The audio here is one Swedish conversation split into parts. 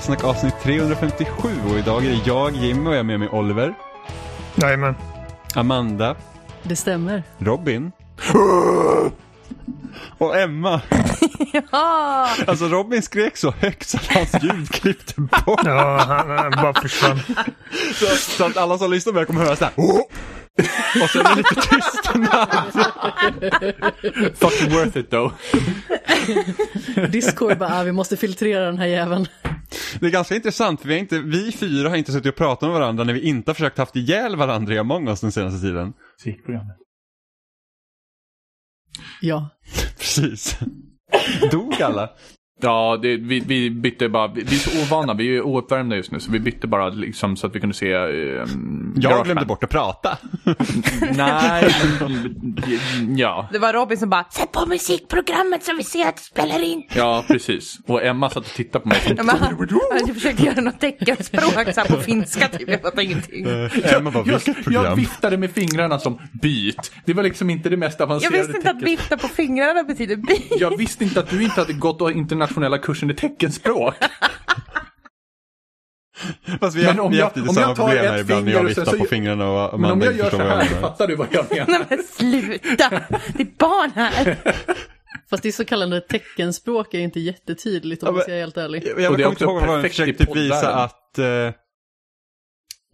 Spelsnack avsnitt 357 och idag är det jag, Jimmy och jag är med mig Oliver, Jajamän. Amanda, Det stämmer. Robin och Emma. Ja! Alltså Robin skrek så högt så att hans ljud klippte bort. Ja, han, han bara försvann. Så, så att alla som lyssnar på det kommer höra så här. Och sen är det lite tystnad. Fucking worth it though. Discord bara, ah, vi måste filtrera den här jäveln. Det är ganska intressant för vi, inte, vi fyra har inte suttit och pratat med varandra när vi inte har försökt haft ihjäl varandra i Among us den senaste tiden. Musikprogrammet. Ja. Precis. Dog alla? Ja, det, vi, vi bytte bara, vi, vi är så ovana, vi är ju ouppvärmda just nu så vi bytte bara liksom så att vi kunde se um, Jag glömde bort att prata. Nej, ja. Det var Robin som bara Sätt på musikprogrammet så vi ser att det spelar in. Ja, precis. Och Emma satt och tittade på mig. Ja, men han, han försökte göra något teckenspråk så här på finska typ. Jag fattar ingenting. Emma bara, Jag, vilket jag program? viftade med fingrarna som byt. Det var liksom inte det mest Jag avancerade visste inte att tecken- vifta på fingrarna betyder bi. Jag visste inte att du inte hade gått och internationella kursen i teckenspråk. Fast vi Men har, om vi har jag- haft lite samma jag tar problem ett här ibland när jag viftar så- på fingrarna och Men om Amanda jag inte gör förstår så jag här, fattar du vad jag menar? Nej men sluta! Det är barn här. Fast det så kallade teckenspråk är inte jättetydligt om Ja, men- ska vara helt ärlig. Jag, Och jag det är kommer inte också ihåg vad jag försökte typ visa att... Eh, nej,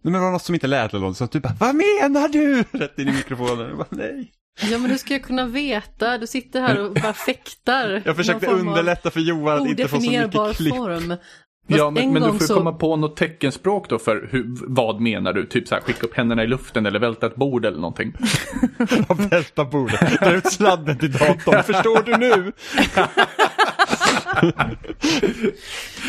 men det var något som inte lät eller något, så bara, vad menar du? Rätt in i mikrofonen. Jag bara, nej. Ja men du ska ju kunna veta, du sitter här och bara fäktar. Jag försökte underlätta för Johan att inte få så mycket klipp. form. Fast Ja, men, en men du får så- komma på något teckenspråk då för hur, vad menar du? Typ så här, skicka upp händerna i luften eller välta ett bord eller någonting. Välta bordet. Dra ut sladden till datorn. Förstår du nu?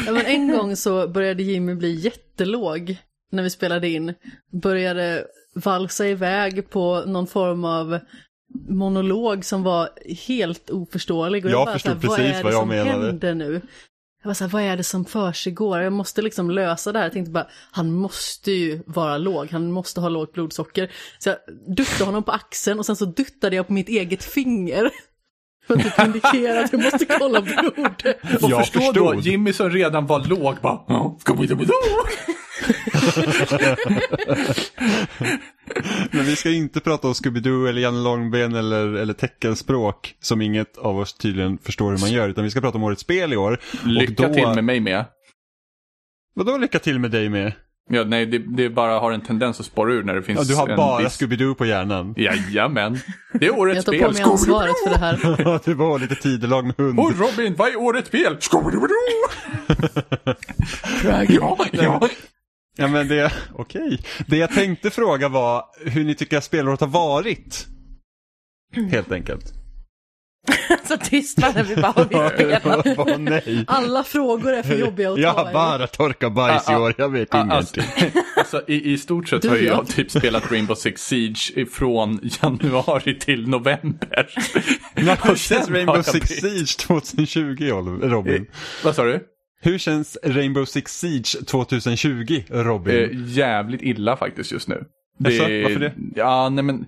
Ja, men en gång så började Jimmy bli jättelåg när vi spelade in. Började valsa iväg på någon form av monolog som var helt oförståelig. Och Jag bara förstod så här, precis vad är vad det jag som menade." händer nu? Jag var så här, vad är det som försiggår? Jag måste liksom lösa det här. Jag tänkte bara, han måste ju vara låg, han måste ha lågt blodsocker. Så jag duttade honom på axeln och sen så duttade jag på mitt eget finger. För att typ indikera att jag måste kolla blodet. Och Jag förstå då, förstod. Jimmy som redan var låg bara, "Ja, ska vi- vi- Men vi ska inte prata om Scooby-Doo eller Janne Långben eller, eller teckenspråk som inget av oss tydligen förstår hur man gör. Utan vi ska prata om årets spel i år. Lycka och då, till med mig med. Vadå lycka till med dig med? Ja, nej, det, det bara har en tendens att spåra ur när det finns Ja, du har en bara viss... Scooby-Doo på hjärnan. Jajamän. Det är årets Jag tar spel. på mig ansvaret för det här. Ja, du var lite tidelag med hund. Och Robin, vad är årets spel? Scooby-Doo! ja, ja. Ja men det, okej. Det jag tänkte fråga var hur ni tycker att spelåret har varit. Helt enkelt. Så tyst var det vi bara nej. Alla frågor är för jobbiga att Jag ta har i. bara torkat bajs i år, jag vet Ah, Alltså, ingenting. alltså i, i stort sett Du har jag typ spelat Rainbow Six Siege från januari till november. Känns har Rainbow jag Six. Siege 2020 Ol- Robin? Vad sa du? Hur känns Rainbow Six Siege 2020 Robin? Eh, jävligt illa faktiskt just nu. Jaså, varför det? Ja, nej men.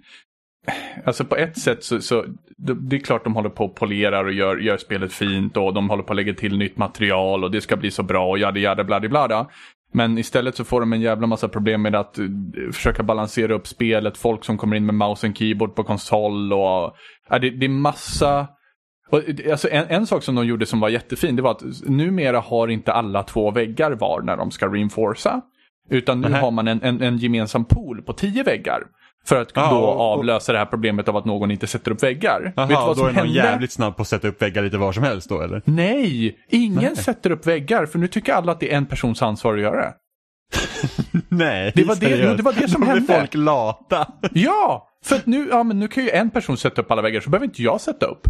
Alltså på ett sätt så, så det, det är klart de håller på och polerar och gör, gör spelet fint och de håller på att lägga till nytt material och det ska bli så bra och jada jada bla bla bla. Men istället så får de en jävla massa problem med att eh, försöka balansera upp spelet, folk som kommer in med mouse och keyboard på konsol och ja, det, det är massa och, det- alltså en, en sak som de gjorde som var jättefin, det var att numera har inte alla två väggar var när de ska reinforca. Utan nu Nähä. har man en, en, en gemensam pool på tio väggar. För att Ja, då och- avlösa det här problemet av att någon inte sätter upp väggar. Vet du vad då som är någon hände? jävligt snabb på att sätta upp väggar lite var som helst då eller? Nej, ingen Nej. sätter upp väggar för nu tycker alla att det är en persons ansvar att göra det. Nej, Det var det- det var det som Då hände. folk lata. Ja, för nu, ja, men nu kan ju en person sätta upp alla väggar så behöver inte jag sätta upp.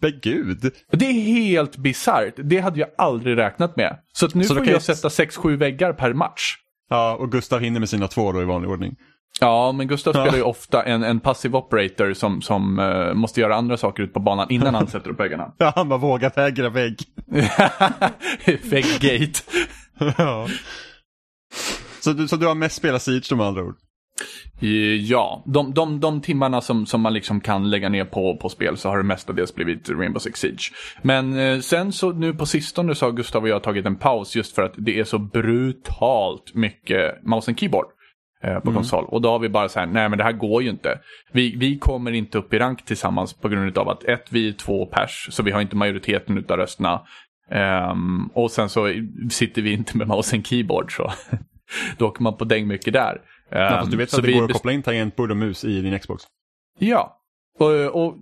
Men gud. Det är helt bisarrt. Det hade jag aldrig räknat med. Så att nu Så får kan jag jag- sätta 6-7 väggar per match. Ja, och Gustav hinner med sina två då i vanlig ordning. Ja, men Gustav Ja. spelar ju ofta en, en passive operator som, som eh, måste göra andra saker ute på banan innan han sätter upp väggarna. Ja, han bara vågar vägra vägg. Vägggate. ja. Så du, så du har mest spelat Siege med andra ord? Ja, de, de, de timmarna som, som man liksom kan lägga ner på, på spel så har det mestadels blivit Rainbow Six Siege. Men eh, sen så nu på sistone så har Gustav och jag tagit en paus just för att det är så brutalt mycket mouse and keyboard eh, på konsol. Och då har vi bara så här, nej men det här går ju inte. Vi, vi kommer inte upp i rank tillsammans på grund av att ett, vi är två pers, så vi har inte majoriteten utav rösterna. Ehm, och sen så sitter vi inte med mouse and keyboard så då åker man på däng mycket där. Ja, fast du vet så att det vi går att koppla in tangentbord och mus i din Xbox? Ja, och, och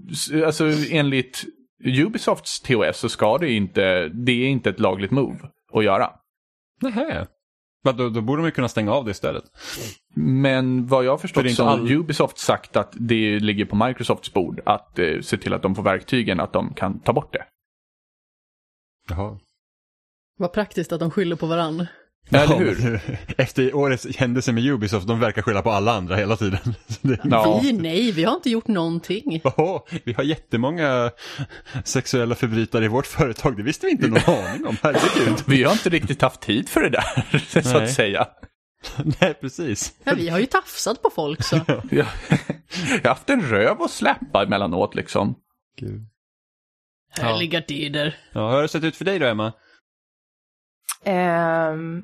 alltså enligt Ubisofts TOS så ska det inte, det är inte ett lagligt move att göra. Nähä. Men Då, då borde de ju kunna stänga av det istället. Men vad jag förstått så har all- Ubisoft sagt att det ligger på Microsofts bord att eh, se till att de får verktygen att de kan ta bort det. Jaha. Vad praktiskt att de skyller på varann. Eller Ja, hur? Efter årets händelse med Ubisoft, de verkar skylla på alla andra hela tiden. Det, Ja. Vi, nej, vi har inte gjort någonting. Åh, vi har jättemånga sexuella förbrytare i vårt företag, det visste vi inte någon aning om, herregud. Vi har inte riktigt haft tid för det där, så Nej. att säga. Nej, precis. Ja, vi har ju tafsat på folk så. Jag, jag har haft en röv att släppa emellanåt liksom. Gud. Härliga tider. Ja, hur har det sett ut för dig då, Emma? Ehm,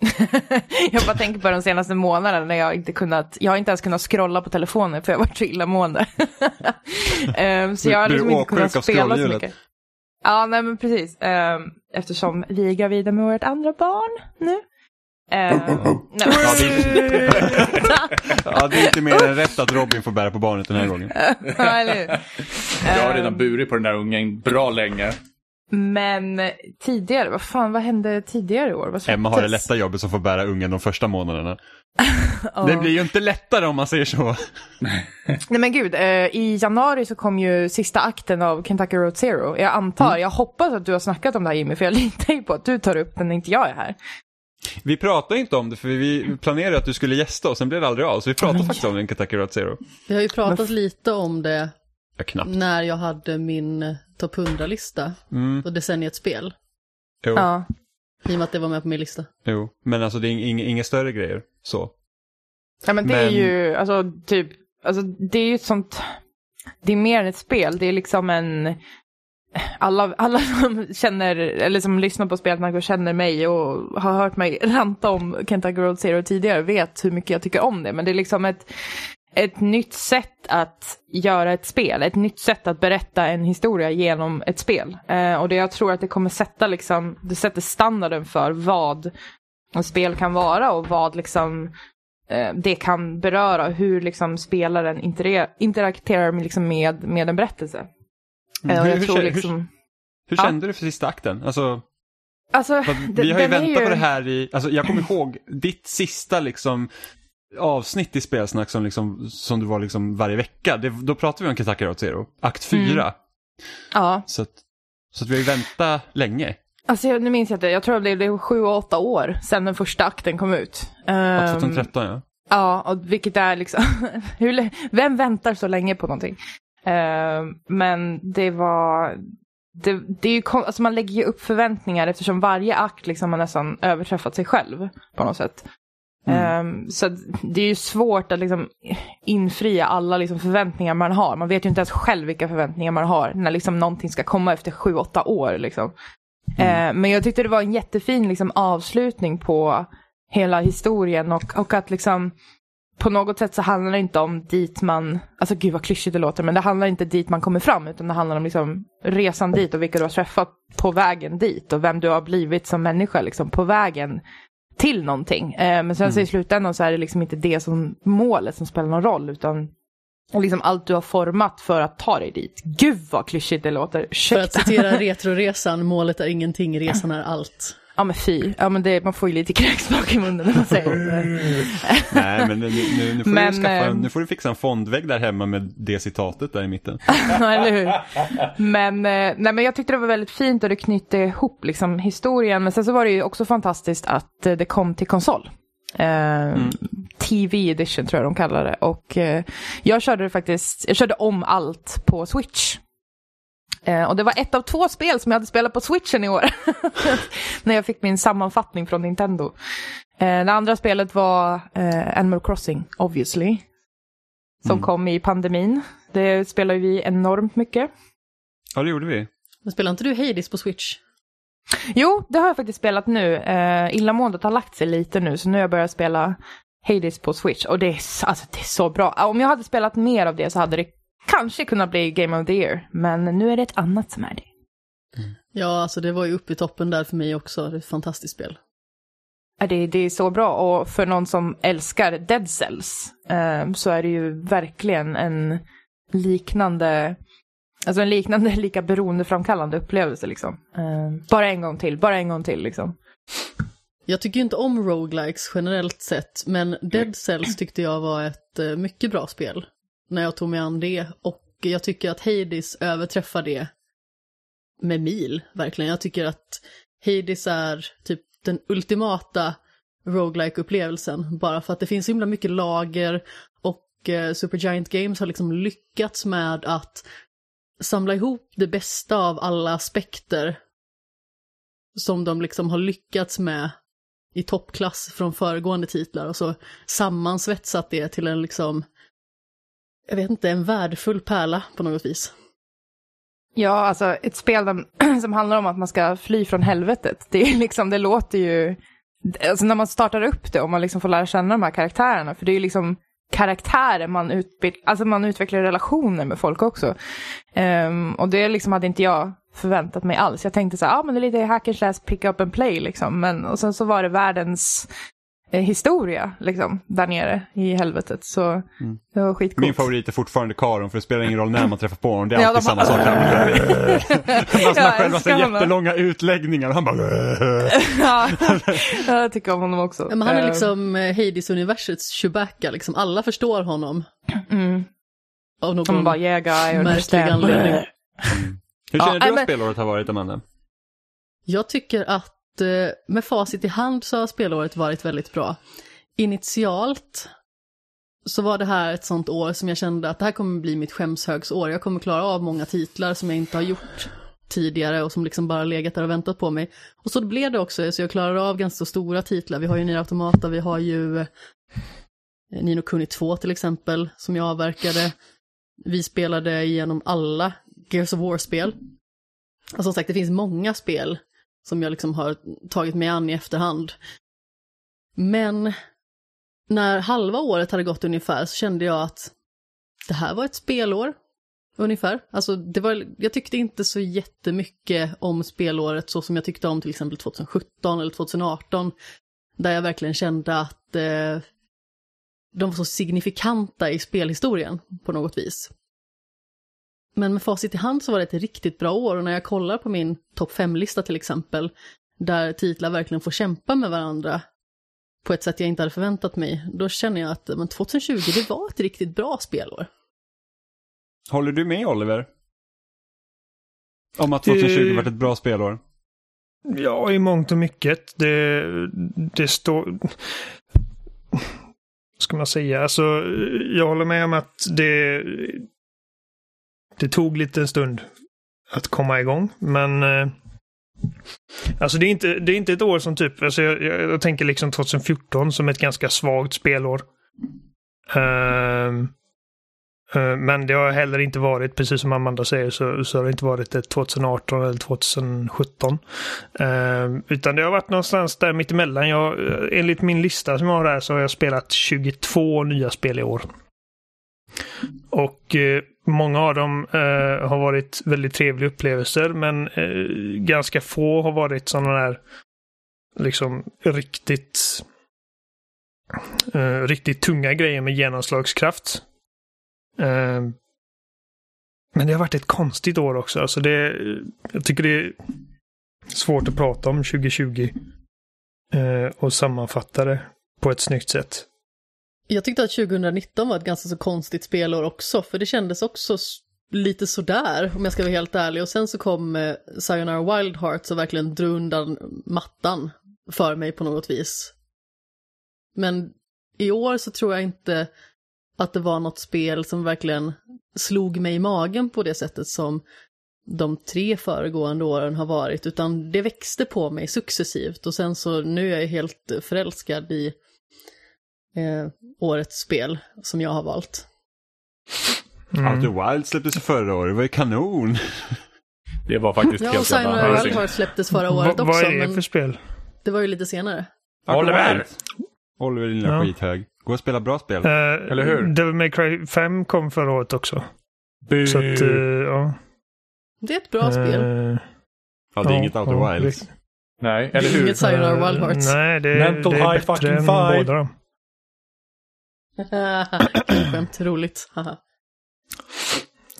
jag bara tänker på de senaste månaderna när jag inte kunnat, jag har inte ens kunnat scrolla på telefonen för jag har varit så illamående. Ehm, så jag har liksom inte kunnat spela så mycket. Ja, nej men precis. Ehm, eftersom vi är gravida med vårt andra barn nu. Ehm, nej, men- Ja, det är inte mer än rätt att Robin får bära på barnet den här gången. Ja? Jag har redan burit på den där ungen bra länge. Men tidigare, vad fan, vad hände tidigare i år? Vad Emma har det lätta jobbet som får bära ungen de första månaderna. Ja. Det blir ju inte lättare om man säger så. Nej men gud, eh, i januari så kom ju sista akten av Kentucky Road Zero. Jag antar, Mm. jag hoppas att du har snackat om det här Jimmy, för jag litar ju på att du tar upp den när inte jag är här. Vi pratade inte om det för vi planerade att du skulle gästa och sen blev det aldrig av. Så vi pratade faktiskt om det i Kentucky Road Zero. Vi har ju pratat lite om det Ja, knappt. när jag hade min topp 100-lista Mm, och decenniets spel. jo, Ja. I och med att det var med på min lista. jo. Men alltså det är ing- inga, inga större grejer. Så. ja men det är Men- ju, alltså typ, alltså det är ju ett sånt, det är mer än ett spel, det är liksom en, alla, alla som känner, eller som lyssnar på spelet och känner mig och har hört mig ranta om Kentucky Road Zero tidigare vet hur mycket jag tycker om det. Men det är liksom ett, ett nytt sätt att göra ett spel, ett nytt sätt att berätta en historia genom ett spel. Eh, och det jag tror att det kommer sätta liksom, det sätter standarden för vad ett spel kan vara och vad liksom eh, det kan beröra, hur liksom spelaren intera- interakterar med, liksom med, med en berättelse. Eh, och Mm. Hur- jag hur tror hur- liksom... Hur Ja. kände du för sista akten? Alltså, Alltså, vi har ju väntat på det här i, alltså jag kommer ihåg ditt sista liksom avsnitt i spelsnack som, liksom, som du var liksom varje vecka. Det, då pratade vi om Kentucky Road Zero, akt 4. Mm. Ja, Så, att, så att vi har ju väntat länge. alltså jag- nu minns jag inte, jag tror det blev sju, åtta år sedan den första akten kom ut. Ja, Ehm, 2013 ja. Ja, och vilket är liksom, hur, vem väntar så länge på någonting? Ehm, men det var, det, det är ju, alltså man lägger ju upp förväntningar eftersom varje akt liksom har nästan överträffat sig själv på något sätt. Ehm, så att det är ju svårt att liksom infria alla liksom förväntningar man har. Man vet ju inte ens själv vilka förväntningar man har när liksom någonting ska komma efter sju, åtta år. Liksom. Ehm, men jag tyckte det var en jättefin liksom, avslutning på hela historien och, och att liksom på något sätt så handlar det inte om dit man, alltså gud vad klyschigt det låter, men det handlar inte dit man kommer fram utan det handlar om liksom resan dit och vilka du har träffat på vägen dit och vem du har blivit som människa liksom på vägen till någonting. Eh, men sen så i slutändan så är det liksom inte det som målet som spelar någon roll utan liksom allt du har format för att ta dig dit. Gud vad klyschigt det låter. För att Ursäkta. citera Retroresan, målet är ingenting, resan är allt. Ja men fy, ja men det, man får ju lite kräksmak i munnen när man säger det. Nej, men nu, nu, nu, får Men, du skaffa, ehm, nu får du fixa en fondvägg där hemma med det citatet där i mitten. Ja, eller hur? Men, eh, nej, men jag tyckte det var väldigt fint och det knytte ihop liksom, historien. Men sen så var det ju också fantastiskt att eh, det kom till konsol. Eh, TV edition tror jag de kallar det. Och eh, jag körde faktiskt, jag körde om allt på Switch. Eh, och det var ett av två spel som jag hade spelat på switchen i år. När jag fick min sammanfattning från Nintendo. Eh, det andra spelet var eh, Animal Crossing, obviously. Som Mm. kom i pandemin. Det spelar ju vi enormt mycket. Ja, det gjorde vi. Men spelar inte du Hades på Switch? Jo, det har jag faktiskt spelat nu. Eh, illamåendet har lagt sig lite nu, så nu har jag börjat spela Hades på Switch. Och det är, alltså, det är så bra. Om jag hade spelat mer av det så hade det kanske kunnat bli Game of the Year. Men nu är det ett annat som är det. Ja, alltså det var ju uppe i toppen där för mig också. Det är ett fantastiskt spel. Ja, Det, det är så bra och för någon som älskar Dead Cells eh, så är det ju verkligen en liknande, alltså en liknande lika beroendeframkallande upplevelse liksom. Eh, bara en gång till, bara en gång till liksom. Jag tycker ju inte om roguelikes generellt sett, men Dead Cells tyckte jag var ett eh, mycket bra spel när jag tog mig an det. Och jag tycker att Hades överträffar det med mil, verkligen. Jag tycker att Hades är typ den ultimata roguelike upplevelsen bara för att det finns så himla mycket lager och eh, Supergiant Games har liksom lyckats med att samla ihop det bästa av alla aspekter som de liksom har lyckats med i toppklass från föregående titlar och så sammansvetsat det till en liksom, jag vet inte, en värdefull pärla på något vis. Ja, alltså ett spel som handlar om att man ska fly från helvetet. Det, är liksom, det låter ju... Alltså när man startar upp det och man liksom får lära känna de här karaktärerna, för det är ju liksom karaktärer man, utbild, alltså man utvecklar relationer med folk också. Um, och det liksom hade inte jag förväntat mig alls. Jag tänkte så här, ja ah, men det är lite hack and slash, pick up and play liksom. Men, och sen så var det världens historia liksom, där nere i helvetet. Så det var skitcoolt. Min favorit är fortfarande Karon för det spelar ingen roll när man träffar på honom. Det är Ja, alltid de samma sak. Han själva så älskar honom. jättelånga utläggningar och han bara... ja, jag tycker om honom också. Ja, Men han är Ehm, liksom eh, Hades-universets Chewbacca, liksom alla förstår honom. Mm. Av någon Han bara, yeah märklig anledning. Hur Ja, känner du nej, att men- spelåret har varit, Amanda? Jag tycker att eh, Eh, med facit i hand så har spelåret varit väldigt bra. Initialt så var det här ett sånt år som jag kände att det här kommer bli mitt skämshögsår. Jag kommer klara av många titlar som jag inte har gjort tidigare och som liksom bara legat där och väntat på mig. Och så blev det också, så jag klarade av ganska stora titlar. Vi har ju Nier Automata, vi har ju eh, Nino Kuni 2 till exempel, som jag avverkade. Vi spelade igenom alla Gears of War-spel. Och som sagt, det finns många spel som jag liksom har tagit mig an i efterhand. Men när halva året hade gått ungefär så kände jag att det här var ett spelår, ungefär. Alltså, det var, jag tyckte inte så jättemycket om spelåret så som jag tyckte om till exempel 2017 eller 2018. Där jag verkligen kände att eh, de var så signifikanta i spelhistorien på något vis. Men med facit i hand så var det ett riktigt bra år och när jag kollar på min topp 5-lista till exempel, där titlar verkligen får kämpa med varandra på ett sätt jag inte hade förväntat mig, då känner jag att men 2020, det var ett riktigt bra spelår. Håller du med Oliver? Om att 2020 Eh, varit ett bra spelår? Ja, i mångt och mycket. Det, det står... Ska man säga? Alltså, jag håller med om att det... Det tog lite en stund att komma igång, men... eh, Alltså det är inte, det är inte ett år som typ, alltså jag, jag, jag tänker liksom 2014 som ett ganska svagt spelår. Ehm, men det har heller inte varit, precis som Amanda säger, så, så har det inte varit ett 2018 eller 2017. Ehm, utan det har varit någonstans där mittemellan. Jag, enligt min lista som jag har här så har jag spelat 22 nya spel i år. Och eh, många av dem eh, har varit väldigt trevliga upplevelser men eh, ganska få har varit sådana där liksom riktigt eh, riktigt tunga grejer med genomslagskraft. Eh, men det har varit ett konstigt år också. Alltså det, jag tycker det är svårt att prata om 2020 eh, och sammanfatta det på ett snyggt sätt. Jag tyckte att 2019 var ett ganska så konstigt spelår också, för det kändes också lite sådär, om jag ska vara helt ärlig. Och sen så kom eh, Sayonara Wild Hearts och verkligen drog undan mattan för mig på något vis. Men i år så tror jag inte att det var något spel som verkligen slog mig i magen på det sättet som de tre föregående åren har varit, utan det växte på mig successivt och sen så nu är jag helt förälskad i eh, årets spel som jag har valt. Mm. Outer Wild släpptes förra året, det var ju kanon. Det var faktiskt Ja, och helt jävla Sayonara amazing. Wild släpptes förra året också, Vad är det för spel? det var ju lite senare. Oliver! Oliver din lilla Ja. skithög. Gå och spela bra spel. Eh, Eller hur? Devil May Cry 5 kom förra året också. Bu. Så att, eh, ja. Det är ett bra spel. Eh, Ja, det är ja, inget Outer ja, Wilds. det- Nej, eller är hur? inget Sayonara Wild Hearts. Nej, det, Mental det är high bättre fucking än five. båda dem. Skämt, roligt.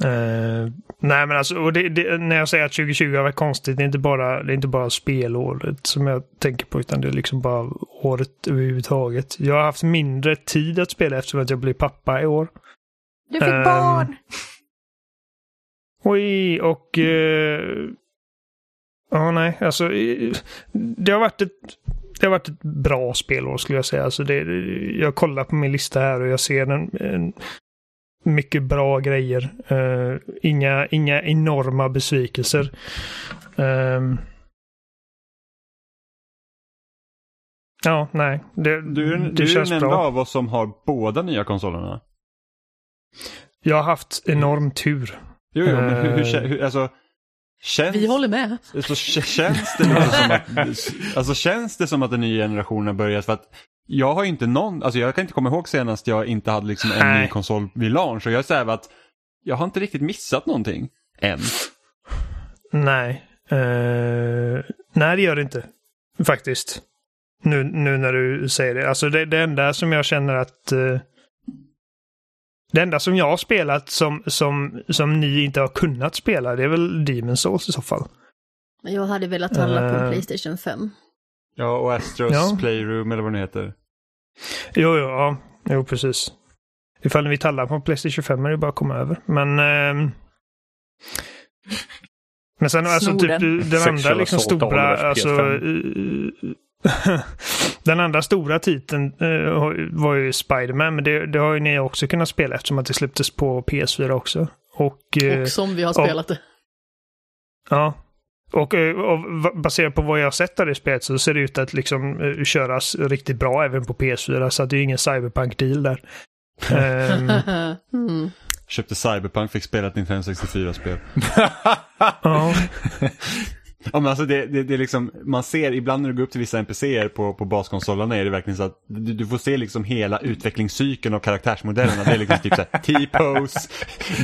Eh, nej men alltså, och det, det, när jag säger att 2020 har varit konstigt, det är inte bara, det är inte bara spelåret som jag tänker på, utan det är liksom bara året överhuvudtaget. Jag har haft mindre tid att spela eftersom att jag blir pappa i år. Du fick Ehm, barn! Oj, och... eh, Ja, nej, alltså det har varit ett det har varit ett bra spelår skulle jag säga. Alltså det, jag kollar på min lista här och jag ser en, en mycket bra grejer. Eh, inga, inga enorma besvikelser. Ehm. ja, nej. Det, Du är, den- det du är känns den enda bra. av oss som har båda nya konsolerna. Jag har haft enorm tur. Jo, jo, men hur, hur, Eh. hur alltså, känns, Vi håller med. så kä- känns det som att, alltså känns det som att den nya generationen har börjat för att jag har inte någon, alltså jag kan inte komma ihåg senast jag inte hade liksom en Nej. ny konsol vid launch och jag säger att jag har inte riktigt missat någonting än. Nej. Eh, nej, det gör det inte. Faktiskt. Nu, nu när du säger det. Alltså det, det enda som jag känner att... eh, det enda som jag har spelat som, som, som ni inte har kunnat spela, det är väl Demon Souls i så fall. Jag hade velat handla på Eh. Playstation 5. Ja, och Astros Ja. Playroom eller vad den heter. Jo, jo, ja. Jo, precis. Ifall vill talla på Playstation 5 är det bara att komma över. Men... ehm, men sen alltså Snor typ den. andra liksom stora, alltså... PS5. Eh, den andra stora titeln eh, var ju Spider-Man, men det, det har ju ni också kunnat spela eftersom att det släpptes på PS4 också. Och... eh, Och som vi har och- spelat det. Ja. Och, eh, och va- baserat på vad jag har sett av det spelet så ser det ut att liksom eh, köras riktigt bra även på PS4. Så att det är ju ingen cyberpunk-deal där. Ehm, mm. Köpte Cyberpunk, fick spela ett Nintendo 64-spel. ja. Ja, men alltså det, det, det är liksom, man ser ibland när du går upp till vissa NPCer på, på baskonsolerna är det verkligen så att du, du får se liksom hela utvecklingscykeln av karaktärsmodellerna. Det är liksom typ såhär T-pose,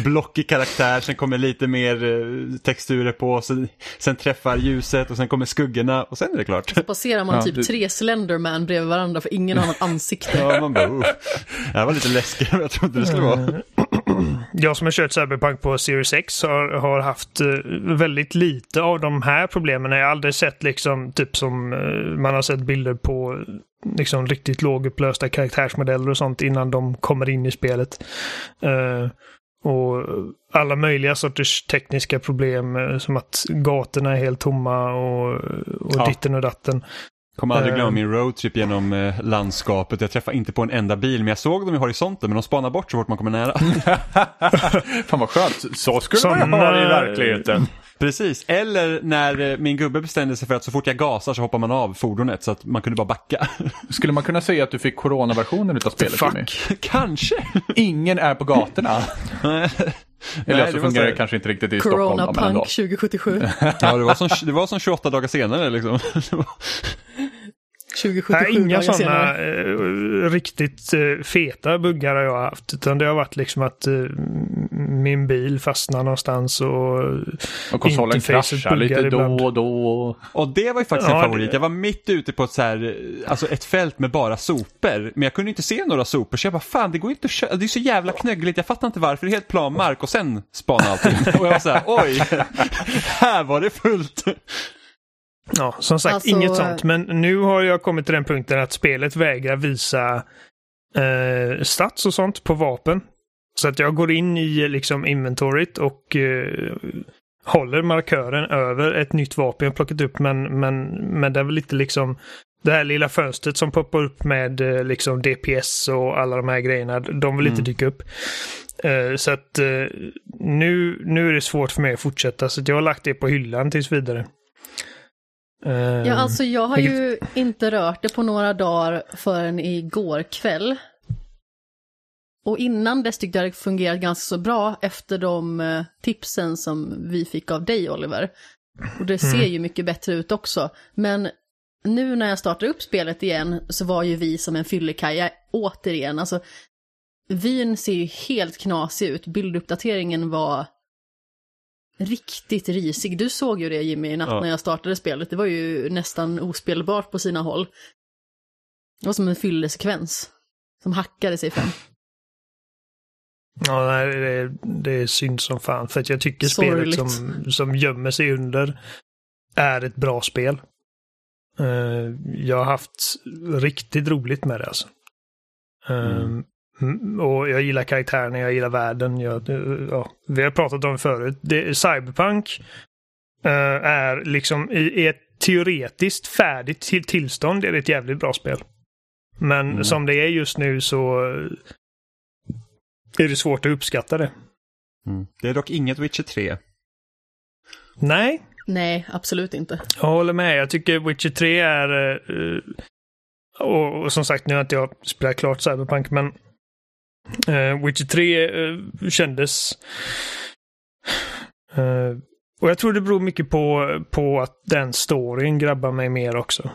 blockig karaktär, sen kommer lite mer eh, texturer på, sen, sen träffar ljuset och sen kommer skuggorna och sen är det klart. Så passerar man Ja, typ du- tre Slenderman bredvid varandra för ingen har något ansikte. Ja, man bara. Det här var lite läskigt, jag trodde det skulle vara. Jag som har kört Cyberpunk på Series X har, har haft eh, väldigt lite av de här problemen. Jag har aldrig sett liksom typ som eh, man har sett bilder på eh, liksom riktigt lågupplösta karaktärsmodeller och sånt innan de kommer in i spelet. Eh, och alla möjliga sorters tekniska problem som att gatorna är helt tomma och, och Ja. ditten och datten. Kommer aldrig glömma Eh. min roadtrip genom eh, landskapet. Jag träffade inte på en enda bil, men jag såg dem i horisonten, men de spanar bort så fort man kommer nära. Fan vad skönt. Så skulle Såna- man ha det i verkligheten. Precis, eller när eh, min gubbe bestämde sig för att så fort jag gasar så hoppar man av fordonet så att man kunde bara backa. Skulle man kunna säga att du fick coronaversionen utav spelet Jimmy? Kanske. Ingen är på gatorna. Eller det så fungerar det kanske inte riktigt i Stockholm. Corona men ändå. Punk 2077. Ja, det var som, det var som 28 dagar senare liksom. 2077 Nej, inga sådana eh, riktigt eh, feta buggar har jag haft. Utan det har varit liksom att eh, min bil fastnar någonstans och... Och konsolen kraschar lite buggar då ibland. och då. Och det var ju faktiskt en Ja, favorit. det- Jag var mitt ute på ett, så här, alltså ett fält med bara sopor. Men jag kunde inte se några sopor så jag bara fan det går inte att köra. Det är så jävla knöggligt. Jag fattar inte varför. Det är helt plan mark och sen spana allting. Och jag var så här oj, här var det fullt. Ja, som sagt, Alltså, inget sånt. Men nu har jag kommit till den punkten att spelet vägrar visa eh, stats och sånt på vapen. Så att jag går in i liksom inventoryt och eh, håller markören över ett nytt vapen jag plockat upp. Men, men, men det är väl lite liksom det här lilla fönstret som poppar upp med eh, liksom DPS och alla de här grejerna. De vill inte Mm. dyka upp. Eh, så att eh, nu, nu är det svårt för mig att fortsätta, så att jag har lagt det på hyllan tills vidare. Eh, Ja, alltså jag har vilket- ju inte rört det på några dagar förrän igår kväll. Och innan dess tyckte jag det fungerat ganska så bra efter de eh, tipsen som vi fick av dig Oliver. Och det ser ju mycket bättre ut också. Men nu när jag startar upp spelet igen så var ju vi som en fyllekaja återigen. Alltså, vyn ser ju helt knasig ut. Bilduppdateringen var riktigt risig. Du såg ju det Jimmy i natt Ja. när jag startade spelet. Det var ju nästan ospelbart på sina håll. Det var som en fyllesekvens. Som hackade sig fram. Ja, nej, det, det är synd som fan. För att jag tycker Sorgligt. spelet som, som gömmer sig under är ett bra spel. Eh, jag har haft riktigt roligt med det alltså. Eh, mm, Och jag gillar karaktärerna, jag gillar världen. Jag, ja, vi har pratat om det förut. Det, Cyberpunk eh, är liksom i, i ett teoretiskt färdigt till, tillstånd är det ett jävligt bra spel. Men Mm. som det är just nu så eh, är det svårt att uppskatta det. Mm. Det är dock inget Witcher 3. Nej, Nej, absolut inte. jag håller med. Jag tycker Witcher 3 är... eh, och, och som sagt, nu har inte jag spelat klart Cyberpunk, men uh, Witcher 3 eh, kändes... eh, och jag tror det beror mycket på, på att den storyn grabbar mig mer också.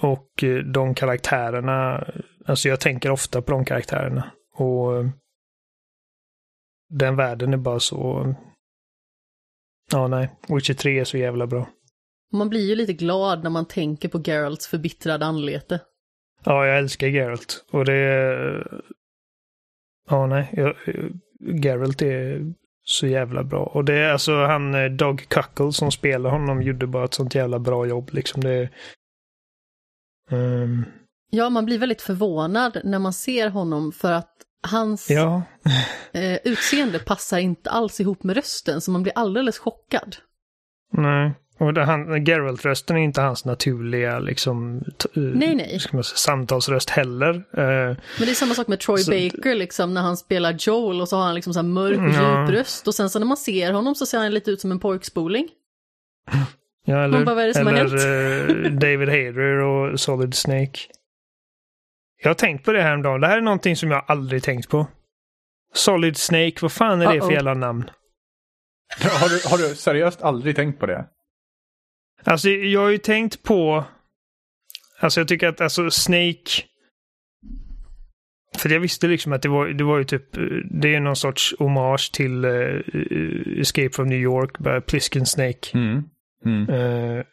Och de karaktärerna, alltså jag tänker ofta på de karaktärerna. Och den världen är bara så... Ja, nej. Witcher 3 är så jävla bra. Man blir ju lite glad när man tänker på Geralts förbittrade anlete. Ja, jag älskar Geralt. Och det... Ja, nej. Jag, Geralt är så jävla bra. Och det är alltså han eh, Doug Cuckle som spelar honom gjorde bara ett sånt jävla bra jobb liksom. Det... Ehm, Ja, man blir väldigt förvånad när man ser honom för att hans ja. eh, utseende passar inte alls ihop med rösten, så man blir alldeles chockad. Nej. Och han, Geralt-rösten är inte hans naturliga liksom, eh, Nej, nej. Ska man säga, samtalsröst heller. Eh, Men det är samma sak med Troy Så- Baker, liksom, när han spelar Joel och så har han liksom så här mörk och Ja. djup röst. Och sen så när man ser honom så ser han lite ut som en pojkspoling. ja, eller, bara, eller eh, David Hayter och Solid Snake. Jag har tänkt på det här dagen. Det här är någonting som jag aldrig tänkt på. Solid Snake, vad fan är det för Uh-oh. jävla namn? Har du, har du seriöst aldrig tänkt på det? Alltså, jag har ju tänkt på... Alltså, jag tycker att alltså Snake... För jag visste liksom att det var, det var ju typ... Det är någon sorts hommage till eh, Escape from New York, bara Plisken Snake. Mm. Mm. Eh,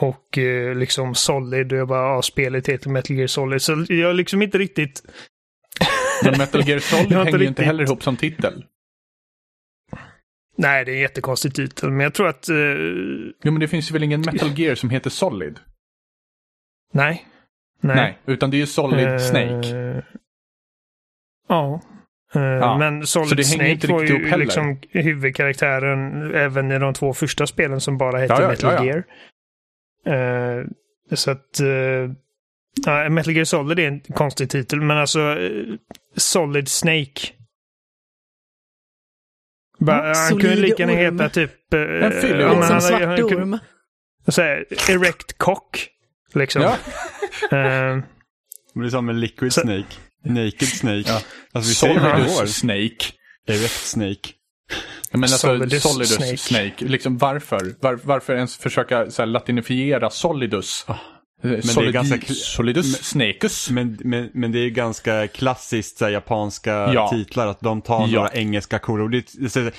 och eh, liksom Solid, och jag bara, ja, spelet heter Metal Gear Solid. Så jag har liksom inte riktigt... Men Metal Gear Solid hänger ju inte heller ihop som titel. Nej, det är en jättekonstig titel, men jag tror att... Eh, Jo, men det finns ju väl ingen Metal Gear som heter Solid? nej. Nej, utan det är ju Solid Eh, Snake. Ja. Eh, Ja, Men Solid Snake var ju liksom huvudkaraktären även i de två första spelen som bara hette Ja, ja, Metal. Gear. Eh, så att... eh, ja, Metal Gear Solid är en konstig titel, men alltså Solid Snake. Bara, Ja, han kunde lika gärna heta typ... eh, En fyllig ja, men som han- svart han kunde- orm. så här, erect cock. Liksom. Ja. Eh, Det är som en liquid Så- snake. Naked snake. Ja. Alltså vi säger. Solidus Snake. Erect snake. Men alltså, Solidus Solidus, Snake. Snake. Liksom varför? Var, varför ens försöka så här, latinifiera Solidus? Ah, men det är ganska Solidus Snakus. Men, men, men det är ganska klassiskt så här, japanska Ja. titlar att de tar Ja. några engelska coola ord. Det,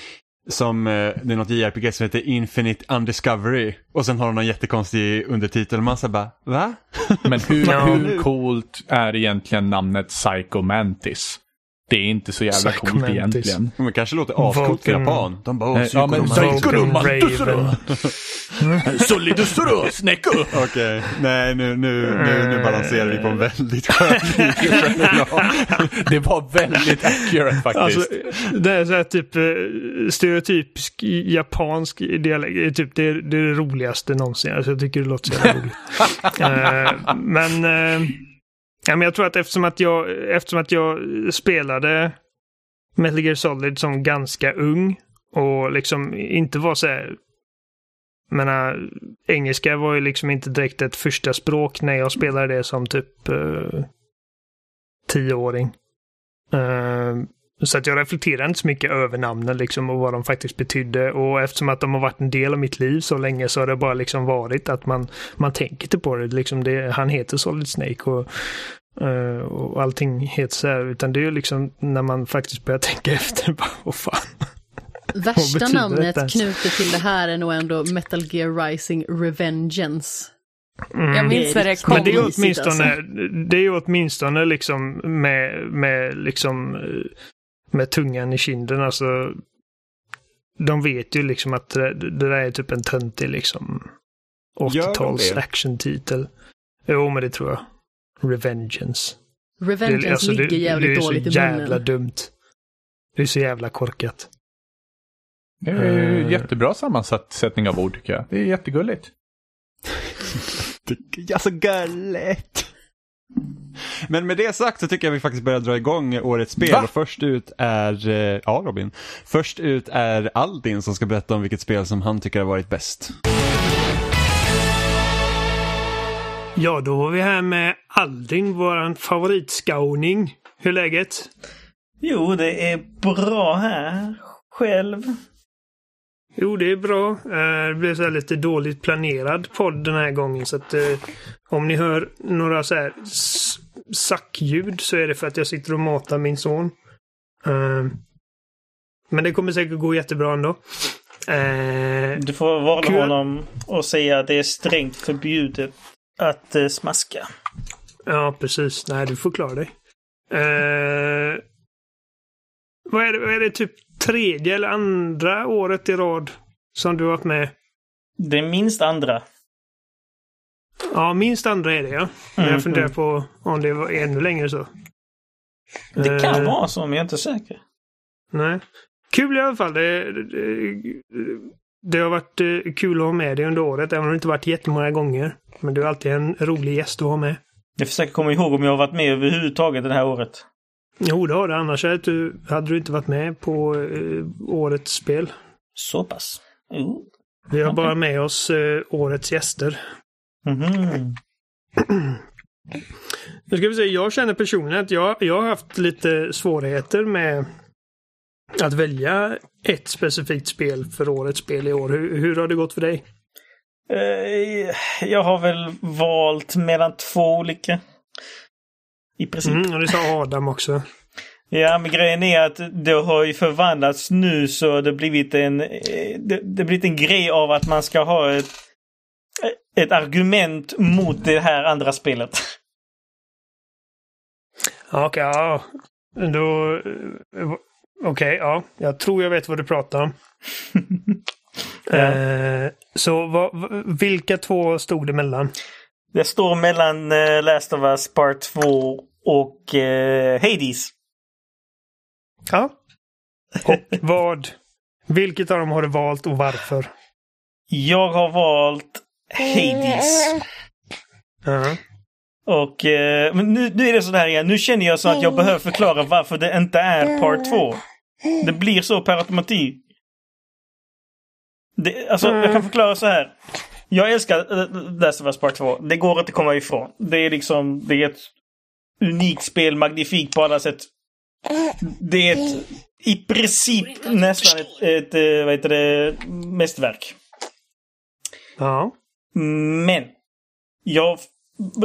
som eh, det är något JRPG som heter Infinite Undiscovery och sen har de någon jättekonstig undertitel och man säger bara va? Men hur, hur coolt är egentligen namnet Psycho Mantis? Det är inte så jävla coolt egentligen. Men kanske låter ascoolt för japan. De bara åh, ja, men psykonomantis. Psycho- Psykonomantis Raven. Solidus Sneko! Okej, nej nu, nu, nu, nu balanserar vi på en väldigt skön. Det var väldigt accurate faktiskt. Alltså, det är så här typ eh, stereotypisk japansk dialekt. Det är Typ det, är, det är det roligaste någonsin. Alltså, jag tycker det låter så jävla roligt. Eh, men, eh, ja, men jag tror att eftersom att jag, eftersom att jag spelade Metal Gear Solid som ganska ung och liksom inte var så här menar, engelska var ju liksom inte direkt ett första språk när jag spelade det som typ uh, tioåring. Uh, så att jag reflekterade inte så mycket över namnen liksom och vad de faktiskt betydde. Och eftersom att de har varit en del av mitt liv så länge så har det bara liksom varit att man, man tänker inte på det. Liksom det han heter Solid Snake och, och allting heter så här. Utan det är ju liksom när man faktiskt börjar tänka efter. Bara, vad fan. Värsta namnet knutet till det här är nog ändå Metal Gear Rising Revengeance. Jag minns när det kom. Men det är åtminstone, alltså. det är ju åtminstone liksom med, med liksom eh, med tungan i kinden. Alltså, de vet ju liksom att det, det där är typ en töntig liksom Gör de 80-tals det? actiontitel. Jo, men det tror jag. Revengeance. Revengeance alltså, ligger jävligt det är dåligt så i jävla munnen. dumt. Det är så jävla korkat. Det är ju Eh. jättebra sammansättning av ord tycker jag. Det är jättegulligt. Det är så gulligt. Men med det sagt så tycker jag vi faktiskt börjar dra igång årets spel. Va? Och först ut är, eh, ja Robin, först ut är Aldin som ska berätta om vilket spel som han tycker har varit bäst. Ja, då var vi här med Aldin, våran favoritskauning. Hur är läget? Jo, det är bra här. Själv. Jo, det är bra. Eh, Det blev så här lite dåligt planerad podd den här gången. Så att eh, om ni hör några så här sackljud så är det för att jag sitter och matar min son. Eh, Men det kommer säkert gå jättebra ändå. Eh, Du får varna honom och säga att det är strängt förbjudet att eh, smaska. Ja, precis. Nej, du får klara dig. Eh, vad, är det, vad är det, typ tredje eller andra året i rad som du har varit med? Det är minst andra. Ja, minst andra är det ja. Men Mm, jag funderar mm. på om det var ännu längre så. Det kan Eh, vara så, men jag är inte säker. Nej. Kul i alla fall. Det, det, det har varit eh, kul att ha med dig under året, även om det inte varit jättemånga gånger. Men du är alltid en rolig gäst att ha med. Jag försöker komma ihåg om jag har varit med överhuvudtaget det här året. Jo, det har du. Annars hade du, hade du inte varit med på eh, årets spel. Så pass. Jo. Vi har Okej. bara med oss eh, årets gäster. Mhm. Nu ska vi se, jag känner personligen att jag, jag har haft lite svårigheter med att välja ett specifikt spel för årets spel i år. Hur, hur har det gått för dig? Eh, Jag har väl valt mellan två olika. I princip. Mm, och det sa Adam också. Ja, men grejen är att det har ju förvandlats nu så det blivit en, eh, det, det blivit en grej av att man ska ha ett, ett argument mot det här andra spelet. Okej, ja. Då... eh, Okej, ja. Jag tror jag vet vad du pratar om. Eh, så vad, v- vilka två stod det mellan? Det står mellan uh, Last of Us Part 2 och eh, Hades. Ja. Och vad? Vilket av dem har du valt och varför? Jag har valt Hades. Ja. Och eh, men nu, nu är det så här igen. Nu känner jag så att jag behöver förklara varför det inte är Part 2. Det blir så per automatik. Det, alltså, jag kan förklara så här. Jag älskar äh, Last of Us Part 2. Det går inte att komma ifrån. Det är liksom, det är ett unikt spel, magnifikt på alla sätt. Det är ett, i princip nästan ett, ett eh, vad heter det, mästerverk. Ja. Men jag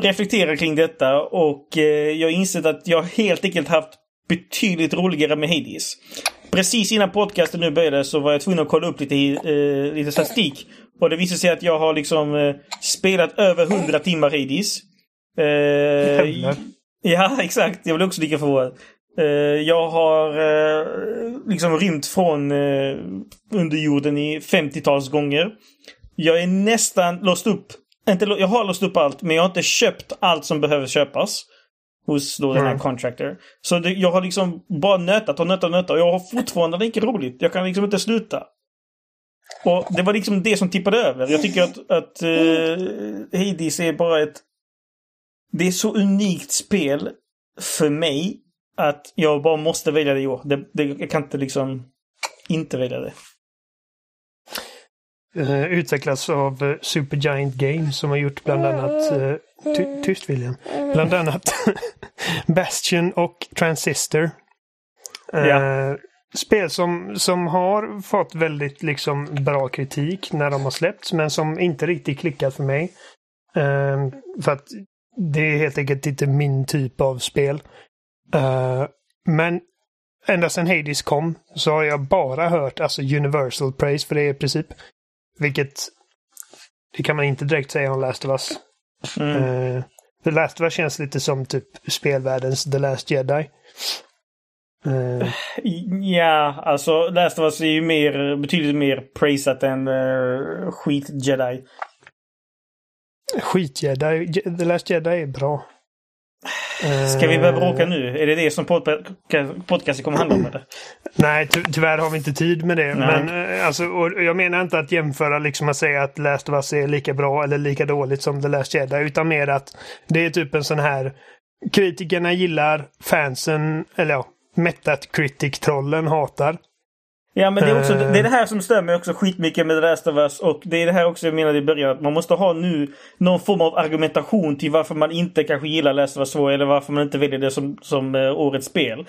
reflekterar kring detta och eh, jag har insett att jag helt enkelt haft betydligt roligare med Hades. Precis innan podcasten nu började så var jag tvungen att kolla upp lite, eh, lite statistik. Och det visade sig att jag har liksom eh, spelat över 100 timmar Hades. Eh, ja, exakt. Jag blev också lika förvånad. Eh, jag har eh, liksom rymt från eh, underjorden i 50-tals gånger. Jag är nästan låst upp. Inte, jag har låst upp allt, men jag har inte köpt allt som behöver köpas. Hos då den här Mm. contractor. Så det, jag har liksom bara nötat och nötat och nötat och jag har fortfarande lika roligt. Jag kan liksom inte sluta. Och det var liksom det som tippade över. Jag tycker att, att uh, Hades är bara ett... Det är så unikt spel för mig. att jag bara måste välja det i år. Det, det, jag kan inte liksom inte välja det. Eh, utvecklas av eh, Supergiant Games som har gjort bland annat eh, ty Tyst William. Bland annat Bastion och Transistor. Eh, Ja. Spel som, som har fått väldigt liksom bra kritik när de har släppts men som inte riktigt klickat för mig. Eh, för att det är helt enkelt inte min typ av spel. Eh, men ända sedan Hades kom så har jag bara hört alltså universal praise för det i princip. Vilket det kan man inte direkt säga om Last of Us. Mm. Uh, The Last of Us känns lite som typ spelvärldens The Last Jedi. Eh, Ja, alltså Last of Us är ju mer, betydligt mer praisat än uh, skit-Jedi. Skit-Jedi. Je- The Last Jedi är bra. Eh, Ska vi börja bråka nu? Är det det som podca- podcasten kommer handla om? Eller? Nej, ty tyvärr har vi inte tid med det. Nej. Men eh, alltså, och jag menar inte att jämföra liksom att säga att Last of Us är lika bra eller lika dåligt som The Last Jedi. Utan mer att det är typ en sån här kritikerna gillar, fansen, eller ja, Metacritic-trollen hatar. Ja, men det är, också, Eh. det är det här som mig också skitmycket med The Last of Us. Och det är det här också jag menade i början. Att man måste ha nu någon form av argumentation till varför man inte kanske gillar Last of Us 2. Eller varför man inte väljer det som, som eh, årets spel.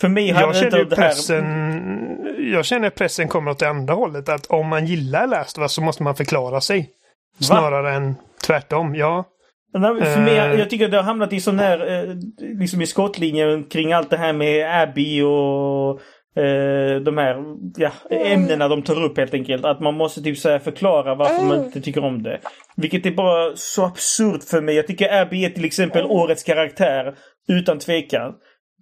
För mig hade Jag det inte känner ju det här... pressen, jag känner pressen kommer åt det andra hållet. Att om man gillar Last of Us så måste man förklara sig. Snarare än tvärtom. Ja. För mig, Eh. jag tycker det har hamnat i sån eh, liksom i skottlinjen kring allt det här med Abby och eh, de här ja, ämnena de tar upp helt enkelt. Att man måste typ så här förklara varför man inte tycker om det. Vilket är bara så absurt för mig. Jag tycker Abby är till exempel årets karaktär. Utan tvekan.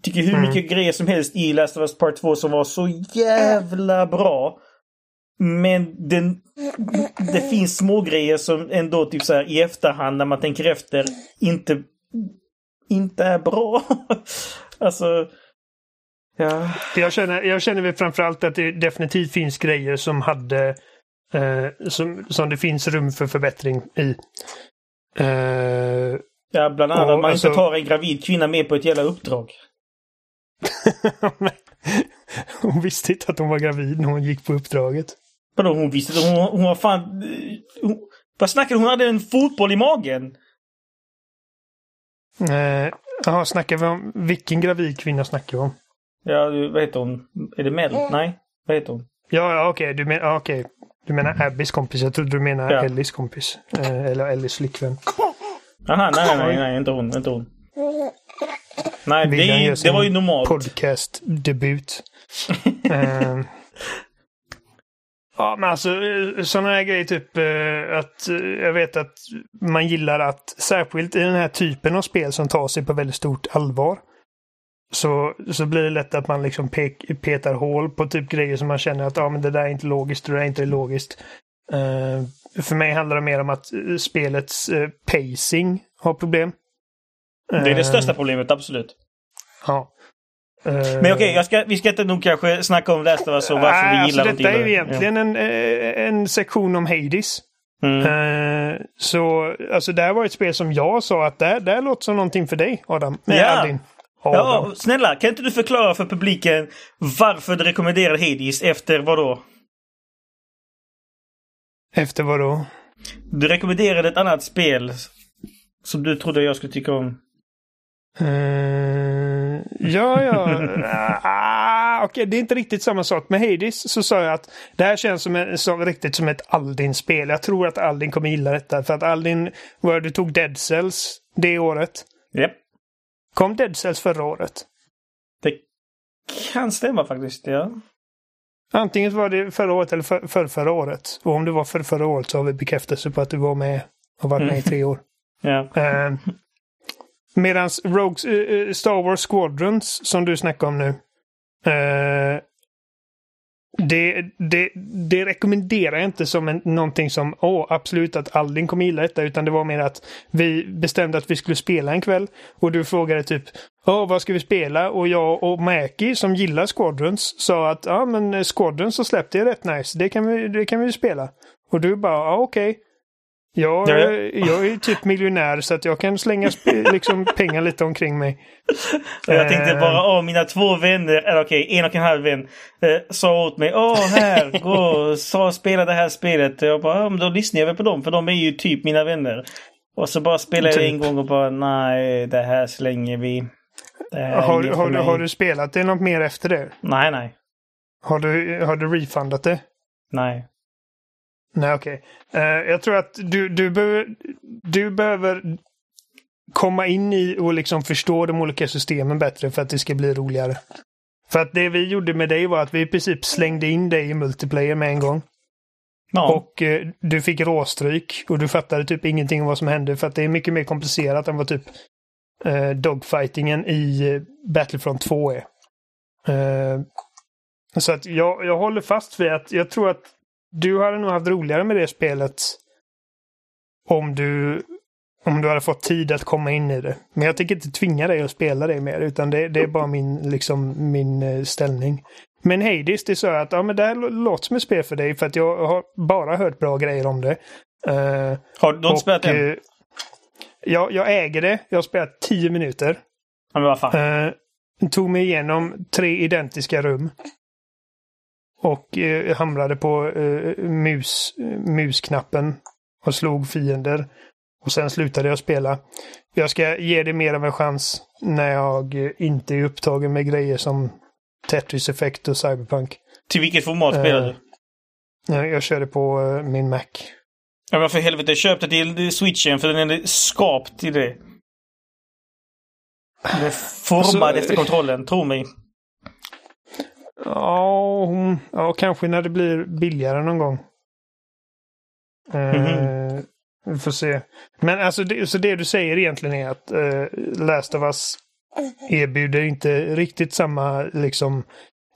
Tycker hur mycket grejer som helst i Last of Us Part 2 som var så jävla bra. Men den, det finns små grejer som ändå typ så här i efterhand när man tänker efter inte, inte är bra. alltså... Ja. Jag känner, jag känner väl framförallt att det definitivt finns grejer som hade eh, som, som det finns rum för förbättring i. Eh, ja, bland annat Och att man alltså- inte tar en gravid kvinna med på ett jävla uppdrag. hon visste inte att hon var gravid när hon gick på uppdraget. Vadå hon visste inte? Hon, hon var fan... Hon, vad snackar du? Hon hade en fotboll i magen! Eh, Jaha, snackar vi om... Vilken gravid kvinna snackar vi om? Ja, du- vad heter hon? Är det Mel? Nej? Vad heter hon? Ja, ja okej. Du, men, ja, okej. du menar Abbys kompis. Jag trodde du menade Ja. Ellies kompis. Eh, eller Ellies flickvän. Aha, nej, nej, nej, nej, inte hon. Inte hon. Nej, det, William det var ju normalt. Podcast-debut. eh, ja, men alltså sådana här grejer typ eh, att eh, jag vet att man gillar att särskilt i den här typen av spel som tar sig på väldigt stort allvar. Så, så blir det lätt att man liksom pek, petar hål på typ grejer som man känner att ja, men det där är inte logiskt, det där är inte logiskt. Eh, för mig handlar det mer om att eh, spelets eh, pacing har problem. Det är det största problemet, absolut. Ja. Men okej, ska, vi ska inte nog kanske snacka om Last of Us och varför vi gillar alltså, Detta är ju egentligen en, eh, en sektion om Hades. Ja. Mm. Så alltså det här var ett spel som jag sa att det här, det här låter som någonting för dig Adam. Ja. Aldin. Ja, snälla, kan inte du förklara för publiken varför du rekommenderar Hades efter vad då? Efter vad då? Du rekommenderade ett annat spel som du trodde jag skulle tycka om. Eh, ja, ja. ah, Okej, det är inte riktigt samma sak. Med Hades så sa jag att det här känns som, en, som riktigt som ett Aldin-spel. Jag tror att Aldin kommer gilla detta. För att Aldin, du tog Dead Cells det året. Japp. Kom Dead Cells förra året? Det kan stämma faktiskt, ja. Antingen var det förra året eller för, för förra året. Och om det var för förra året så har vi bekräftelse på att du var med och varit med i tre år. ja. Uh, Medan Rogues, eh, eh, Star Wars Squadrons som du snackar om nu. eh, det, det, det rekommenderar jag inte som en, någonting som åh, absolut att Aldin kommer gilla detta. Utan det var mer att vi bestämde att vi skulle spela en kväll. Och du frågade typ åh, vad ska vi spela? Och jag och Mäki som gillar Squadrons sa att ja, men Squadrons har släppt det är rätt nice. Det kan vi, det kan vi spela. Och du bara ja, okej. Jag, Ja, ja. jag är typ miljonär så att jag kan slänga liksom pengar lite omkring mig. Jag tänkte Eh. bara, åh mina två vänner, eller okej, en och en halv vän, eh, sa åt mig, åh här, gå, sa, spela det här spelet. Jag bara, men då lyssnar jag väl på dem, för de är ju typ mina vänner. Och så bara spelar jag Typ. en gång och bara, nej, det här slänger vi. Här är Har, har, du- mig." har du spelat det något mer efter det? Nej, nej, Har du, har du refundat det? nej. Nej, okej. Eh, jag tror att du, du, behöver, du behöver komma in i och liksom förstå de olika systemen bättre för att det ska bli roligare. För att det vi gjorde med dig var att vi i princip slängde in dig i multiplayer med en gång. Ja, Och eh, du fick råstryk och du fattade typ ingenting om vad som hände för att det är mycket mer komplicerat än vad typ eh, dogfightingen i eh, Battlefront 2 är. Eh, så att jag, jag håller fast vid att jag tror att du hade nog haft roligare med det spelet om du om du hade fått tid att komma in i det. Men jag tänker inte tvinga dig att spela det mer, utan det, det är bara min, liksom, min eh, ställning. Men Hades, det sa jag att ja, men det här lå- låter som ett spel för dig för att jag har bara hört bra grejer om det. Eh, har du inte spelat den? eh, ja, jag äger det. Jag har spelat 10 minuter. Ja, men vad fan. Eh, tog mig igenom tre identiska rum. Och eh, hamrade på eh, mus, musknappen och slog fiender. Och sen slutade jag spela. Jag ska ge det mer av en chans när jag eh, inte är upptagen med grejer som Tetris Effect och Cyberpunk. Till vilket format spelar eh, du? Eh, Jag körde på eh, min Mac. Ja, men för helvete, köp det till switchen för den är skapt till det. Den är formad Alltså, efter kontrollen, tro mig. Ja, hon- ja, kanske när det blir billigare någon gång. Eh, Vi får se. Men alltså, det, så det du säger egentligen är att eh, Last of Us erbjuder inte riktigt samma liksom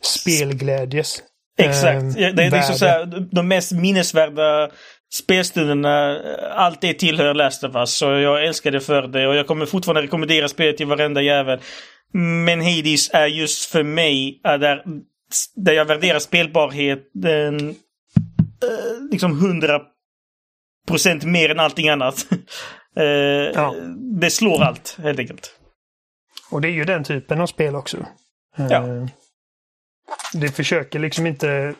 spelglädjes. Exakt. eh, det är liksom så här, de mest minnesvärda spelstunderna, allt det tillhör Last of Us. Så jag älskar det för det och jag kommer fortfarande rekommendera spelet till varenda jävel. Men Hades är just för mig, är där, där jag värderar spelbarheten eh, liksom 100 procent mer än allting annat. Eh, Ja. Det slår allt, helt enkelt. Och det är ju den typen av spel också. Eh, Ja. Det försöker liksom inte,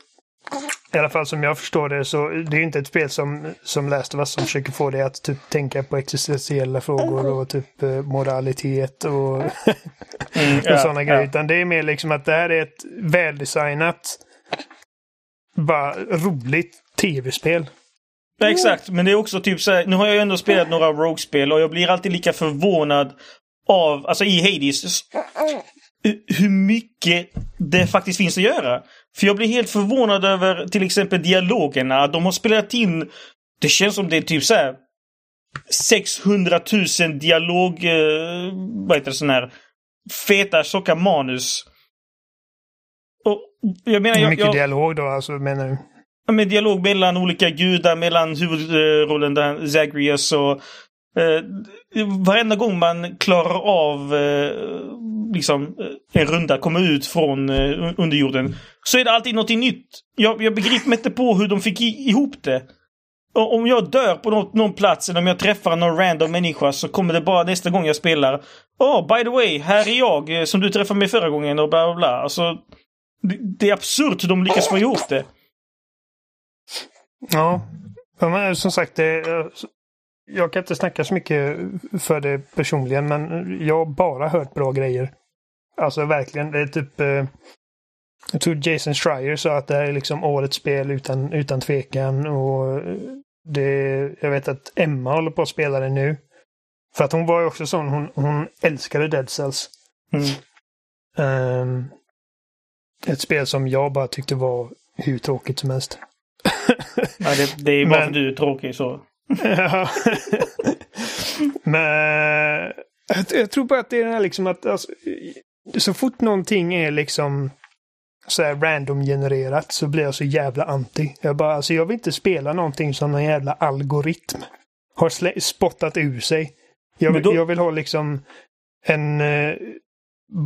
i alla fall som jag förstår det, så det är ju inte ett spel som, som Last of Us som försöker få dig att typ tänka på existentiella frågor och typ eh, moralitet och, Mm, och sådana grejer. ja. Utan det är mer liksom att det här är ett väldesignat, bara roligt tv-spel. Ja, exakt, men det är också typ så här, nu har jag ju ändå spelat några Rogue-spel och jag blir alltid lika förvånad av, alltså i Hades, hur mycket det faktiskt finns att göra. För jag blir helt förvånad över till exempel dialogerna. De har spelat in, det känns som det är typ så här 600 000 dialog, eh, vad heter det, sån här feta tjocka manus. Och jag menar, jag, Mycket jag, dialog då, alltså menar du? Ja, med dialog mellan olika gudar, mellan huvudrollen där, Zagreus och eh, varenda gång man klarar av eh, liksom eh, en runda, kommer ut från eh, underjorden, så är det alltid något nytt. Jag, jag begriper mig inte på hur de fick i, ihop det. Och om jag dör på något, någon plats eller om jag träffar någon random människa så kommer det bara nästa gång jag spelar. Åh, oh, by the way, här är jag eh, som du träffade mig förra gången och bla bla bla. Alltså, det, det är absurt hur de lyckas få ihop det. Ja, ja men som sagt, det, eh, jag kan inte snacka så mycket för det personligen, men jag har bara hört bra grejer. Alltså verkligen, det är typ... eh, Jag tror Jason Schreier sa att det här är liksom årets spel utan, utan tvekan. Och det, jag vet att Emma håller på att spela det nu. För att hon var ju också sån, hon, hon älskade Dead Cells. Mm. Ehm, ett spel som jag bara tyckte var hur tråkigt som helst. Ja, det, det är bara Men- för du är tråkig så. Ja. Men jag, jag tror bara att det är det här liksom att alltså, så fort någonting är liksom så här random-genererat så blir jag så jävla anti. Jag bara, alltså jag vill inte spela någonting som någon jävla algoritm har spottat ur sig. Jag då- jag vill ha liksom en, eh,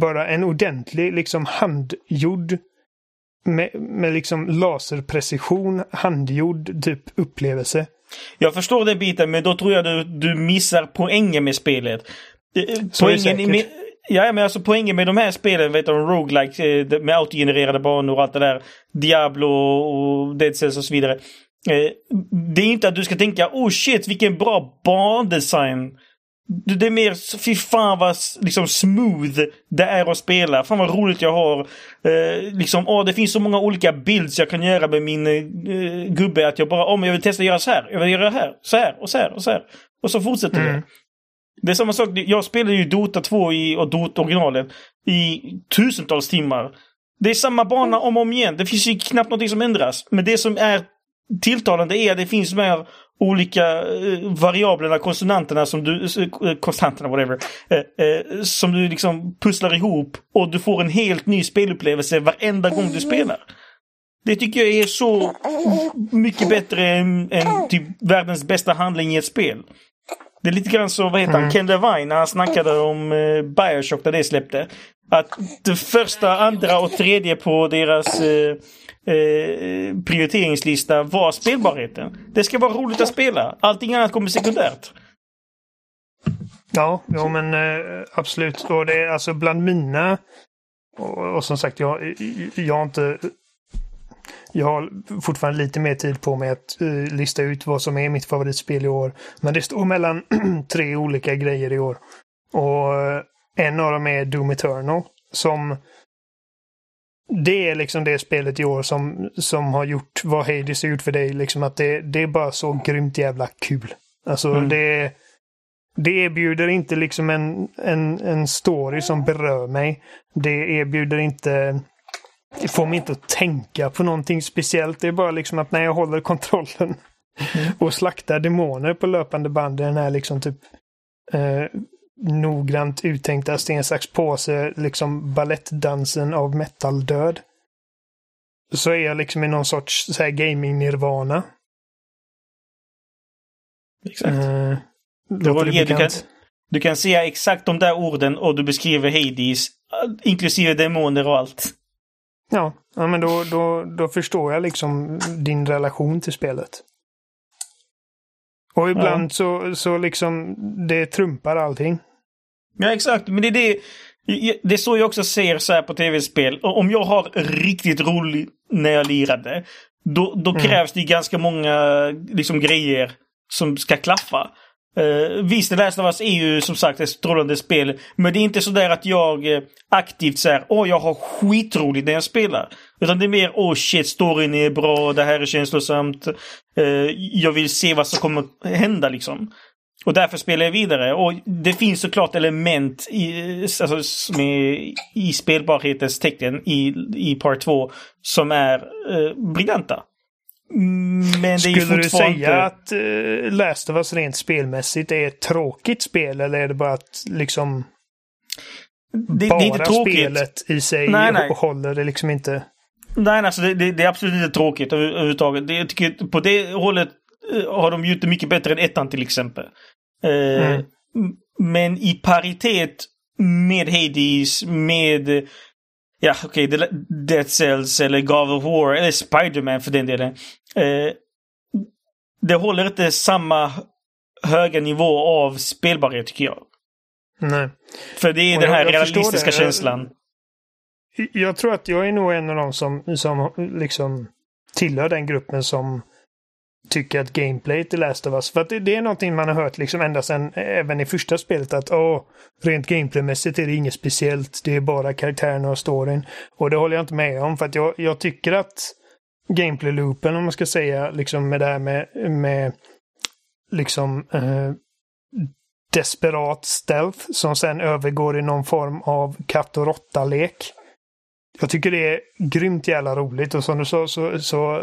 bara en ordentlig liksom handgjord med, med liksom laserprecision, handgjord typ upplevelse. Jag förstår den biten, men då tror jag du, du missar poängen med spelet. Eh, Så Poängen med, ja, men alltså poängen med de här spelen, vet du, roguelike eh, med autogenererade banor och allt det där. Diablo och Dead Cells och så vidare. Eh, Det är inte att du ska tänka oh shit vilken bra bandesign. Det är mer fy fan vad liksom smooth det är att spela. Fan vad roligt jag har. Eh, liksom, åh, det finns så många olika builds jag kan göra med min eh, gubbe att jag bara, om jag vill testa att göra så här. Jag vill göra det här, så här och så här och så här. Och så fortsätter Mm. det. Det är samma sak, jag spelade ju Dota 2 i, och Dota originalen i tusentals timmar. Det är samma bana om och om igen. Det finns ju knappt någonting som ändras. Men det som är tilltalande är att det finns med olika eh, variablerna, konsonanterna som du, eh, konstanterna whatever, eh, eh, som du liksom pusslar ihop och du får en helt ny spelupplevelse varenda gång du spelar. Det tycker jag är så mycket bättre än, än typ världens bästa handling i ett spel. Det är lite grann så, vad heter han, Ken Levine när han snackade om eh, Bioshock när det släppte. Att det första, andra och tredje på deras eh, eh, prioriteringslista var spelbarheten. Det ska vara roligt att spela. Allting annat kommer sekundärt. Ja, ja men eh, absolut. Och det är alltså bland mina... Och, och som sagt, jag, jag har inte... Jag har fortfarande lite mer tid på mig att eh, lista ut vad som är mitt favoritspel i år. Men det står mellan tre olika grejer i år. Och eh, en av dem är Doom Eternal. Som... Det är liksom det spelet i år som, som har gjort vad Hades har gjort för dig. Liksom att det, det är bara så grymt jävla kul. Alltså Mm. det det erbjuder inte liksom en, en, en story som berör mig. Det erbjuder inte... Det får mig inte att tänka på någonting speciellt. Det är bara liksom att när jag håller kontrollen och slaktar demoner på löpande band i den här liksom typ eh, noggrant uttänkta sten, sax, påse, liksom ballettdansen av metal-död. Så är jag liksom i någon sorts gaming-nirvana. Exakt. Eh, Det var det det du kan, bekant? du kan säga exakt de där orden och du beskriver Hades. Inklusive demoner och allt. Ja, ja men då, då, då förstår jag liksom din relation till spelet. Och ibland så, så liksom det trumpar allting. Ja, exakt. Men det är det... Det är så jag också ser så här på tv-spel. Om jag har riktigt roligt när jag lirade, då, då krävs det ganska många liksom, grejer som ska klaffa. Uh, visst, The Last of Us är ju som sagt ett strålande spel. Men det är inte så där att jag eh, aktivt säger åh jag har skitroligt när jag spelar. Utan det är mer åh shit, storyn är bra, det här är känslosamt. Eh, jag vill se vad som kommer hända liksom. Och därför spelar jag vidare. Och det finns såklart element i, alltså, med, i spelbarhetens tecken i, i Part 2 som är eh, briljanta. Men det är ju Skulle du säga att uh, Last of Us rent spelmässigt är ett tråkigt spel eller är det bara att liksom det, det bara är inte tråkigt. spelet i sig Nej, nej. håller det liksom inte? Nej, alltså det, det, det är absolut inte tråkigt över- överhuvudtaget. Det, jag tycker, på det hållet eh, har de gjort det mycket bättre än ettan till exempel. Eh, Mm. Men i paritet med Hades, med ja okej, okay, Dead Cells eller God of War eller Spider-Man för den delen. Eh, det håller inte samma höga nivå av spelbarhet tycker jag. Nej. För det är Och den här jag realistiska. Jag- känslan. Jag tror att jag är nog en av dem som, som liksom tillhör den gruppen som tycker att gameplayet i Last of Us, för att det, det är någonting man har hört liksom ända sedan, även i första spelet, att åh, rent gameplaymässigt är det inget speciellt, det är bara karaktärerna och storyn. Och det håller jag inte med om, för att jag, jag tycker att gameplay-loopen, om man ska säga, liksom med det här med, med liksom eh, desperat stealth som sen övergår i någon form av katt och råtta-lek. Jag tycker det är grymt jävla roligt och som du sa så, så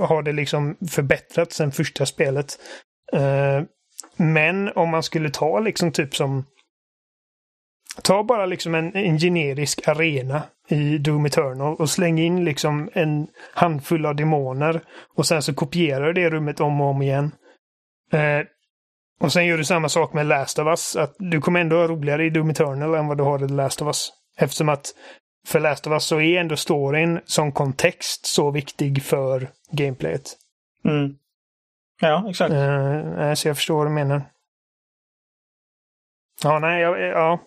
har det liksom förbättrats sen första spelet. Eh, men om man skulle ta liksom typ som Ta bara liksom en, en generisk arena i Doom Eternal och släng in liksom en handfull av demoner och sen så kopierar du det rummet om och om igen. Eh, och sen gör du samma sak med Last of Us. Att du kommer ändå ha roligare i Doom Eternal än vad du har i Last of Us. Eftersom att för Last of Us så är ändå storyn som kontext så viktig för gameplayet. Mm. Ja, exakt. Uh, så jag förstår vad du menar. Ja, nej, jag, ja.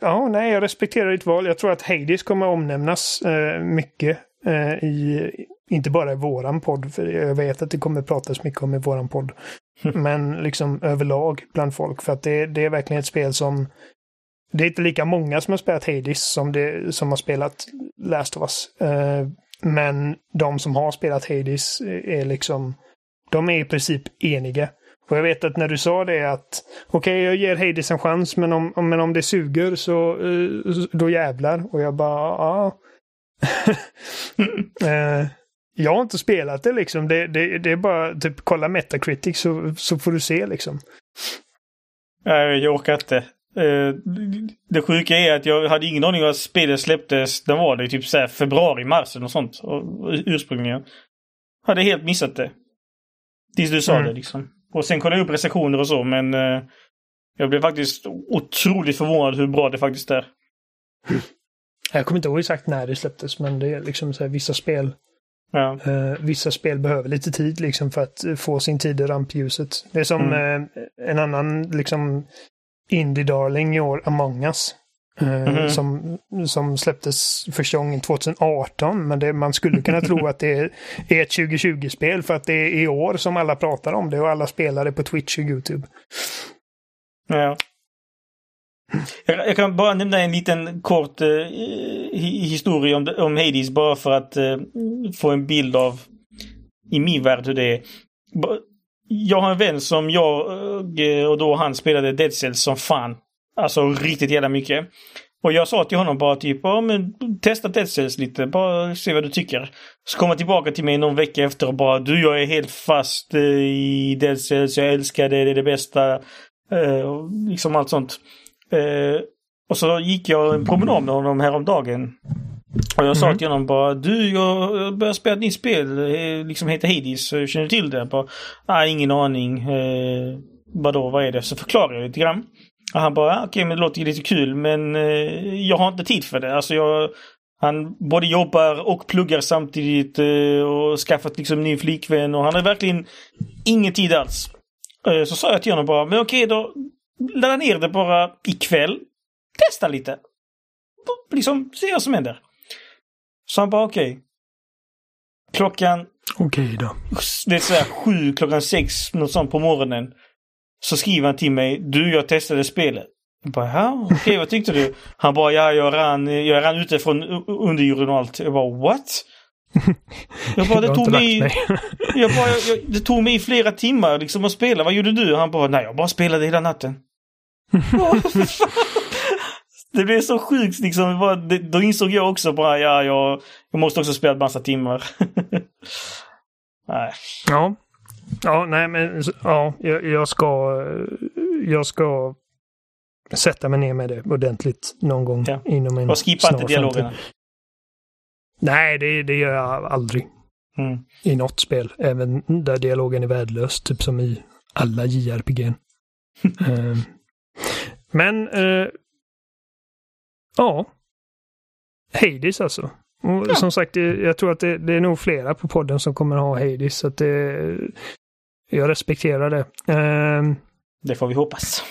Ja, nej, jag respekterar ditt val. Jag tror att Hades kommer omnämnas uh, mycket uh, i, inte bara i våran podd, för jag vet att det kommer pratas mycket om i våran podd. Men liksom överlag bland folk, för att det, det är verkligen ett spel som det är inte lika många som har spelat Hades som, det, som har spelat Last of Us. Uh, men de som har spelat Hades eh, är liksom, de är i princip eniga. Och jag vet att när du sa det att okej, okay, jag ger Hades en chans, men om, men om det suger så eh, då jävlar. Och jag bara, ja. uh, jag har inte spelat det liksom. Det, det, det är bara typ kolla Metacritic så, så får du se liksom. Jag orkar inte. Uh, det sjuka är att jag hade ingen aning om att spelet släpptes, den var det typ så februari, mars eller något sånt. Ursprungligen. Hade helt missat det. Tills du sa mm. det liksom. Och sen kollade jag upp recensioner och så men uh, jag blev faktiskt otroligt förvånad hur bra det faktiskt är. Jag kommer inte ihåg exakt när det släpptes men det är liksom så här, vissa spel Ja. Uh, vissa spel behöver lite tid liksom för att få sin tid i rampljuset. Det är som mm. en annan liksom indie-darling i år, Among Us. Mm. som, som släpptes första gången 2018. Men det, man skulle kunna tro att det är, är ett 2020-spel för att det är i år som alla pratar om det och alla spelar det på Twitch och YouTube. Ja. Jag, jag, kan bara nämna en liten kort eh, historia om, om Hades bara för att eh, få en bild av i min värld hur det är. Jag har en vän som jag eh, och då han spelade Dead Cells som fan. Alltså riktigt jävla mycket. Och jag sa till honom bara typ, ja men testa Dead Cells lite, bara se vad du tycker. Så kom han tillbaka till mig någon vecka efter och bara, du jag är helt fast eh, i Dead Cells, jag älskar det, det är det bästa. Eh, liksom allt sånt. Eh, och så gick jag en promenad med honom häromdagen. Och jag sa mm. till honom bara du jag börjar spela ett nytt spel, eh, liksom heter Hades, känner du till det? Bara, Nej, ingen aning. Eh, vadå, vad är det? Så förklarade jag lite grann. Och han bara, ah, okej okay, men det låter lite kul men eh, jag har inte tid för det. Alltså jag, han både jobbar och pluggar samtidigt eh, och skaffat liksom ny flickvän och han har verkligen ingen tid alls. Eh, så sa jag till honom bara, men okej okay, då, ladda ner det bara ikväll. Testa lite. Liksom, se vad som händer. Så han bara okej. Okay. Klockan... Okej okay, då. Det är sådär sju, klockan sex, något sånt på morgonen. Så skriver han till mig. Du, jag testade spelet. Jag bara, ja, okej, okay, vad tyckte du? Han bara, ja, jag rann, jag rann ute från underjorden och allt. Jag bara, what? Jag bara, det tog mig, jag bara, jag, det tog mig flera timmar liksom att spela. Vad gjorde du? Han bara, nej, jag bara spelade hela natten. det blev så sjukt liksom. då insåg jag också bara, ja, jag, jag måste också spela en massa timmar. nej. Ja. Ja, nej men ja, jag, jag, ska, jag ska sätta mig ner med det ordentligt någon gång ja. inom en Och skippa inte dialogerna. Nej, det, det gör jag aldrig. Mm. I något spel, även där dialogen är värdelös, typ som i alla JRPG. uh, ehm, men, uh, ja. Hades alltså. Och ja. som sagt, jag tror att det, det, är nog flera på podden som kommer ha Hades. Så det, jag respekterar det. Uh, det får vi hoppas.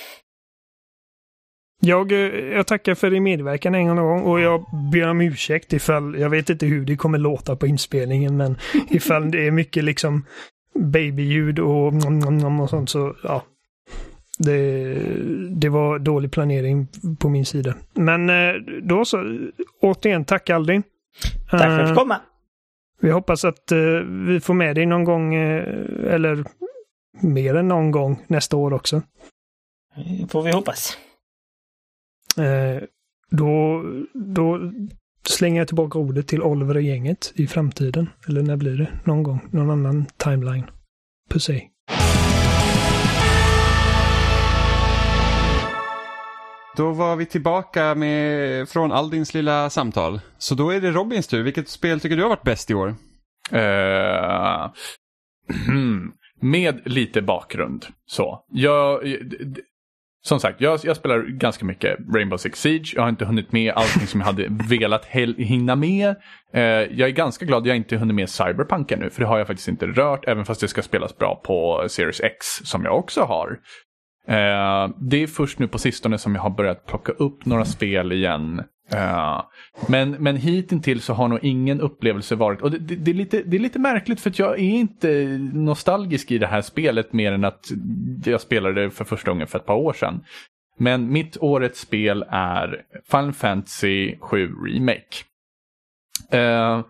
Jag, eh, jag tackar för din medverkan en gång och jag ber om ursäkt ifall, jag vet inte hur det kommer låta på inspelningen, men ifall det är mycket liksom babyljud och, och sånt så, ja. Det, det var dålig planering på min sida. Men eh, då så, återigen tack Aldin. Tack för att du fick komma. Vi hoppas att uh, vi får med dig någon gång, eller mer än någon gång nästa år också. får vi hoppas. Då, då slänger jag tillbaka ordet till Oliver och gänget i framtiden. Eller när blir det? Någon gång? Någon annan timeline? Puss hej. Då var vi tillbaka med, från Aldins lilla samtal. Så då är det Robins tur. Vilket spel tycker du har varit bäst i år? Uh, med lite bakgrund. Så. Jag, som sagt, jag, jag spelar ganska mycket Rainbow Six Siege. Jag har inte hunnit med allting som jag hade velat hinna med. Eh, jag är ganska glad att jag inte hunnit med Cyberpunk ännu, för det har jag faktiskt inte rört, även fast det ska spelas bra på Series X, som jag också har. Eh, det är först nu på sistone som jag har börjat plocka upp några spel igen. Eh, men, men hittills så har nog ingen upplevelse varit, och det, det, det, är lite, det är lite märkligt för att jag är inte nostalgisk i det här spelet mer än att jag spelade det för första gången för ett par år sedan. Men mitt årets spel är Final Fantasy 7 Remake. Eh,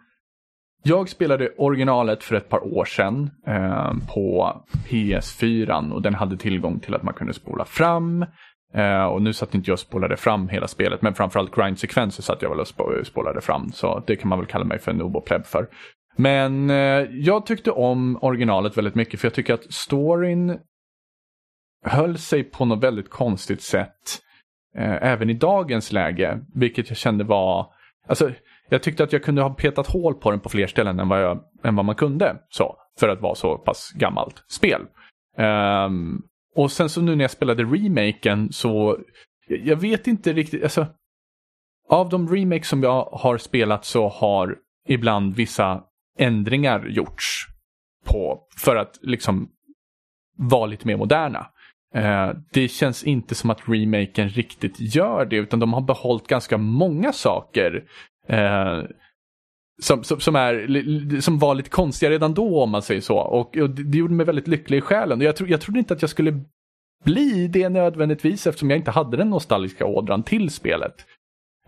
jag spelade originalet för ett par år sedan eh, på PS4 och den hade tillgång till att man kunde spola fram. Eh, och nu satt inte jag och spolade fram hela spelet men framförallt grindsekvenser satt jag väl och spolade fram. Så det kan man väl kalla mig för en noob för. Men eh, jag tyckte om originalet väldigt mycket för jag tycker att storyn höll sig på något väldigt konstigt sätt. Eh, även i dagens läge, vilket jag kände var... Alltså, jag tyckte att jag kunde ha petat hål på den på fler ställen än vad, jag, än vad man kunde. Så, för att vara så pass gammalt spel. Um, och sen så nu när jag spelade remaken så, jag, jag vet inte riktigt, alltså. Av de remakes som jag har spelat så har ibland vissa ändringar gjorts på, för att liksom vara lite mer moderna. Eh, det känns inte som att remaken riktigt gör det utan de har behållit ganska många saker eh, som, som, som, är, som var lite konstiga redan då om man säger så. Och, och det, gjorde mig väldigt lycklig i själen. Och jag, tro, jag trodde inte att jag skulle bli det nödvändigtvis eftersom jag inte hade den nostalgiska ådran till spelet.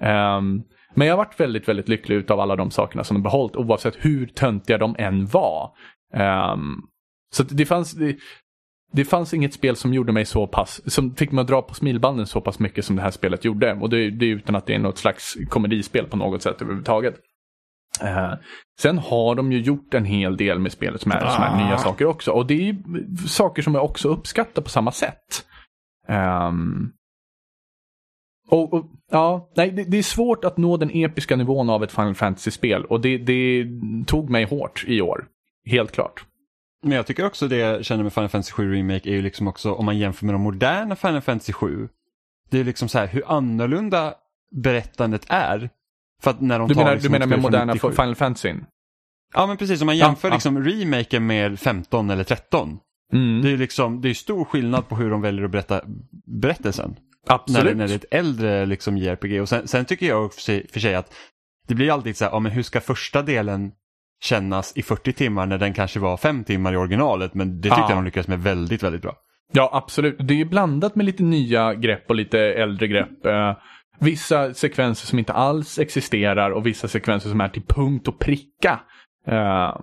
Um, men jag har varit väldigt, väldigt lycklig utav alla de sakerna som de behållit oavsett hur töntiga de än var. Um, så det fanns, det, det fanns inget spel som gjorde mig så pass, som fick mig att dra på smilbanden så pass mycket som det här spelet gjorde. Och det, det är utan att det är något slags komedispel på något sätt överhuvudtaget. Eh, sen har de ju gjort en hel del med spelet som är, som är nya saker också. Och det är saker som jag också uppskattar på samma sätt. Ehm, och, och, ja, nej, det, det är svårt att nå den episka nivån av ett Final Fantasy-spel. Och det, det tog mig hårt i år. Helt klart. Men jag tycker också det jag känner med Final Fantasy 7 Remake är ju liksom också om man jämför med de moderna Final Fantasy 7. Det är liksom så här hur annorlunda berättandet är. För att när de Du tar menar, liksom du menar med moderna 97. Final Fantasy? Ja men precis, om man jämför Ja, ja. liksom remaken med 15 eller 13. Mm. Det är liksom, det är stor skillnad på hur de väljer att berätta berättelsen. När, Absolut. det- när det är ett äldre liksom JRPG. Och sen, sen tycker jag för sig, för sig att det blir alltid så här, ja men hur ska första delen kännas i 40 timmar när den kanske var 5 timmar i originalet. Men det tyckte Ja. jag de lyckades med väldigt, väldigt bra. Ja, absolut. Det är ju blandat med lite nya grepp och lite äldre grepp. Eh, vissa sekvenser som inte alls existerar och vissa sekvenser som är till punkt och pricka. Eh,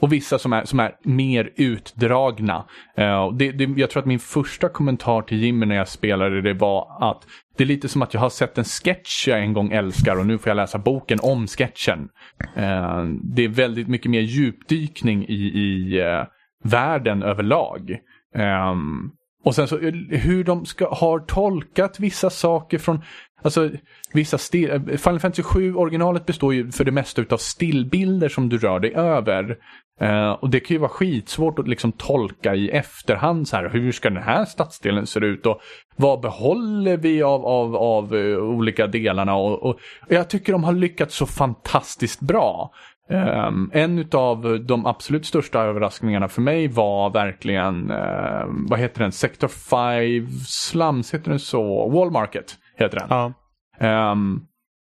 och vissa som är, som är mer utdragna. Uh, det, det, jag tror att min första kommentar till Jimmy när jag spelade det var att det är lite som att jag har sett en sketch jag en gång älskar och nu får jag läsa boken om sketchen. Uh, det är väldigt mycket mer djupdykning i, i uh, världen överlag. Um, och sen så hur de ska, har tolkat vissa saker från, alltså vissa still, Final Fantasy 7 originalet består ju för det mesta utav stillbilder som du rör dig över. Eh, och det kan ju vara skitsvårt att liksom tolka i efterhand så här, hur ska den här stadsdelen se ut och vad behåller vi av, av, av eh, olika delarna och, och jag tycker de har lyckats så fantastiskt bra. Um, en av de absolut största överraskningarna för mig var verkligen, eh, vad heter den, Sector 5 Slums, heter den så? Wall Market heter den. Ja. Ehm,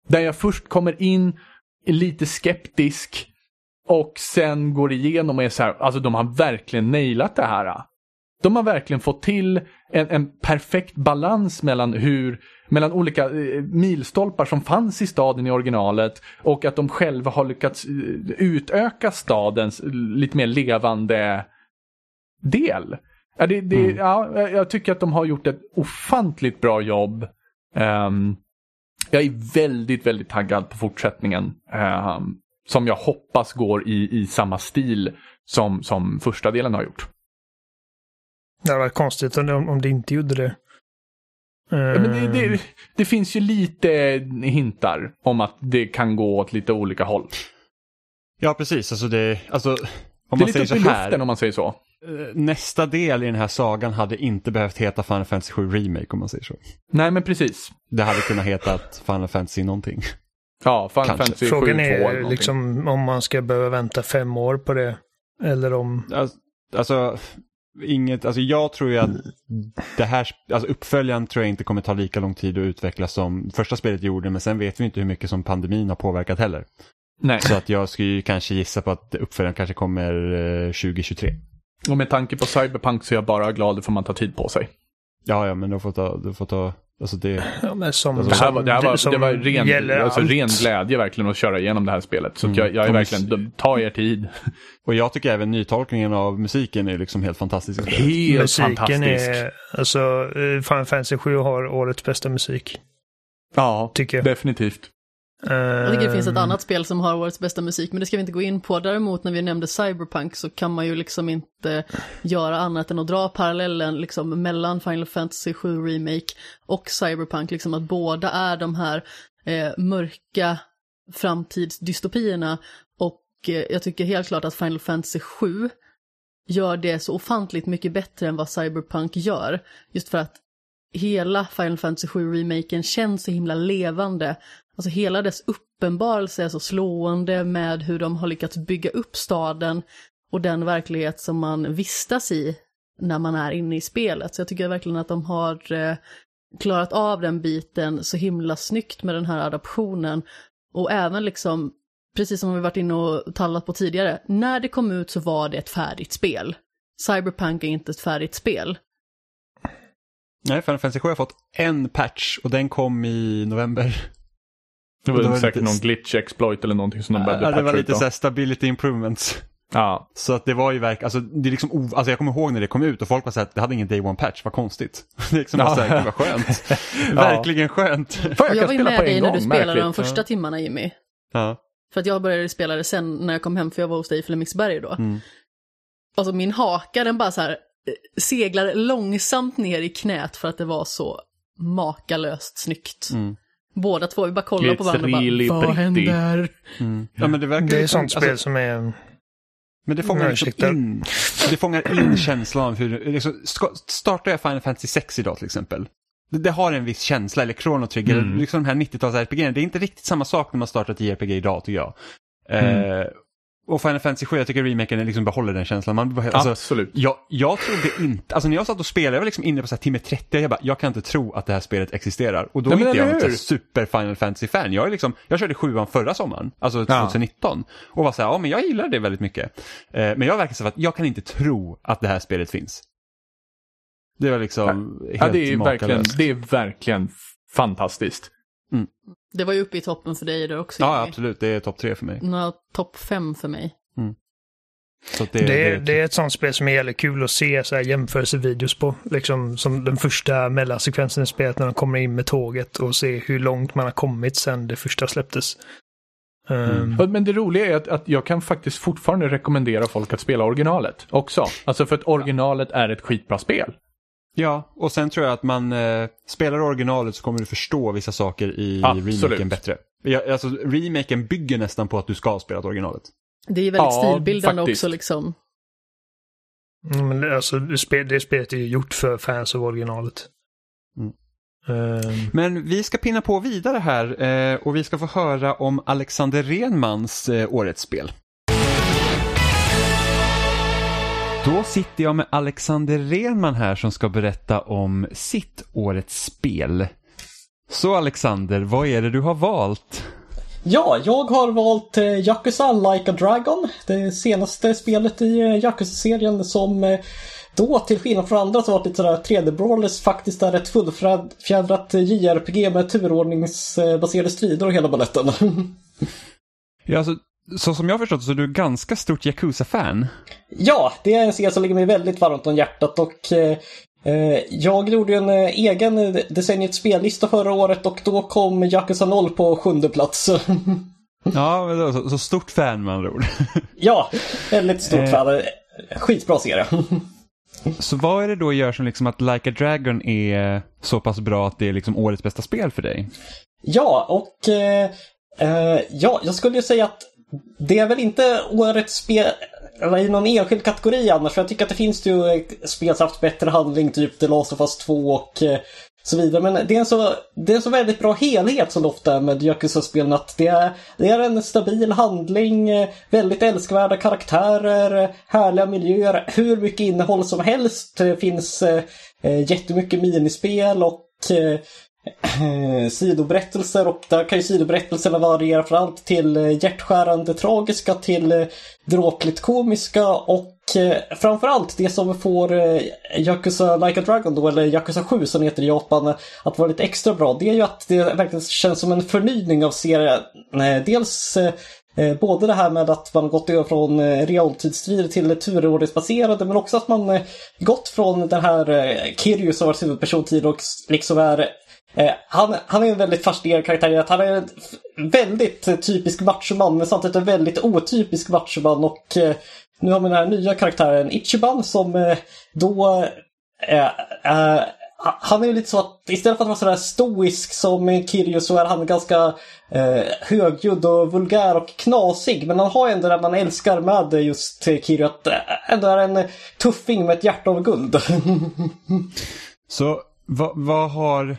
där jag först kommer in lite skeptisk och sen går igenom och är så här, alltså de har verkligen nailat det här. De har verkligen fått till en, en perfekt balans mellan hur mellan olika eh, milstolpar som fanns i staden i originalet och att de själva har lyckats eh, utöka stadens eh, lite mer levande del. Ja, det, det, Mm. ja, jag- tycker att de har gjort ett ofantligt bra jobb. Ehm, jag är väldigt, väldigt taggad på fortsättningen. ehm, som jag hoppas går i, i samma stil som, som första delen har gjort. Det hade varit konstigt om, om det inte gjorde det. Ja, men det, Eh, det, det finns ju lite hintar om att det kan gå åt lite olika håll. Ja, precis. Alltså det, alltså, om det är man lite säger upp så i här. luften om man säger så. eh, nästa del i den här sagan hade inte behövt heta Final Fantasy 7 Remake om man säger så. Nej, men precis. Det hade kunnat heta Final Fantasy någonting. Ja, Final. Fantasy 7 Frågan 2 eller är liksom om man ska behöva vänta fem år på det. Eller om... Alltså, alltså, inget, alltså jag tror ju att det här, alltså uppföljaren tror jag inte kommer ta lika lång tid att utveckla som första spelet gjorde, men sen vet vi inte hur mycket som pandemin har påverkat heller. Nej, Så att jag skulle ju kanske gissa på att uppföljaren kanske kommer eh, 2023. och med tanke på Cyberpunk så är jag bara glad för man tar tid på sig. Ja, ja, men du får ta, du får ta, alltså det, Ja, som, Alltså, Det här var, det här var, det var ren, alltså, allt. ren glädje verkligen att köra igenom det här spelet. Så Mm. jag, jag är verkligen, ta er tid. och jag tycker även nytolkningen av musiken är liksom helt fantastisk. Helt Musiken fantastisk. är... Alltså, eh, Final Fantasy 7 har årets bästa musik. Ja, Tycker jag. definitivt. Jag tycker det finns ett Ehm, annat spel som har årets bästa musik, men det ska vi inte gå in på. Däremot när vi nämnde Cyberpunk så kan man ju liksom inte göra annat än att dra parallellen liksom mellan Final Fantasy 7 Remake och Cyberpunk, liksom att båda är de här eh, mörka framtidsdystopierna och eh, jag tycker helt klart att Final Fantasy 7 gör det så ofantligt mycket bättre än vad Cyberpunk gör. Just för att hela Final Fantasy 7-remaken känns så himla levande. Alltså hela dess uppenbarelse är så slående med hur de har lyckats bygga upp staden och den verklighet som man vistas i när man är inne i spelet. Så jag tycker verkligen att de har eh, klarat av den biten så himla snyggt med den här adaptionen. Och även liksom, precis som vi varit inne och talat på tidigare, när det kom ut så var det ett färdigt spel. Cyberpunk är inte ett färdigt spel. Nej, Final Fantasy 7 har fått en patch och den kom i november. Det var, Det var säkert lite- någon glitch exploit eller någonting som de behövde Ja, det var patcha lite då. så här stability improvements. Ja, Så att det var ju verkligen, alltså det är liksom, o- alltså jag kommer ihåg när det kom ut och folk var så här, det hade ingen day one patch, vad konstigt. Det är liksom Ja. bara så här, gud vad skönt. Verkligen skönt. Fan, jag kan var ju med dig när du spelade de märkligt. första timmarna Jimmy. Ja. För att jag började spela det sen när jag kom hem för jag var hos dig i Flemingsberg då. Mm. Alltså min haka den bara så här eh, seglar långsamt ner i knät för att det var så makalöst snyggt. Mm. Båda två, vi bara kollar på varandra och really bara, vad pretty." händer? Mm. Ja, men det verkar Det är liksom- sånt alltså, spel som är... Men det fångar liksom in, det fångar in känslan av hur, liksom, startar jag Final Fantasy 6 idag till exempel. Det, det har en viss känsla, eller Chrono Trigger, Mm. liksom de här 90-tals RPG, det är inte riktigt samma sak när man startar ett JRPG idag tycker jag. Mm. Eh, och Final Fantasy 7, jag tycker remaken liksom behåller den känslan. Man, alltså, Absolut. jag, jag trodde inte, alltså när jag satt och spelade, jag var liksom inne på så här timme 30, jag bara, jag kan inte tro att det här spelet existerar. Och då Nej, är inte jag något super Final Fantasy-fan. Jag, är liksom, jag körde sjuan förra sommaren, alltså Ja. 2019. Och var så här, ja men jag gillar det väldigt mycket. Eh, men jag verkar så att jag kan inte tro att det här spelet finns. Det var liksom helt Ja, det är verkligen, makalöst. det är verkligen fantastiskt. Det var ju uppe i toppen för dig där också Ja, Jimmy. absolut. Det är topp tre för mig. Nå, topp fem för mig. Så att det, Det, är, det är ett sånt spel som är jävligt kul att se så här jämförelsevideos på. Liksom som den första mellansekvensen i spelet när de kommer in med tåget och se hur långt man har kommit sen det första släpptes. Mm. Um, Men det roliga är att, att jag kan faktiskt fortfarande rekommendera folk att spela originalet också. Alltså för att originalet är ett skitbra spel. Ja, och sen tror jag att man eh, spelar originalet så kommer du förstå vissa saker i Absolut. remaken bättre. Ja, alltså remaken bygger nästan på att du ska ha spelat originalet. Det är ju väldigt Ja, stilbildande faktiskt. också liksom. mm, men det- alltså, det, spel, det spelet är ju gjort för fans av originalet. Mm. Um, Men vi ska pinna på vidare här eh, och vi ska få höra om Alexander Renmans eh, årets spel. Då sitter jag med Alexander Renman här som ska berätta om sitt årets spel. Så Alexander, vad är det du har valt? Ja, jag har valt eh, Yakuza Like a Dragon. Det senaste spelet i eh, Yakuza-serien som eh, då, till skillnad från andra som varit lite sådär 3D-brawlers, faktiskt är ett fullfjädrat JRPG med turordningsbaserade strider och hela baletten. Ja, alltså, så som jag har förstått så är du ganska stort Yakuza-fan. ja, det är en serie som ligger mig väldigt varmt om hjärtat och eh, eh, jag gjorde en eh, egen eh, decenniets spellista förra året och då kom Yakuza 0 på sjunde plats. Ja, så, så stort fan med andra ord. ja, väldigt stort Eh. fan. Skitbra serie. Så vad är det då gör som liksom att Like a Dragon är så pass bra att det är liksom årets bästa spel för dig? Ja, och eh, eh, ja, jag skulle ju säga att det är väl inte årets spel eller i någon enskild kategori annars. För jag tycker att det finns ju spel som haft bättre handling, typ The Last of Us 2 och eh, så vidare. Men det är en så, det är en så väldigt bra helhet som det ofta är med Yakuza-spelen. Att det är, det är en stabil handling, eh, väldigt älskvärda karaktärer, härliga miljöer, hur mycket innehåll som helst. Det finns eh, jättemycket minispel och Eh, sidoberättelser och där kan ju sidoberättelserna variera från allt till eh, hjärtskärande tragiska till eh, dråpligt komiska och framförallt det som får Yakuza Like a Dragon då, eller Yakuza 7 som heter i Japan, att vara lite extra bra. Det är ju att det verkligen känns som en förnyning av serien. Dels Både det här med att man gått över från realtidsstrider till turordningsbaserade men också att man gått från den här Kiryu som varit huvudperson tidigare och liksom är Eh, han, han är en väldigt fascinerande karaktär. Han är en väldigt typisk machoman men samtidigt en väldigt otypisk machoman. Och eh, nu har vi den här nya karaktären Ichiban som eh, då eh, han är ju lite så att istället för att vara sådär stoisk som Kiryu så är han ganska eh, högljudd och vulgär och knasig. Men han har ändå det man älskar med just Kiryu, att ändå är en tuffing med ett hjärta av guld. så vad, vad har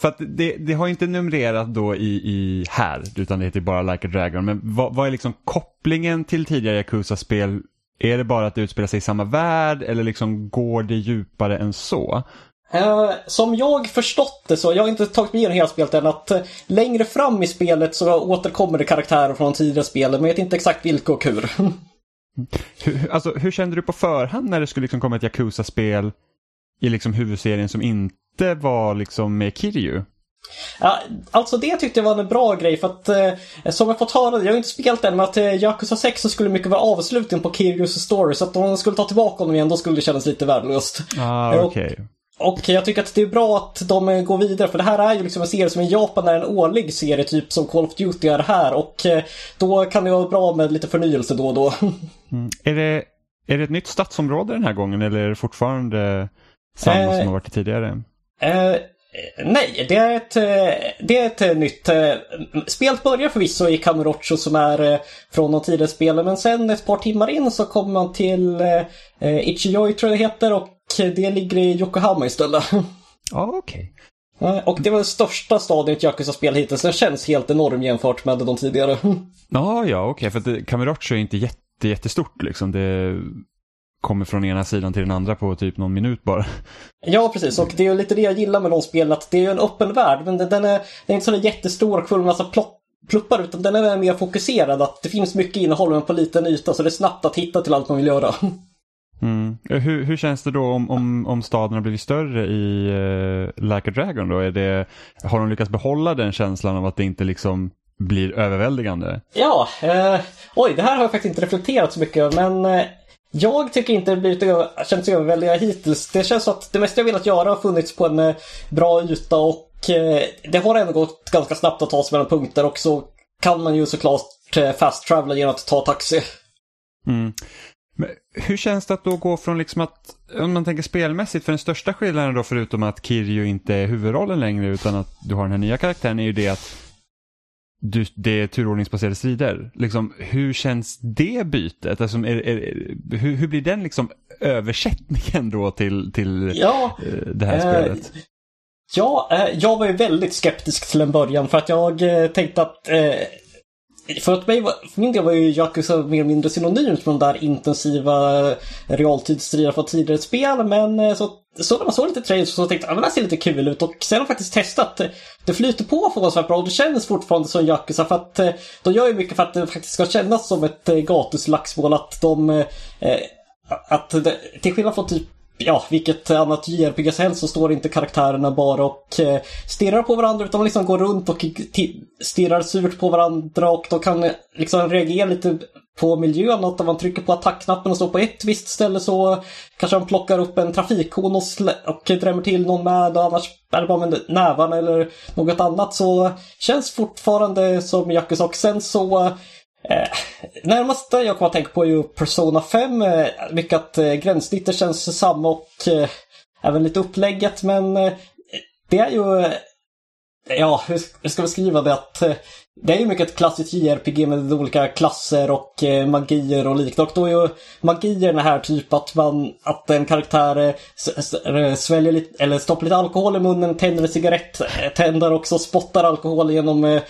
för att det, det har inte numrerat då i, i här, utan det heter bara Like a Dragon. Men vad, vad är liksom kopplingen till tidigare Yakuza-spel? Är det bara att det utspelar sig i samma värld eller liksom går det djupare än så? Uh, som jag förstått det så, jag har inte tagit mig igenom hela spelet än, att uh, längre fram i spelet så återkommer det karaktärer från tidigare spel, men jag vet inte exakt vilka och hur. hur, alltså, hur kände du på förhand när det skulle liksom komma ett Yakuza-spel i liksom huvudserien som inte inte var liksom med Kiryu. Ja, alltså det tyckte jag var en bra grej för att eh, som jag fått höra, jag har inte spelat än, men att eh, Yakuza 6 så skulle mycket vara avslutning på Kiryus story. Så att om de skulle ta tillbaka honom igen då skulle det kännas lite värdelöst. Ah, okay. och, och jag tycker att det är bra att de eh, går vidare för det här är ju liksom en serie som i Japan är en årlig serie typ som Call of Duty är här och eh, då kan det vara bra med lite förnyelse då och då. Mm. Är, det, är det ett nytt stadsområde den här gången eller är det fortfarande samma eh, som har varit tidigare? Eh, nej, det är ett, eh, det är ett eh, nytt... Eh, spelet börjar förvisso i Kamurocho som är från de tidigare spelen men sen ett par timmar in så kommer man till eh, Ichiyoi tror jag det heter och det ligger i Yokohama istället. Ja, okej. Okay. Och det var den största ett Yakuza-spel hittills. Den känns helt enorm jämfört med de tidigare. Ja, ja, okej. Okay. För Kamurocho är inte jätte, jättestort liksom. Det kommer från ena sidan till den andra på typ någon minut bara. Ja, precis. Och det är lite det jag gillar med de spelen, att det är ju en öppen värld, men den är, den är inte så jättestor och full med massa plott pluppar utan den är mer fokuserad. Att det finns mycket innehåll men på liten yta så det är snabbt att hitta till allt man vill göra. Mm. Hur, hur känns det då om, om, om staden har blivit större i uh, Like a Dragon då? Är det, har de lyckats behålla den känslan av att det inte liksom blir överväldigande? Ja, eh, oj det här har jag faktiskt inte reflekterat så mycket över men eh, jag tycker inte det blivit känts överväldigande hittills. Det känns som att det mesta jag velat göra har funnits på en eh, bra yta och eh, det har ändå gått ganska snabbt att ta sig mellan punkter och så kan man ju såklart eh, fast travela genom att ta taxi. Mm. Men hur känns det att då gå från liksom att, om man tänker spelmässigt, för den största skillnaden då förutom att Kirjo inte är huvudrollen längre utan att du har den här nya karaktären är ju det att du, det är turordningsbaserade strider. Liksom, hur känns det bytet? Alltså, är, är, hur, hur, blir den liksom översättningen då till, till ja, eh, det här eh, spelet? Ja, eh, jag var ju väldigt skeptisk till en början för att jag eh, tänkte att eh, för att mig, för min del var ju Yakuza mer eller mindre synonymt med de där intensiva realtidsstriderna från tidigare spel. Men eh, så, så när man såg lite trailers så tänkte jag ah, att det här ser lite kul ut. Och sen har jag faktiskt testat. Det flyter på förvånansvärt bra och det känns fortfarande som Yakuza. För att eh, de gör ju mycket för att det faktiskt ska kännas som ett eh, gatuslagsmål. Att de... Att till skillnad från typ ja, vilket annat JRPG som helst så står inte karaktärerna bara och eh, stirrar på varandra utan de liksom går runt och stirrar surt på varandra och då kan eh, liksom reagera lite på miljön. Att om man trycker på attackknappen och står på ett visst ställe så kanske de plockar upp en trafikkon och, och drämmer till någon med och annars är det bara med nävarna eller något annat så känns fortfarande som Yakuza och sen så Eh, närmaste jag kommer att tänka på är ju Persona 5. Eh, mycket att eh, gränssnittet känns samma och eh, även lite upplägget men eh, det är ju... Eh, ja, hur ska vi skriva det? Att eh, det är ju mycket ett klassiskt JRPG med olika klasser och eh, magier och liknande. Och då är ju magierna här typ att man, att en karaktär sväljer lite, eller stoppar lite alkohol i munnen, tänder en cigarett, tänder också, spottar alkohol genom,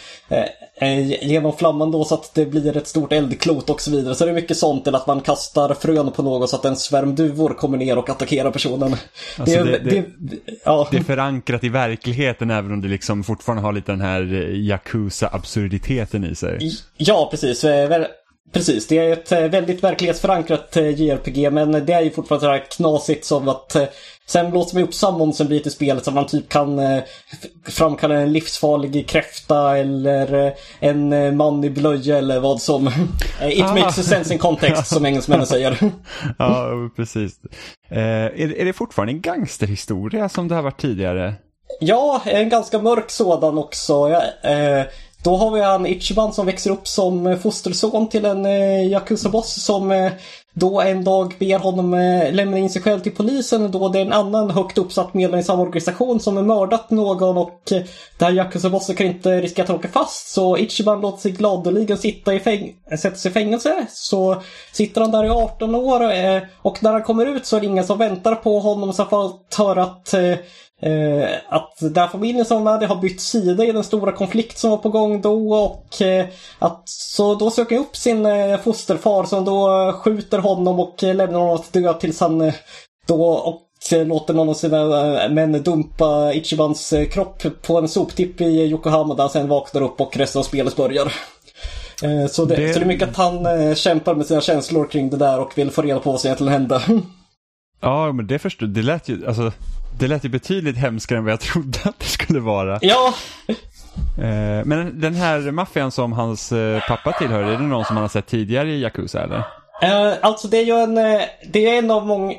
genom flamman då så att det blir ett stort eldklot och så vidare. Så det är mycket sånt, eller att man kastar frön på något så att en svärm duvor kommer ner och attackerar personen. Alltså, är- det- det- ja. Det är förankrat i verkligheten även om det liksom fortfarande har lite den här eh, Yakuza-absurditeten i sig. Ja, precis. Eh, Precis, det är ett eh, väldigt verklighetsförankrat eh, JRPG men det är ju fortfarande så här knasigt som att eh, sen låser man upp summonsen blir till spelet så man typ kan eh, framkalla en livsfarlig kräfta eller eh, en eh, man i blöja eller vad som. It Ah. makes sense in context som engelsmännen säger. Ja, precis. Eh, är, är det fortfarande en gangsterhistoria som det har varit tidigare? Ja, en ganska mörk sådan också. Ja, eh, då har vi han Ichiban som växer upp som fosterson till en eh, Yakuza-boss som eh, då en dag ber honom eh, lämna in sig själv till polisen då det är en annan högt uppsatt medlem i samma organisation som har mördat någon och eh, det den här Yakuza-bossen kan inte riskera att åka fast så Ichiban låter sig gladeligen sitta i fäng- eh, sätta sig i fängelse. Så sitter han där i 18 år och när han kommer ut så är det ingen som väntar på honom så får han höra att eh, att den här familjen som var med har bytt sida i den stora konflikt som var på gång då och eh, att så då söker jag upp sin eh, fosterfar som då skjuter honom och lämnar honom att dö tills han eh, då och eh, låter någon av sina eh, män dumpa Ichibans kropp på en soptipp i Yokohama där han sen vaknar upp och resten av spelet börjar. Så det, Det- så det är mycket att han kämpar med sina känslor kring det där och vill få reda på vad som egentligen hände. Ja, men det förstår Det lät ju, alltså, det lät ju betydligt hemskare än vad jag trodde att det skulle vara. ja, Eh, men den här maffian som hans eh, pappa tillhör, är det någon som man har sett tidigare i Yakuza eller? Eh, alltså det är ju en, eh, det är en av många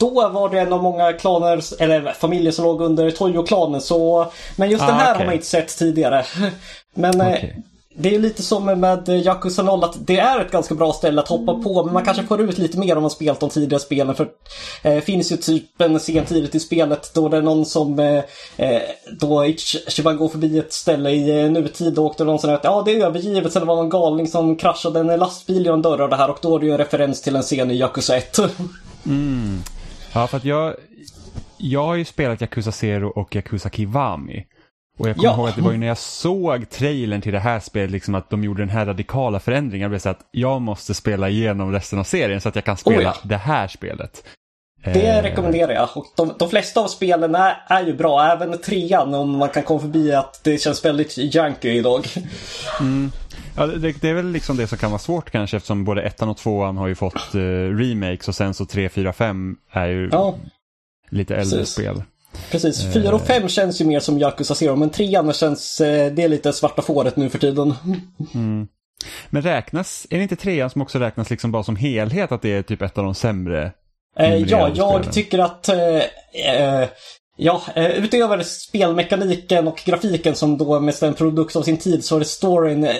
då var det en av många klaner, eller familjer som låg under Toyo-klanen så... Men just den Ah, här okej. har man inte sett tidigare. Men eh, Okej det är lite som med Yakuza 0 att det är ett ganska bra ställe att hoppa på men man kanske får ut lite mer om man spelat de tidigare spelen för det eh, finns ju typ en scen tidigt i spelet då det är någon som eh, eh, då Ichiban går förbi ett ställe i eh, nutid och då är någon som säger att ja det är övergivet Sen var det en någon galning som kraschade en lastbil genom dörrar det här och då är det ju en referens till en scen i Yakuza 1. Mm. Ja, för att jag, jag har ju spelat Yakuza Zero och Yakuza Kiwami. Och jag kommer Ja. ihåg att det var ju när jag såg trailern till det här spelet, liksom att de gjorde den här radikala förändringen. Jag blev så att jag måste spela igenom resten av serien så att jag kan spela Oh ja. det här spelet. Det Eh, rekommenderar jag. Och de, de flesta av spelen är, är ju bra. Även trean om man kan komma förbi att det känns väldigt janky idag. Ja, det, det är väl liksom det som kan vara svårt kanske eftersom både ettan och tvåan har ju fått eh, remakes och sen så 3, 4, 5 är ju Ja, lite äldre precis. spel. Precis. Fyra och fem känns ju mer som Yakuza Zero. Men trean känns, eh, det är lite svarta fåret nu för tiden. Men räknas, är det inte trean som också räknas liksom bara som helhet att det är typ ett av de sämre? Eh, ja, jag tycker att eh, eh, Ja, eh, utöver spelmekaniken och grafiken som då mest är en produkt av sin tid så är det storyn. eh,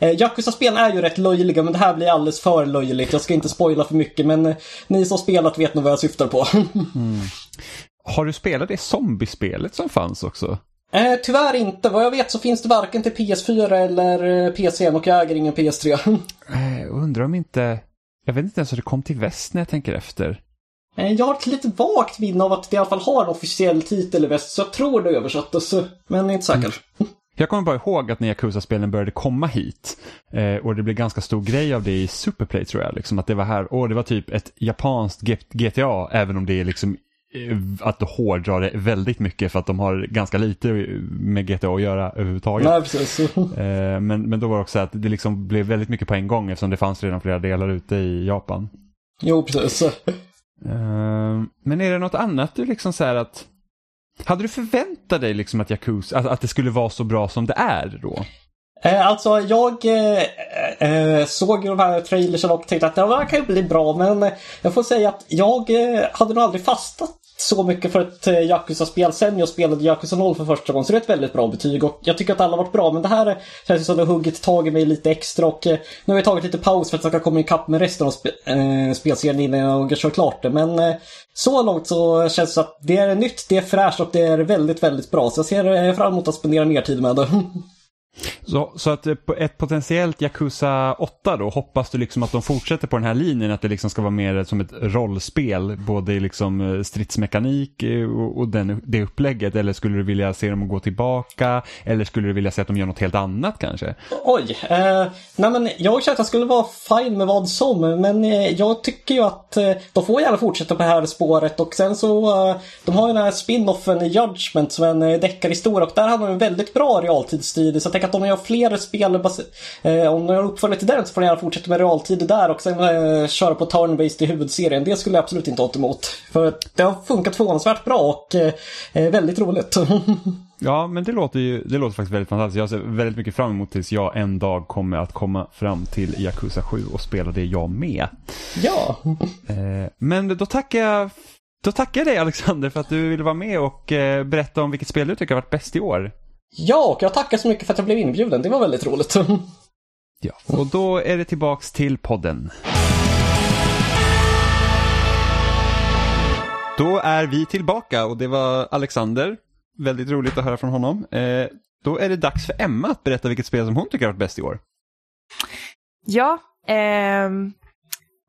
Eh, Yakuza-spel är ju rätt löjliga men det här blir alldeles för löjligt. Jag ska inte spoila för mycket men eh, ni som spelat vet nog vad jag syftar på. Har du spelat det zombiespelet som fanns också? eh, tyvärr inte. Vad jag vet så finns det varken till PS4 eller eh, PC och jag äger ingen PS3. Eh, undrar om inte, jag vet inte ens hur det kom till väst när jag tänker efter. Eh, Jag har ett lite vagt minne av att det i alla fall har en officiell titel i väst så jag tror det översattes. Men inte säker. Jag kommer bara ihåg att när Yakuza-spelen började komma hit eh, och det blev ganska stor grej av det i Superplay tror jag. Liksom, att det var här, och det var typ ett japanskt GTA även om det är liksom att hårdra det väldigt mycket för att de har ganska lite med GTA att göra överhuvudtaget. Nej, precis. Eh, men, men då var det också att det liksom blev väldigt mycket på en gång eftersom det fanns redan flera delar ute i Japan. Jo, precis. Eh, men är det något annat du liksom så här att hade du förväntat dig liksom att Yakuza, att, att det skulle vara så bra som det är då? Eh, alltså jag eh, eh, såg ju de här trailersen och tänkte att det här kan ju bli bra men jag får säga att jag eh, hade nog aldrig fastnat så mycket för ett eh, Yakuza-spel sen jag spelade Yakuza 0 för första gången. Så det är ett väldigt bra betyg och jag tycker att alla har varit bra men det här känns som att det har huggit tag i mig lite extra och eh, nu har jag tagit lite paus för att jag ska komma ikapp med resten av sp eh, spelserien innan jag kör klart det. Men eh, så långt så känns det som att det är nytt, det är fräscht och det är väldigt, väldigt bra. Så jag ser fram emot att spendera mer tid med det. Så, så att eh, på ett potentiellt Yakuza 8 då, hoppas du liksom att de fortsätter på den här linjen, att det liksom ska vara mer som ett rollspel, både i liksom eh, stridsmekanik eh, och, och den, det upplägget, eller skulle du vilja se dem gå tillbaka, eller skulle du vilja se att de gör något helt annat kanske? Oj. Eh, nej men jag känner att jag skulle vara fine med vad som, men jag tycker ju att eh, de får gärna fortsätta på det här spåret och sen så, eh, de har ju den här spin-offen Judgment som är en deckarhistoria och där har de en väldigt bra realtidsstrid. Så jag tänker att om de gör fler spel, eh, om de gör uppföljare till den så får de gärna fortsätta med realtid där och sen eh, köra på turn-based i huvudserien. Det skulle jag absolut inte ha emot. För det har funkat förvånansvärt bra och eh, eh väldigt roligt. Ja, men det låter ju det låter faktiskt väldigt fantastiskt. Jag ser väldigt mycket fram emot tills jag en dag kommer att komma fram till Yakuza 7 och spela det jag med. Ja. Eh, men då tackar jag då tackar jag dig Alexander för att du ville vara med och eh, berätta om vilket spel du tycker har varit bäst i år. Ja, och jag tackar så mycket för att jag blev inbjuden. Det var väldigt roligt. Ja, och då är det tillbaks till podden. Då är vi tillbaka och det var Alexander. Väldigt roligt att höra från honom. Eh, då är det dags för Emma att berätta vilket spel som hon tycker har varit bäst i år. Ja, ehm,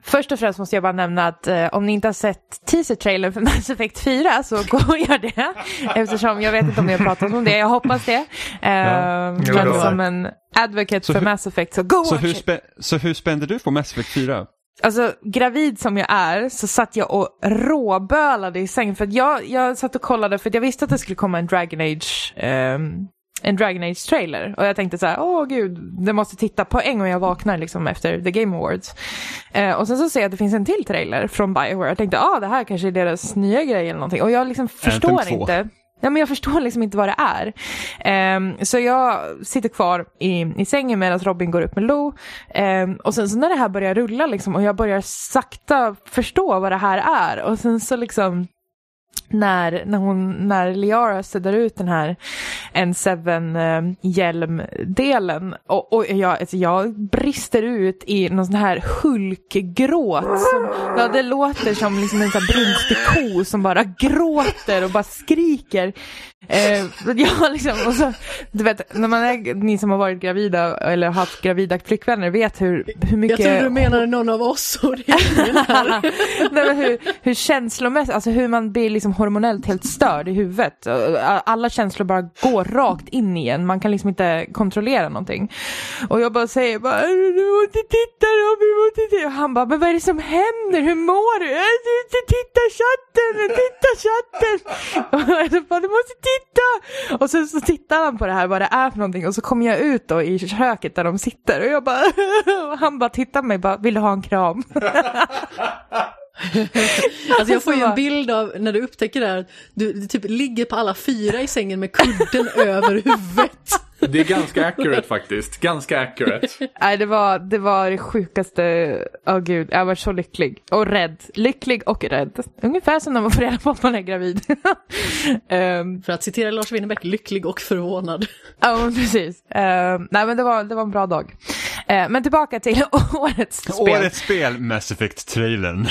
Först och främst måste jag bara nämna att eh, om ni inte har sett teaser-trailern för Mass Effect 4 så gå och gör det. Eftersom jag vet inte om ni har pratat om det, jag hoppas det. Eh, Ja. men som en advocate Så för hur- Mass Effect så go Så hur, spä så hur spände du på Mass Effect 4? Alltså gravid som jag är så satt jag och råbölade i sängen för att jag, jag satt och kollade för jag visste att det skulle komma en Dragon Age ehm, en Dragon Age trailer och jag tänkte så här, åh gud, det måste titta på en gång jag vaknar liksom efter The Game Awards. Eh, och sen så ser jag att det finns en till trailer från Bioware. Jag tänkte, ah det här kanske är deras nya grej eller någonting. Och jag liksom förstår Anthem 2. inte. Ja, men jag förstår liksom inte vad det är. Ehm, så jag sitter kvar i, i sängen medan Robin går upp med Lo. Ehm, och sen så när det här börjar rulla liksom, och jag börjar sakta förstå vad det här är. Och sen så liksom när, när, hon, när Liara suddar ut den här N7-hjälmdelen och, och jag, alltså jag brister ut i någon sån här hulkgråt. Som, ja, det låter som liksom en sån brunstig ko som bara gråter och bara skriker. Eh, ja, liksom, så, du vet, när man är, ni som har varit gravida eller haft gravida flickvänner vet hur, hur mycket... Jag tror du menade någon av oss och det. Nej, men hur, hur känslomässigt, alltså hur man blir liksom hormonellt helt störd i huvudet. Alla känslor bara går rakt in i en, man kan liksom inte kontrollera någonting. Och jag bara säger bara, äh, du måste titta Robin, du måste titta. Och han bara, men vad är det som händer? Hur mår du? Äh, du måste Titta chatten, titta chatten. Och jag bara, du måste titta. Och sen så tittar han på det här, vad det är för någonting. Och så kommer jag ut då i köket där de sitter. Och jag bara, och han bara tittar på mig bara, vill du ha en kram? Alltså jag får ju en bara- bild av när du upptäcker det här, du, du typ ligger på alla fyra i sängen med kudden över huvudet. Det är ganska accurate faktiskt. Ganska accurate. Nej, det var det, var det sjukaste. Åh gud, jag var så lycklig. Och rädd. Lycklig och rädd. Ungefär som när man får reda på att man är gravid. um, För att citera Lars Winnerbäck, lycklig och förvånad. ja, men precis. Ehm, nej, men det var, det var en bra dag. Eh, men tillbaka till årets spel. Årets spel, Mass Effect-trailern.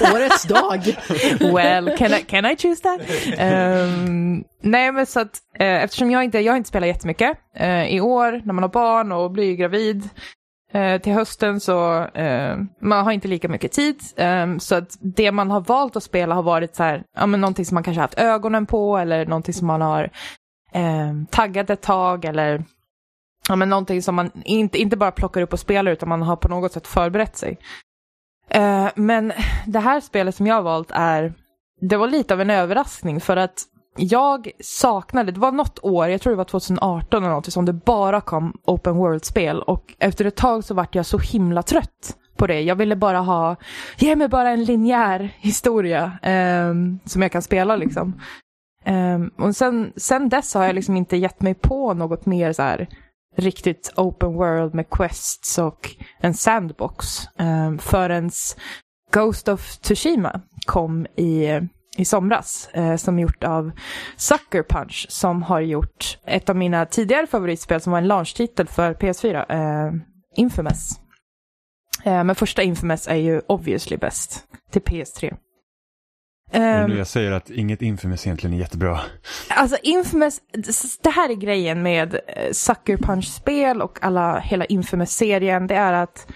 Årets dag. Well, can I, can I choose that? Ehm, nej, men så att eh, eftersom jag inte, jag har inte spelat jättemycket Eh, i år när man har barn och blir gravid eh, till hösten så eh, man har inte lika mycket tid. Ehm, så att det man har valt att spela har varit så här, ja men någonting som man kanske haft ögonen på eller någonting som man har eh, taggat ett tag eller ja, men någonting som man inte, inte bara plockar upp och spelar utan man har på något sätt förberett sig. Eh, men det här spelet som jag har valt är, det var lite av en överraskning för att jag saknade, det var något år, jag tror det var 2018 eller något, som det bara kom open world-spel och efter ett tag så vart jag så himla trött på det. Jag ville bara ha, ge mig bara en linjär historia ehm, som jag kan spela liksom. Ehm, och sen, sen dess har jag liksom inte gett mig på något mer så här riktigt open world med quests och en sandbox um, förrän Ghost of Tsushima kom i, i somras eh, som är gjort av Sucker Punch som har gjort ett av mina tidigare favoritspel som var en launchtitel för PS4, eh, Infamous. Eh, men första Infamous är ju obviously bäst till PS3. Det är Ehm, jag säger att inget Infamous egentligen är jättebra. Alltså Infamous, det här är grejen med eh, Sucker Punch-spel och alla, hela Infamous-serien. Det är att,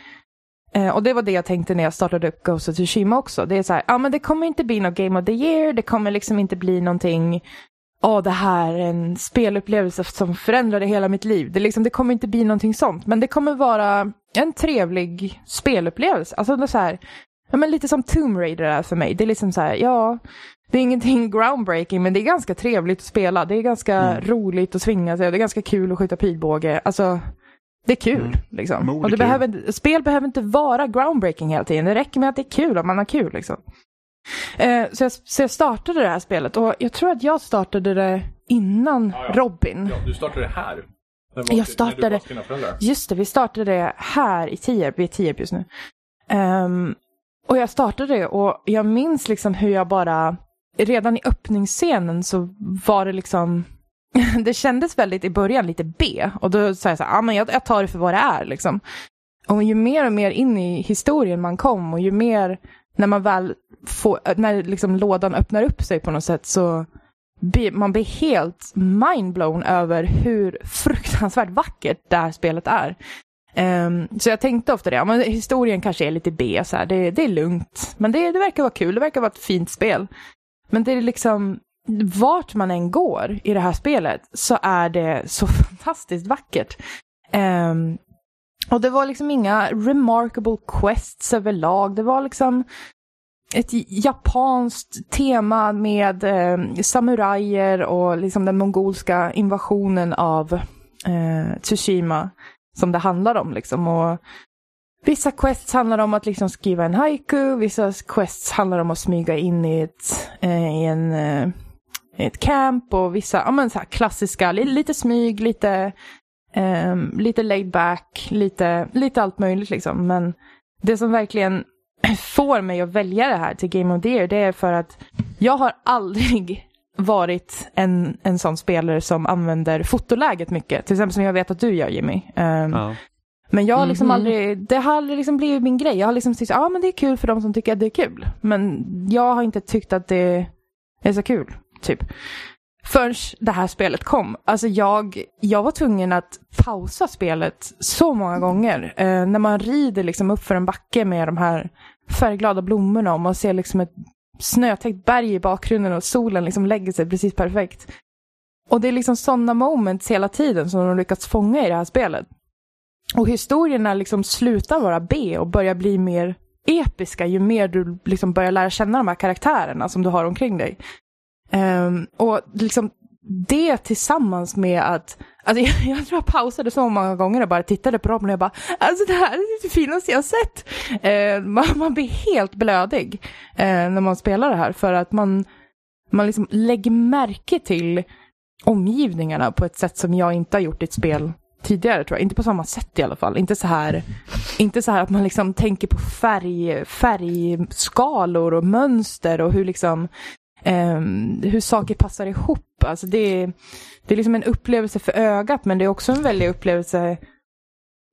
eh, och det var det jag tänkte när jag startade upp Ghost of Tsushima också. Det är så här, ja men det kommer inte bli något Game of the Year, det kommer liksom inte bli någonting, åh det här är en spelupplevelse som förändrade hela mitt liv. Det, liksom, det kommer inte bli någonting sånt, men det kommer vara en trevlig spelupplevelse. Alltså det är så här, ja men lite som Tomb Raider är för mig. Det är liksom så här, ja, det är ingenting groundbreaking men det är ganska trevligt att spela. Det är ganska Mm. roligt att svinga sig. Det är ganska kul att skjuta pilbåge. Alltså, det är kul. Mm. Liksom. Och det kul. behöver, spel behöver inte vara groundbreaking hela tiden. Det räcker med att det är kul, att man har kul. Liksom. Eh, så, jag, så jag startade det här spelet och jag tror att jag startade det innan Ja, ja. Robin. Ja, du startade här. Jag startade-. Just det, vi startade det här i Tierp. Vi är i Tierp just nu. Ehm, och jag startade det och jag minns liksom hur jag bara, redan i öppningsscenen så var det liksom, det kändes väldigt i början lite B. Och då sa jag så här, ah, men jag, jag tar det för vad det är liksom. Och ju mer och mer in i historien man kom och ju mer när man väl får, när liksom lådan öppnar upp sig på något sätt så blir man blir helt mindblown över hur fruktansvärt vackert det här spelet är. Um, så jag tänkte ofta det, ja, men historien kanske är lite B, så här, det, det är lugnt. Men det, det verkar vara kul, det verkar vara ett fint spel. Men det är liksom, vart man än går i det här spelet så är det så fantastiskt vackert. Um, och det var liksom inga remarkable quests överlag. Det var liksom ett japanskt tema med eh, samurajer och liksom den mongolska invasionen av eh, Tsushima som det handlar om. Liksom. Och vissa quests handlar om att liksom skriva en haiku, vissa quests handlar om att smyga in i ett, eh, i en, eh, ett camp och vissa ja, men så här klassiska, li- lite smyg, lite, eh, lite laid back, lite, lite allt möjligt liksom. Men det som verkligen får mig att välja det här till Game of the Year, det är för att jag har aldrig varit en, en sån spelare som använder fotoläget mycket. Till exempel som jag vet att du gör Jimmy. Ehm, Ja. Men jag har liksom Mhm. aldrig, det har aldrig liksom blivit min grej. Jag har liksom tyckt ja men det är kul för de som tycker att det är kul. Men jag har inte tyckt att det är så kul, typ. Förrän det här spelet kom. Alltså jag, jag var tvungen att pausa spelet så många gånger. Eh, när man rider liksom upp för en backe med de här färgglada blommorna och man ser liksom ett snötäckt berg i bakgrunden och solen liksom lägger sig precis perfekt. Och det är liksom sådana moments hela tiden som de lyckats fånga i det här spelet. Och historierna liksom slutar vara B och börjar bli mer episka ju mer du liksom börjar lära känna de här karaktärerna som du har omkring dig. Um, och liksom det tillsammans med att, alltså jag, jag tror jag pausade så många gånger och bara tittade på dem och jag bara, alltså det här är det finaste jag sett. Eh, man, man blir helt blödig eh, när man spelar det här för att man, man liksom lägger märke till omgivningarna på ett sätt som jag inte har gjort i ett spel tidigare tror jag. Inte på samma sätt i alla fall. Inte så här, inte så här att man liksom tänker på färg, färgskalor och mönster och hur liksom ehm, hur saker passar ihop. Alltså det, är, det är liksom en upplevelse för ögat men det är också en väldig upplevelse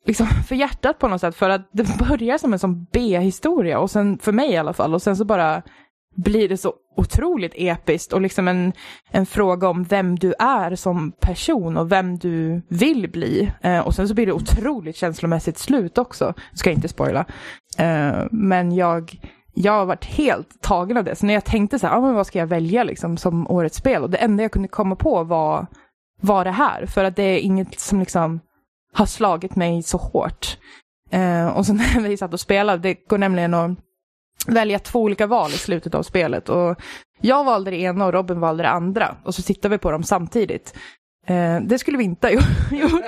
liksom för hjärtat på något sätt. För att det börjar som en sån B-historia och sen, för mig i alla fall, och sen så bara blir det så otroligt episkt och liksom en, en fråga om vem du är som person och vem du vill bli. Eh, och sen så blir det otroligt känslomässigt slut också. Ska jag inte spoila. Eh, men jag, jag har varit helt tagen av det. Så när jag tänkte så här, ah, men vad ska jag välja liksom som årets spel? Och det enda jag kunde komma på var, var det här. För att det är inget som liksom har slagit mig så hårt. Eh, och så när vi satt och spelade, det går nämligen att välja två olika val i slutet av spelet. Och jag valde det ena och Robin valde det andra. Och så tittade vi på dem samtidigt. Eh, det skulle vi inte ha gjort.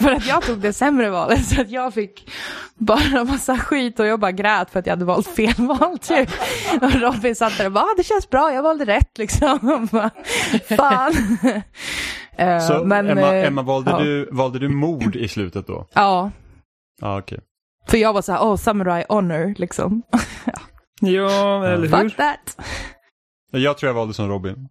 För att jag tog det sämre valet. Så att jag fick bara massa skit och jag bara grät för att jag hade valt fel val typ. Och Robin satt där och bara, ah, det känns bra, jag valde rätt liksom. Bara, Fan. Eh, Så men, Emma, eh, Emma valde, ja. du, valde du mord i slutet då? Ja, Ja, okej. för jag var så här, oh, samurai honor liksom. Ja, eller hur? Fuck that. Jag tror jag valde som Robin.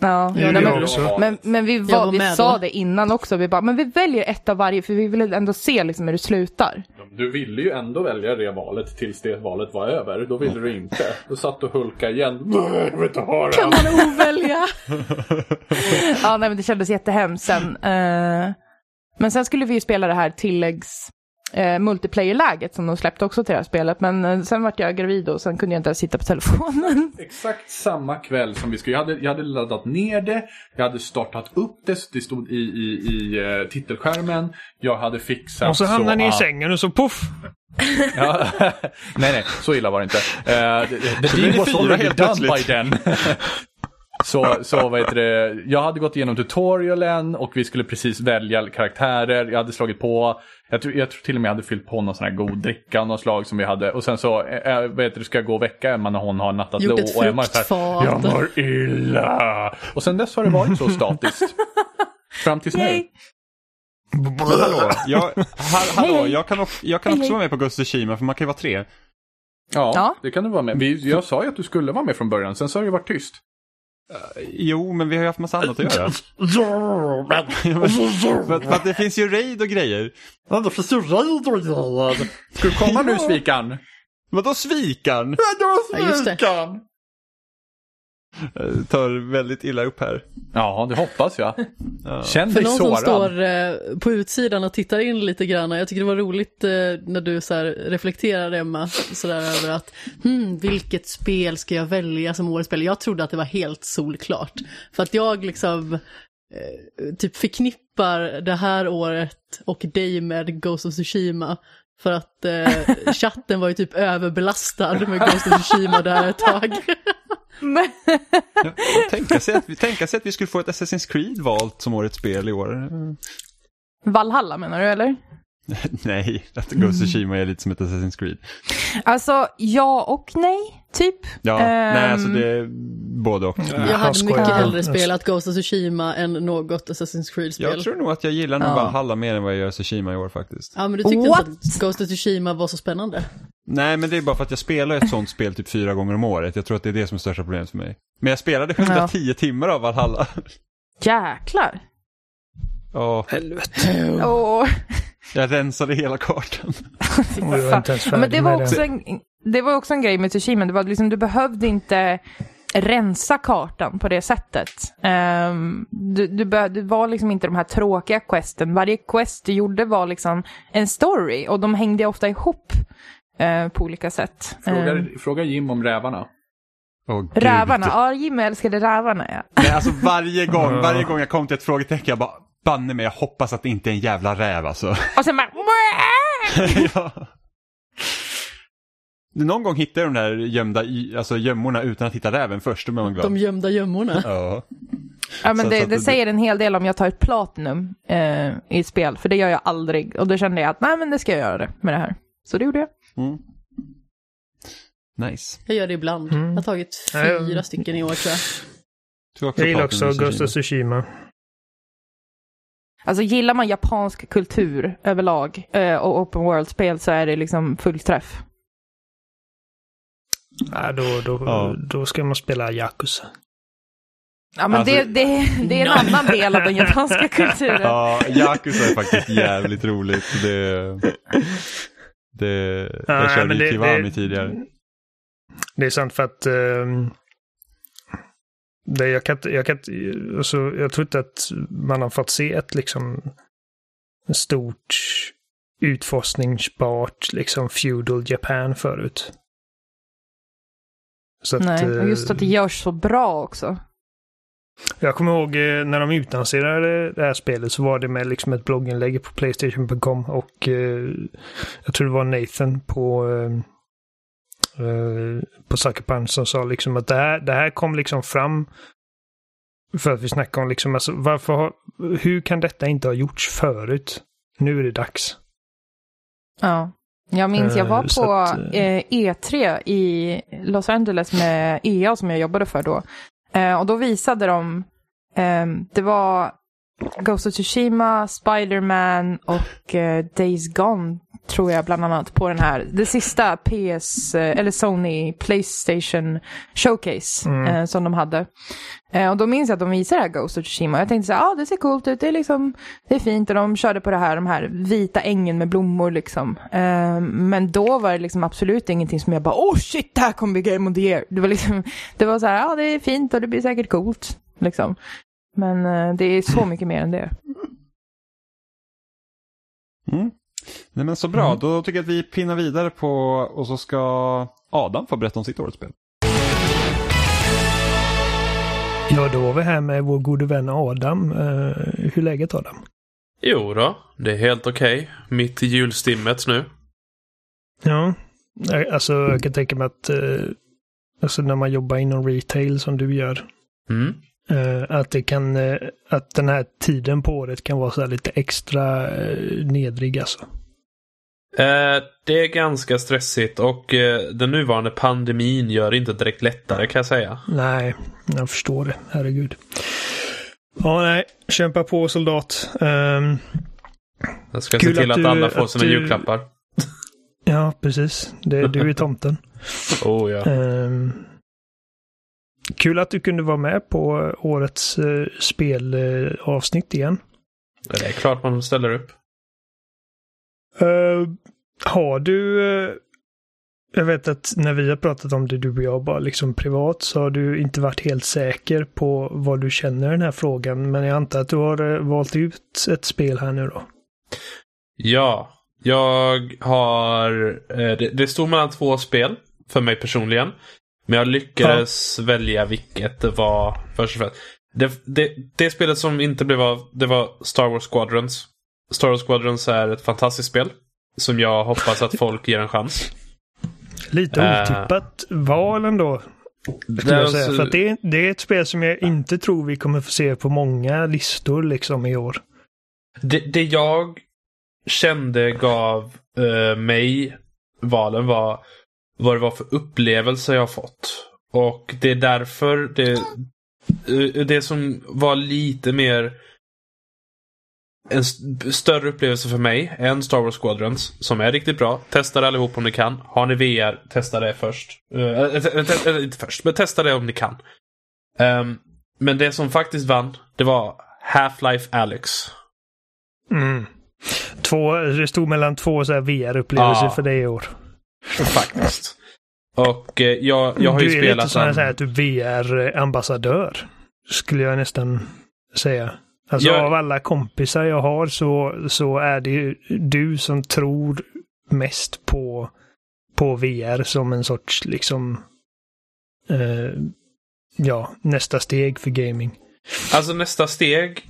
Ja, Ja, det men, men, men vi, var var, vi sa då. det innan också. Vi bara, men vi väljer ett av varje för vi vill ändå se liksom hur det slutar. du ville ju ändå välja det valet tills det valet var över. Då ville du inte. Då satt du och hulka igen. Jag vill inte ha Kan den. man ovälja? Ja, nej, men det kändes jättehemskt sen. Eh, men sen skulle vi ju spela det här tilläggs eh, multiplayer-läget som de släppte också till det här spelet. Men eh, sen vart jag gravid och sen kunde jag inte ens sitta på telefonen. Exakt samma kväll som vi skulle. Jag hade, jag hade laddat ner det. Jag hade startat upp det. så Det stod i, i, i eh, titelskärmen. Jag hade fixat Och så hamnar ni i att- sängen och så poff! Ja, nej, nej, så illa var det inte. Uh, the was fyra already helt done plötsligt. by then. Så, så vad heter det, jag hade gått igenom tutorialen och vi skulle precis välja karaktärer. Jag hade slagit på, jag tror, jag tror till och med jag hade fyllt på någon sån här god dricka av något slag som vi hade. Och sen så, äh, vad heter det, ska jag gå och väcka Emma när hon har nattat Gjort lo. ett Och Emma är så här, jag mår illa. Och sen dess har det varit så statiskt. Fram tills nu. Yay. Men hallå, jag, ha, hallå jag kan, också, jag kan också vara med på Ghost of Tsushima för man kan ju vara tre. Ja, Ja. det kan du vara med. Vi, jag sa ju att du skulle vara med från början, sen så har det varit tyst. Jo, men vi har ju haft massa annat att göra. för, för att det finns ju raid och grejer. Ja, det finns ju raid och grejer. Ska du komma nu Svikan? Vadå svikan? Ja, just det. Eh, Tar väldigt illa upp här. Ja, det hoppas jag. Känn För dig någon som sårad. står eh, på utsidan och tittar in lite grann. Jag tycker det var roligt eh, när du så här reflekterade Emma, sådär över att hmm, vilket spel ska jag välja som årets spel? Jag trodde att det var helt solklart. För att jag liksom eh, typ förknippar det här året och dig med Ghost of Tsushima. För att eh, chatten var ju typ överbelastad med Ghost of Tsushima där ett tag. Men, Tänka sig, att, vi- tänka sig att vi skulle få ett Assassin's Creed valt som årets spel i år. Valhalla menar du eller? Nej, att Ghost of Tsushima är lite som ett Assassin's Creed. Alltså, ja och nej, typ. Ja, Ehm, nej alltså det är både och. Jag Han hade skojar. mycket hellre spelat Ghost of Tsushima än något Assassin's Creed-spel. Jag tror nog att jag gillar nog Ja. Valhalla mer än vad jag gör Tsushima i år faktiskt. Ja, men du tyckte What? inte att Ghost of Tsushima var så spännande? Nej, men det är bara för att jag spelar ett sånt spel typ fyra gånger om året. Jag tror att det är det som är största problemet för mig. Men jag spelade 110 timmar av Valhalla. Jäklar. Ja, Helvete. Åh. jag rensade hela kartan. Ja, men det var, också en, det var också en grej med Tsushima. Det var liksom, du behövde inte rensa kartan på det sättet. Ehm, du, du, bör, det var liksom inte de här tråkiga questen. Varje quest du gjorde var liksom en story och de hängde ofta ihop eh, på olika sätt. Fråga, Ehm, fråga Jim om rävarna. Gud. rävarna, ja Jimmy älskade rävarna ja. Nej, alltså varje gång, varje gång jag kom till ett frågetecken, jag bara, banne mig, jag hoppas att det inte är en jävla räv alltså. Och sen bara... ja. Någon gång hittade jag de där gömda alltså gömmorna utan att hitta räven först, glad. De gömda gömmorna. Ja. Ja, men Så- det, så det säger en hel del om jag tar ett platinum eh, i spel, för det gör jag aldrig. Och då kände jag att nej, men det ska jag göra det med det här. Så det gjorde jag. Mm. Nice. Jag gör det ibland. Mm. Jag har tagit Ja, jag- fyra stycken i år tror jag. Jag gillar också Ghost of Tsushima. Alltså gillar man japansk kultur överlag eh, och open world-spel så är det liksom fullträff. Ja, då, då, Ja. då ska man spela Yakuza. Ja, men Alltså- det, det, det är en annan del av den japanska kulturen. Ja, Yakuza är faktiskt jävligt roligt. Det, det, jag Ja, körde men ju det- Kiwami tidigare. Det är sant för att ehm, det, jag, kan, jag, kan, alltså, jag tror inte att man har fått se ett liksom stort utforskningsbart liksom feudal Japan förut. Så att, Nej, och just att det görs så bra också. Jag kommer ihåg eh, när de utannonserade det här spelet så var det med liksom ett blogginlägg på Playstation.com och eh, jag tror det var Nathan på eh, eh, på Sucker Punch som sa liksom att det här, det här kom liksom fram för att vi snackade om liksom alltså varför har, hur kan detta inte ha gjorts förut? Nu är det dags. Ja. Jag minns, jag var på att, eh, E3 i Los Angeles med EA som jag jobbade för då. Eh, och då visade de, eh, det var Ghost of Tsushima, Spider-Man och eh, Days Gone tror jag bland annat på den här, det sista PS, eh, eller Sony Playstation Showcase eh, som de hade. Och då minns jag att de visade det här Ghost of Tsushima. Jag tänkte så här, ah, det ser coolt ut, det är liksom, det är fint. Och de körde på det här, de här vita ängen med blommor liksom. Men då var det liksom absolut ingenting som jag bara, oh shit, det här kommer bli Game of the Year. Det var liksom, det var så här, ja ah, det är fint och det blir säkert coolt. Liksom. Men eh, det är så mycket mer än det. Mm. Nej men så bra, då tycker jag att vi pinnar vidare på och så ska Adam få berätta om sitt årets spel. Ja, då var vi här med vår gode vän Adam. Uh, hur är läget Adam? Jo då, det är helt okej. Okay. Mitt i julstimmet nu. Ja, alltså jag kan tänka mig att uh, alltså, när man jobbar inom retail som du gör. Mm. Uh, att det kan, att den här tiden på året kan vara så lite extra nedrig alltså. det är ganska stressigt och den nuvarande pandemin gör det inte direkt lättare kan jag säga. Nej, jag förstår det. Herregud. Ja, nej. Kämpa på soldat. Um, jag ska se till att, du, alla får sina du... julklappar. Ja, precis. Det, du är tomten. oh ja. Um, kul att du kunde vara med på årets uh, spelavsnitt uh, igen. Det är klart man ställer upp. Uh, har du jag vet att när vi har pratat om det, du och jag, bara liksom privat, så har du inte varit helt säker på vad du känner i den här frågan. Men jag antar att du har eh, valt ut ett spel här nu då? Ja, jag har... Eh, det, det stod mellan två spel för mig personligen. Men jag lyckades ja. välja vilket det var först och främst. Det, det, det spelet som inte blev av, det var Star Wars Squadrons. Star Wars Squadrons är ett fantastiskt spel. Som jag hoppas att folk ger en chans. Lite uh, otippat val ändå. Det, jag säga. Alltså, För det, det är ett spel som jag inte tror vi kommer få se på många listor liksom i år. Det, det jag kände gav uh, mig valen var vad det var för upplevelser jag fått. Och det är därför det, uh, det som var lite mer en st större upplevelse för mig än Star Wars Squadrons. Som är riktigt bra. Testa det allihop om ni kan. Har ni VR, testa det först. Uh, inte först, men testa det om ni kan. Um, men det som faktiskt vann, det var Half-Life Alyx. Mm. Två, det stod mellan två VR-upplevelser ah, för dig i år. Faktiskt. Och eh, jag, jag har ju spelat... Du är lite sån här att du VR-ambassadör. Skulle jag nästan säga. Alltså jag... av alla kompisar jag har så, så är det du som tror mest på, på VR som en sorts liksom eh, ja, nästa steg för gaming. Alltså nästa steg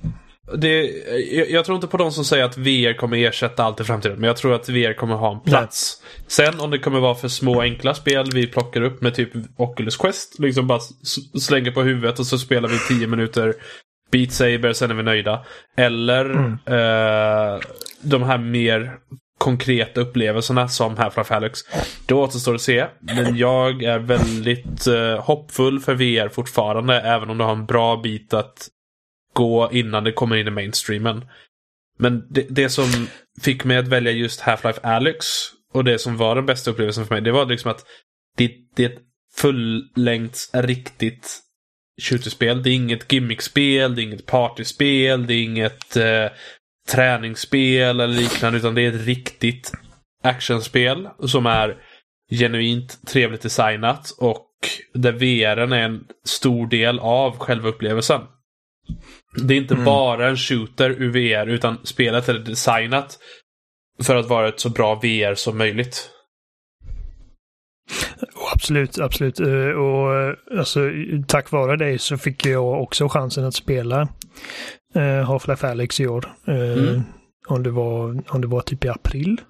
det, jag, jag, tror inte på de som säger att VR kommer ersätta allt i framtiden. Men jag tror att VR kommer ha en plats. Nej. Sen om det kommer vara för små enkla spel vi plockar upp med typ Oculus Quest. Liksom bara slänger på huvudet och så spelar vi 10 minuter Beat Saber, sen är vi nöjda. Eller mm. eh, de här mer konkreta upplevelserna som Half-Life Alyx. Det återstår att se. Men jag är väldigt eh, hoppfull för VR fortfarande. Även om det har en bra bit att gå innan det kommer in i mainstreamen. Men det, det som fick mig att välja just Half-Life Alyx och det som var den bästa upplevelsen för mig, det var liksom att det, det är ett fullängds, riktigt shooterspel. Det är inget gimmickspel, det är inget partyspel, det är inget eh, träningsspel eller liknande. Utan det är ett riktigt actionspel som är genuint trevligt designat och där VR är en stor del av själva upplevelsen. Det är inte mm. bara en shooter ur VR utan spelet är designat för att vara ett så bra VR som möjligt. Absolut, absolut. Eh, och eh, alltså, tack vare dig så fick jag också chansen att spela uh, Half-Life Alyx i år. Uh, mm. om, det var, om det var typ i april.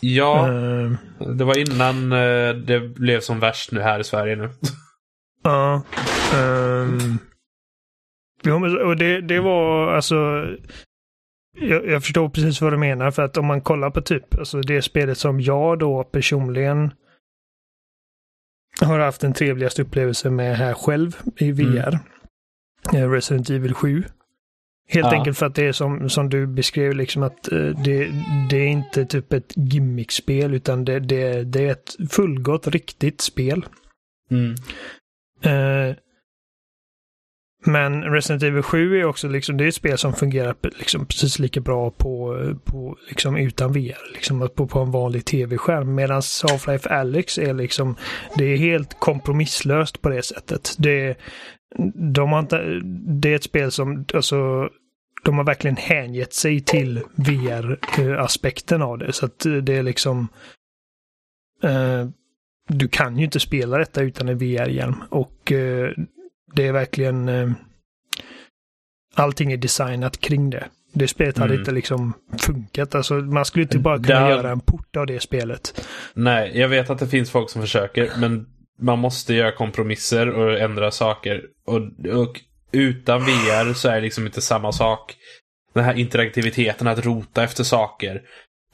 Ja, uh, det var innan det blev som värst nu här i Sverige nu. Ja. Um, jo, och det, det var alltså... Jag, jag, förstår precis vad du menar för att om man kollar på typ alltså det spelet som jag då personligen har haft den trevligaste upplevelsen med här själv i VR. Mm. Eh, Resident Evil 7. Helt Ja. enkelt för att det är som, som du beskrev, liksom att eh, det, det är inte typ ett gimmickspel utan det, det, det är ett fullgott, riktigt spel. Mm. Eh, men Resident Evil 7 är också liksom, det är ett spel som fungerar liksom precis lika bra på, på liksom utan VR, liksom på, på en vanlig tv-skärm. Medan Half-Life Alyx är liksom, det är helt kompromisslöst på det sättet. Det, de har inte, det är ett spel som, alltså, de har verkligen hängett sig till VR-aspekten av det. Så att det är liksom, eh, du kan ju inte spela detta utan en VR-hjälm. Och eh, det är verkligen... Eh, allting är designat kring det. Det spelet hade Mm. inte liksom funkat. Alltså, man skulle inte bara kunna Där- göra en port av det spelet. Nej, jag vet att det finns folk som försöker, men man måste göra kompromisser och ändra saker. Och, och utan VR så är det liksom inte samma sak. Den här interaktiviteten, att rota efter saker,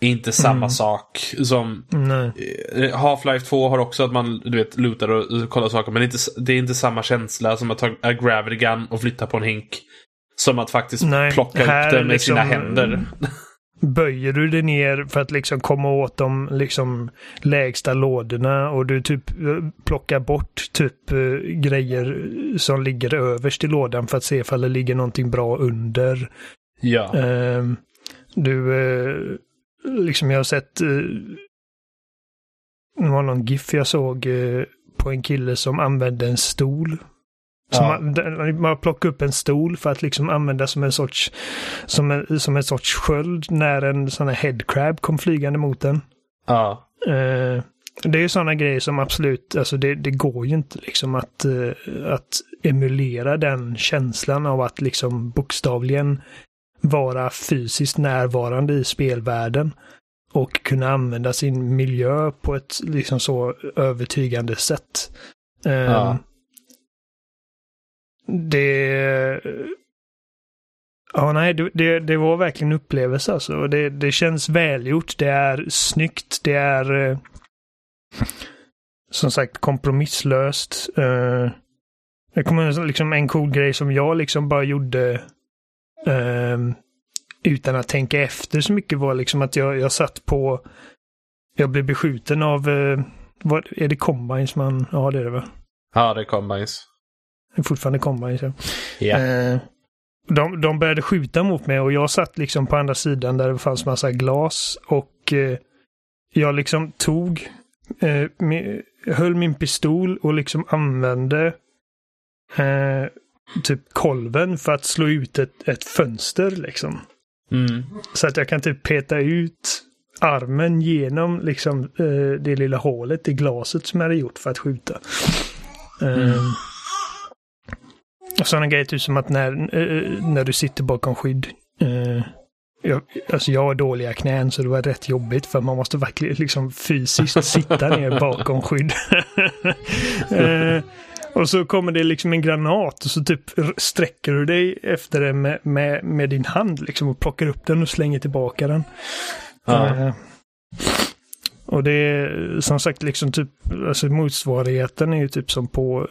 inte samma Mm. sak som. Eh, Half-Life 2 har också att man du vet, lutar och kollar saker, men det är, inte, det är inte samma känsla som att ta en gravity gun och flytta på en hink. Som att faktiskt Nej, plocka upp den med liksom- sina händer. Böjer du dig ner för att liksom komma åt de liksom lägsta lådorna och du typ eh, plockar bort typ eh, grejer som ligger överst i lådan för att se ifall det ligger någonting bra under. Ja. Ehm, du, liksom jag har sett, eh, det var någon GIF jag såg eh, på en kille som använde en stol. Ja. man, man plockar upp en stol för att liksom använda som en sorts, som en, som en sorts sköld när en sån här headcrab kom flygande mot den. ja. Eh, det är ju sådana grejer som absolut, alltså det, det går ju inte liksom att, eh, att emulera den känslan av att liksom bokstavligen vara fysiskt närvarande i spelvärlden och kunna använda sin miljö på ett liksom så övertygande sätt. Eh, Ja. Det... Ja, nej, det, det, var verkligen en upplevelse alltså. Det, det känns välgjort, det är snyggt, det är eh, som sagt kompromisslöst. Eh, det kommer liksom en cool grej som jag liksom bara gjorde eh, utan att tänka efter så mycket var liksom att jag, jag satt på jag blev beskjuten av, eh, vad, är det Combines man, ja det är det va? Ja, det är Combines. Det är fortfarande Combines ja. Ja. Eh, de, de började skjuta mot mig och jag satt liksom på andra sidan där det fanns massa glas och eh, jag liksom tog, eh, mi- höll min pistol och liksom använde eh, typ kolven för att slå ut ett, ett fönster liksom. Mm. Så att jag kan typ peta ut armen genom liksom eh, det lilla hålet i glaset som jag hade gjort för att skjuta. Eh, och Sådana grejer typ som att när, eh, när du sitter bakom skydd. Eh, jag, alltså jag har dåliga knän så det var rätt jobbigt för man måste verkligen liksom fysiskt sitta ner bakom skydd. och så kommer det liksom en granat och så typ sträcker du dig efter den med, med, med din hand liksom och plockar upp den och slänger tillbaka den. Ja. Eh, och det är som sagt liksom typ, alltså motsvarigheten är ju typ som på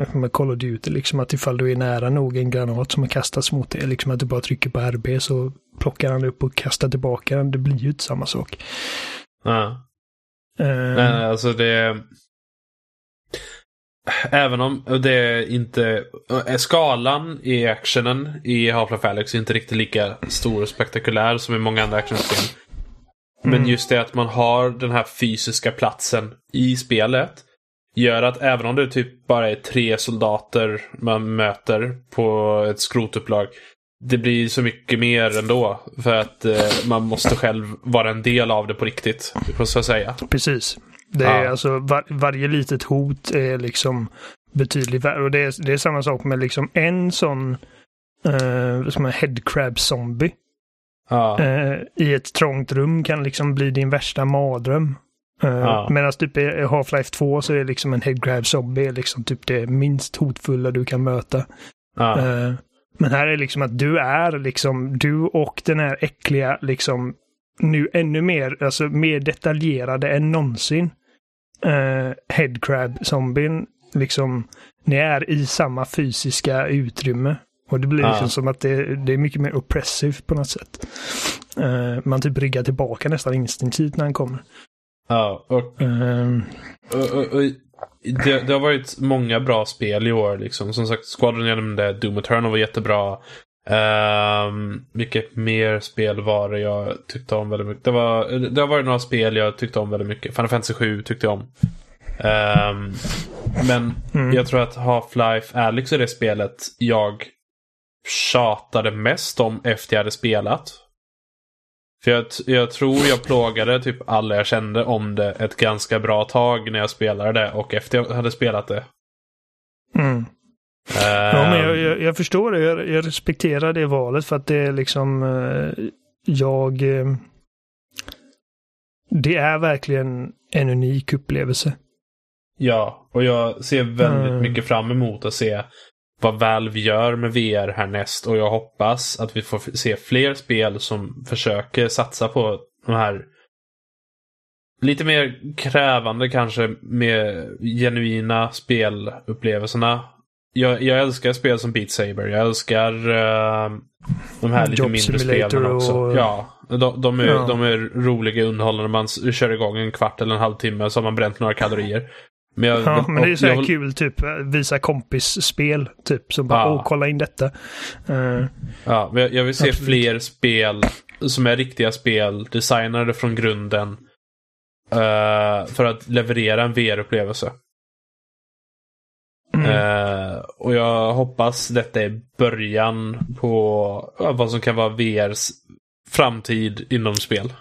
eh, med Call of Duty, liksom att ifall du är nära nog en granat som har kastats mot dig, liksom att du bara trycker på RB så plockar han upp och kastar tillbaka den. Det blir ju inte samma sak. Ja. Eh, Nej, alltså det... Även om det inte... äh, Skalan i actionen i Half-Life Alyx är inte riktigt lika stor och spektakulär som i många andra actionspel. Men Mm. just det att man har den här fysiska platsen i spelet gör att även om det typ bara är tre soldater man möter på ett skrotupplag det blir så mycket mer ändå. För att eh, man måste själv vara en del av det på riktigt. Så att säga. Precis. Det är Ja. alltså var, varje litet hot är liksom betydligt värre. Och det är, det är samma sak med liksom en sån eh, som en headcrab zombie Ja. eh, i ett trångt rum kan liksom bli din värsta mardröm. Uh, Ja. Medan typ i Half-Life 2 så är liksom en headcrab zombie liksom typ det minst hotfulla du kan möta. ja. Eh, men här är liksom att du är liksom, du och den här äckliga liksom, nu ännu mer, alltså mer detaljerade än någonsin. Uh, Headcrab-zombien, liksom, ni är i samma fysiska utrymme. Och det blir liksom Ah. som att det, det är mycket mer oppressive på något sätt. Eh, man typ ryggar tillbaka nästan instinktivt när han kommer. Ja, och, Eh, och, och, och det, det har varit många bra spel i år. Liksom. Som sagt, Squadron nämnde Doom Eternal var jättebra. Um, mycket mer spel var det jag tyckte om väldigt mycket. Det, var, det har varit några spel jag tyckte om väldigt mycket. Final Fantasy 7 tyckte jag om. Ehm, men Mm. jag tror att Half-Life Alyx är det spelet jag tjatade mest om efter jag hade spelat. För jag, jag tror jag plågade typ alla jag kände om det ett ganska bra tag när jag spelade det och efter jag hade spelat det. mm. Ja, men jag, jag, jag förstår det. Jag, jag respekterar det valet för att det är liksom... eh, jag... eh, det är verkligen en unik upplevelse. Ja, och jag ser väldigt Mm. mycket fram emot att se vad Valve gör med VR härnäst. Och jag hoppas att vi får se fler spel som försöker satsa på de här lite mer krävande kanske med genuina spelupplevelserna. Jag, jag älskar spel som Beat Saber. Jag älskar eh, de här lite Job mindre spelen också. och- Ja, de, de, är, Ja. de är roliga underhållande. Man kör igång en kvart eller en halvtimme så har man bränt några kalorier. Men jag, Ja, men det är så jag kul, typ visa kompis-spel. Typ, som bara, Ja. åh, kolla in detta. Eh, Ja, jag- jag vill se Absolut. fler spel som är riktiga spel, designade från grunden. eh, för att leverera en VR-upplevelse. Mm. Eh, och jag hoppas detta är början på vad som kan vara VRs framtid inom spel.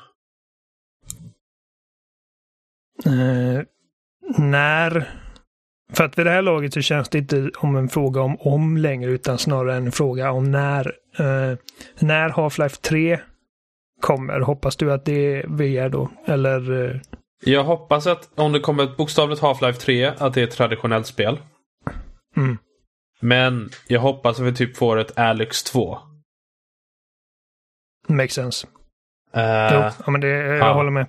Eh, när... För att vid det här laget så känns det inte om en fråga om om längre utan snarare en fråga om när. Eh, när Half-Life 3 kommer, hoppas du att det är VR då? Eller? Jag hoppas att om det kommer ett bokstavligt Half-Life 3, att det är ett traditionellt spel. Mm. Men jag hoppas att vi typ får ett Alex 2. Makes sense. Eh, Jo, ja, men det, jag ja. håller med.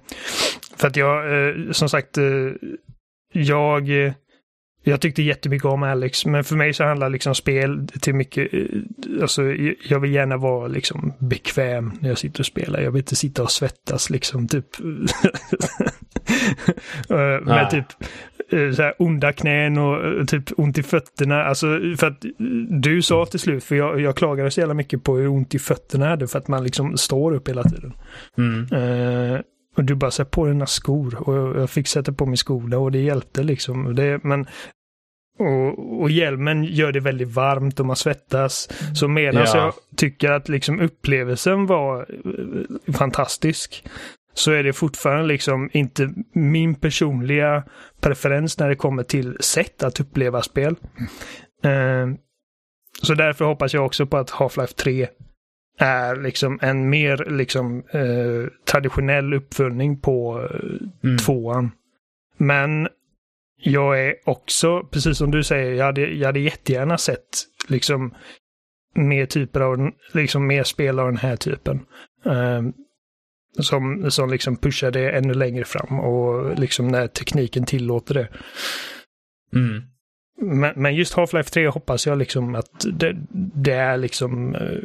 För att jag, eh, som sagt, eh, jag, eh, jag tyckte jättemycket om Alex, men för mig så handlar liksom spel till mycket, eh, alltså jag- vill gärna vara liksom bekväm när jag sitter och spelar. Jag vill inte sitta och svettas liksom, typ. Eh, Med Nej. typ eh, så här onda knän och typ ont i fötterna. Alltså för att du sa till slut, för jag, jag klagade så jävla mycket på hur ont i fötterna hade för att man liksom står upp hela tiden. mm. Eh, och du bara sätter på dina skor och jag, fick sätta på min skola och det hjälpte liksom. Det, men, och, och hjälmen gör det väldigt varmt och man svettas. Så medan Ja. jag tycker att liksom upplevelsen var eh, fantastisk så är det fortfarande liksom inte min personliga preferens när det kommer till sätt att uppleva spel. Eh, så därför hoppas jag också på att Half-Life 3 är liksom en mer liksom eh, traditionell uppföljning på eh, Mm. tvåan. Men jag är också, precis som du säger, jag hade, jag hade jättegärna sett liksom mer typer av, liksom mer spel av den här typen. Eh, som, som liksom pushar det ännu längre fram och liksom när tekniken tillåter det. Mm. Men, men just Half-Life 3 hoppas jag liksom att det, det är liksom eh,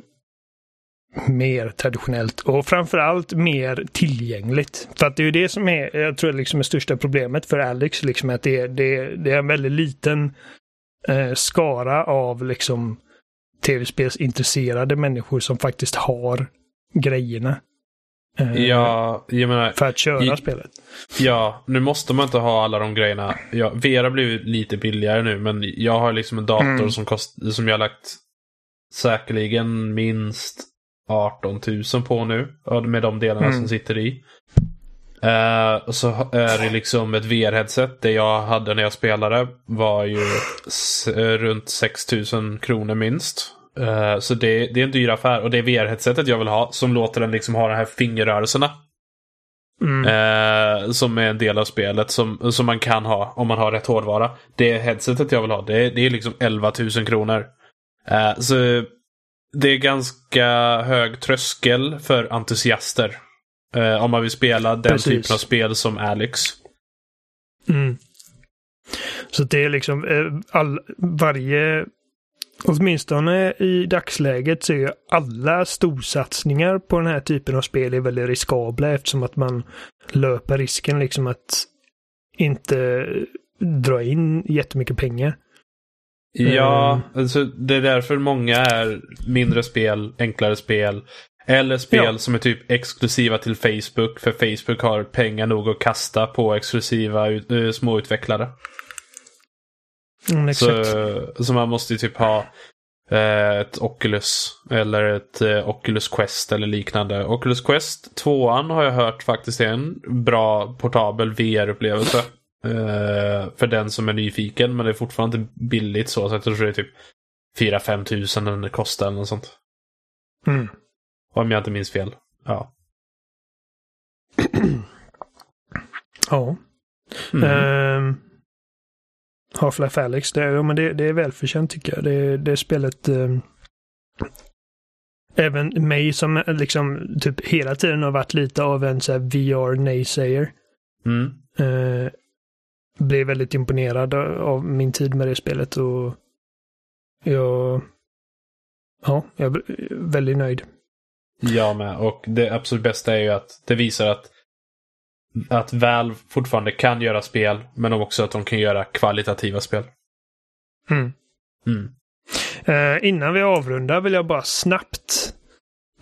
mer traditionellt och framförallt mer tillgängligt. För att det är ju det som är, jag tror liksom är största problemet för Alex, liksom att det, är- det, är- det är en väldigt liten eh, skara av liksom tv-spelsintresserade människor som faktiskt har grejerna. eh, Ja, jag menar, För att köra i- spelet. ja, nu måste man inte ha alla de grejerna. Ja, har blivit lite billigare nu, men jag har liksom en dator Mm. som, kost, som jag har lagt säkerligen minst 18 000 på nu. Med de delarna Mm. som sitter i. Eh, och så är det liksom ett VR-headset. Det jag hade när jag spelade var ju eh, runt 6 000 kronor minst. Eh, så det, det är en dyr affär. Och det är VR-headsetet jag vill ha som låter den liksom ha de här fingerrörelserna. Mm. Eh, som är en del av spelet som, som man kan ha om man har rätt hårdvara. Det headsetet jag vill ha, det, är- det är liksom 11 000 kronor. Så det är ganska hög tröskel för entusiaster. Eh, om man vill spela den Precis. typen av spel som Alex. Mm. Så det är liksom eh, all, varje Åtminstone i dagsläget så är ju alla storsatsningar på den här typen av spel är väldigt riskabla eftersom att man löper risken liksom att inte dra in jättemycket pengar. Ja, alltså, det är därför många är mindre spel, enklare spel. Eller spel Ja. som är typ exklusiva till Facebook. För Facebook har pengar nog att kasta på exklusiva eh, småutvecklare. Mm. Så, så man måste ju typ ha eh, ett Oculus eller ett eh, Oculus Quest eller liknande. Oculus Quest 2 har jag hört faktiskt är en bra portabel VR-upplevelse. Eh, för den som är nyfiken men det är fortfarande inte billigt så. Så jag tror det är typ 4-5 tusen den kostar eller något sånt. Mm. Om jag inte minns fel. Ja. Ja. Mm. Ehm, Half-Life Alyx, det, ja, men det, det är välförtjänt tycker jag. Det, det spelet... ehm, även mig som eh, liksom typ hela tiden har varit lite av en så VR-naysayer. Mm. Eh, blev väldigt imponerad av min tid med det spelet och jag... Ja, jag är väldigt nöjd. Jag med. Och det absolut bästa är ju att det visar att att Valve fortfarande kan göra spel, men också att de kan göra kvalitativa spel. Mm. Mm. Eh, innan vi avrundar vill jag bara snabbt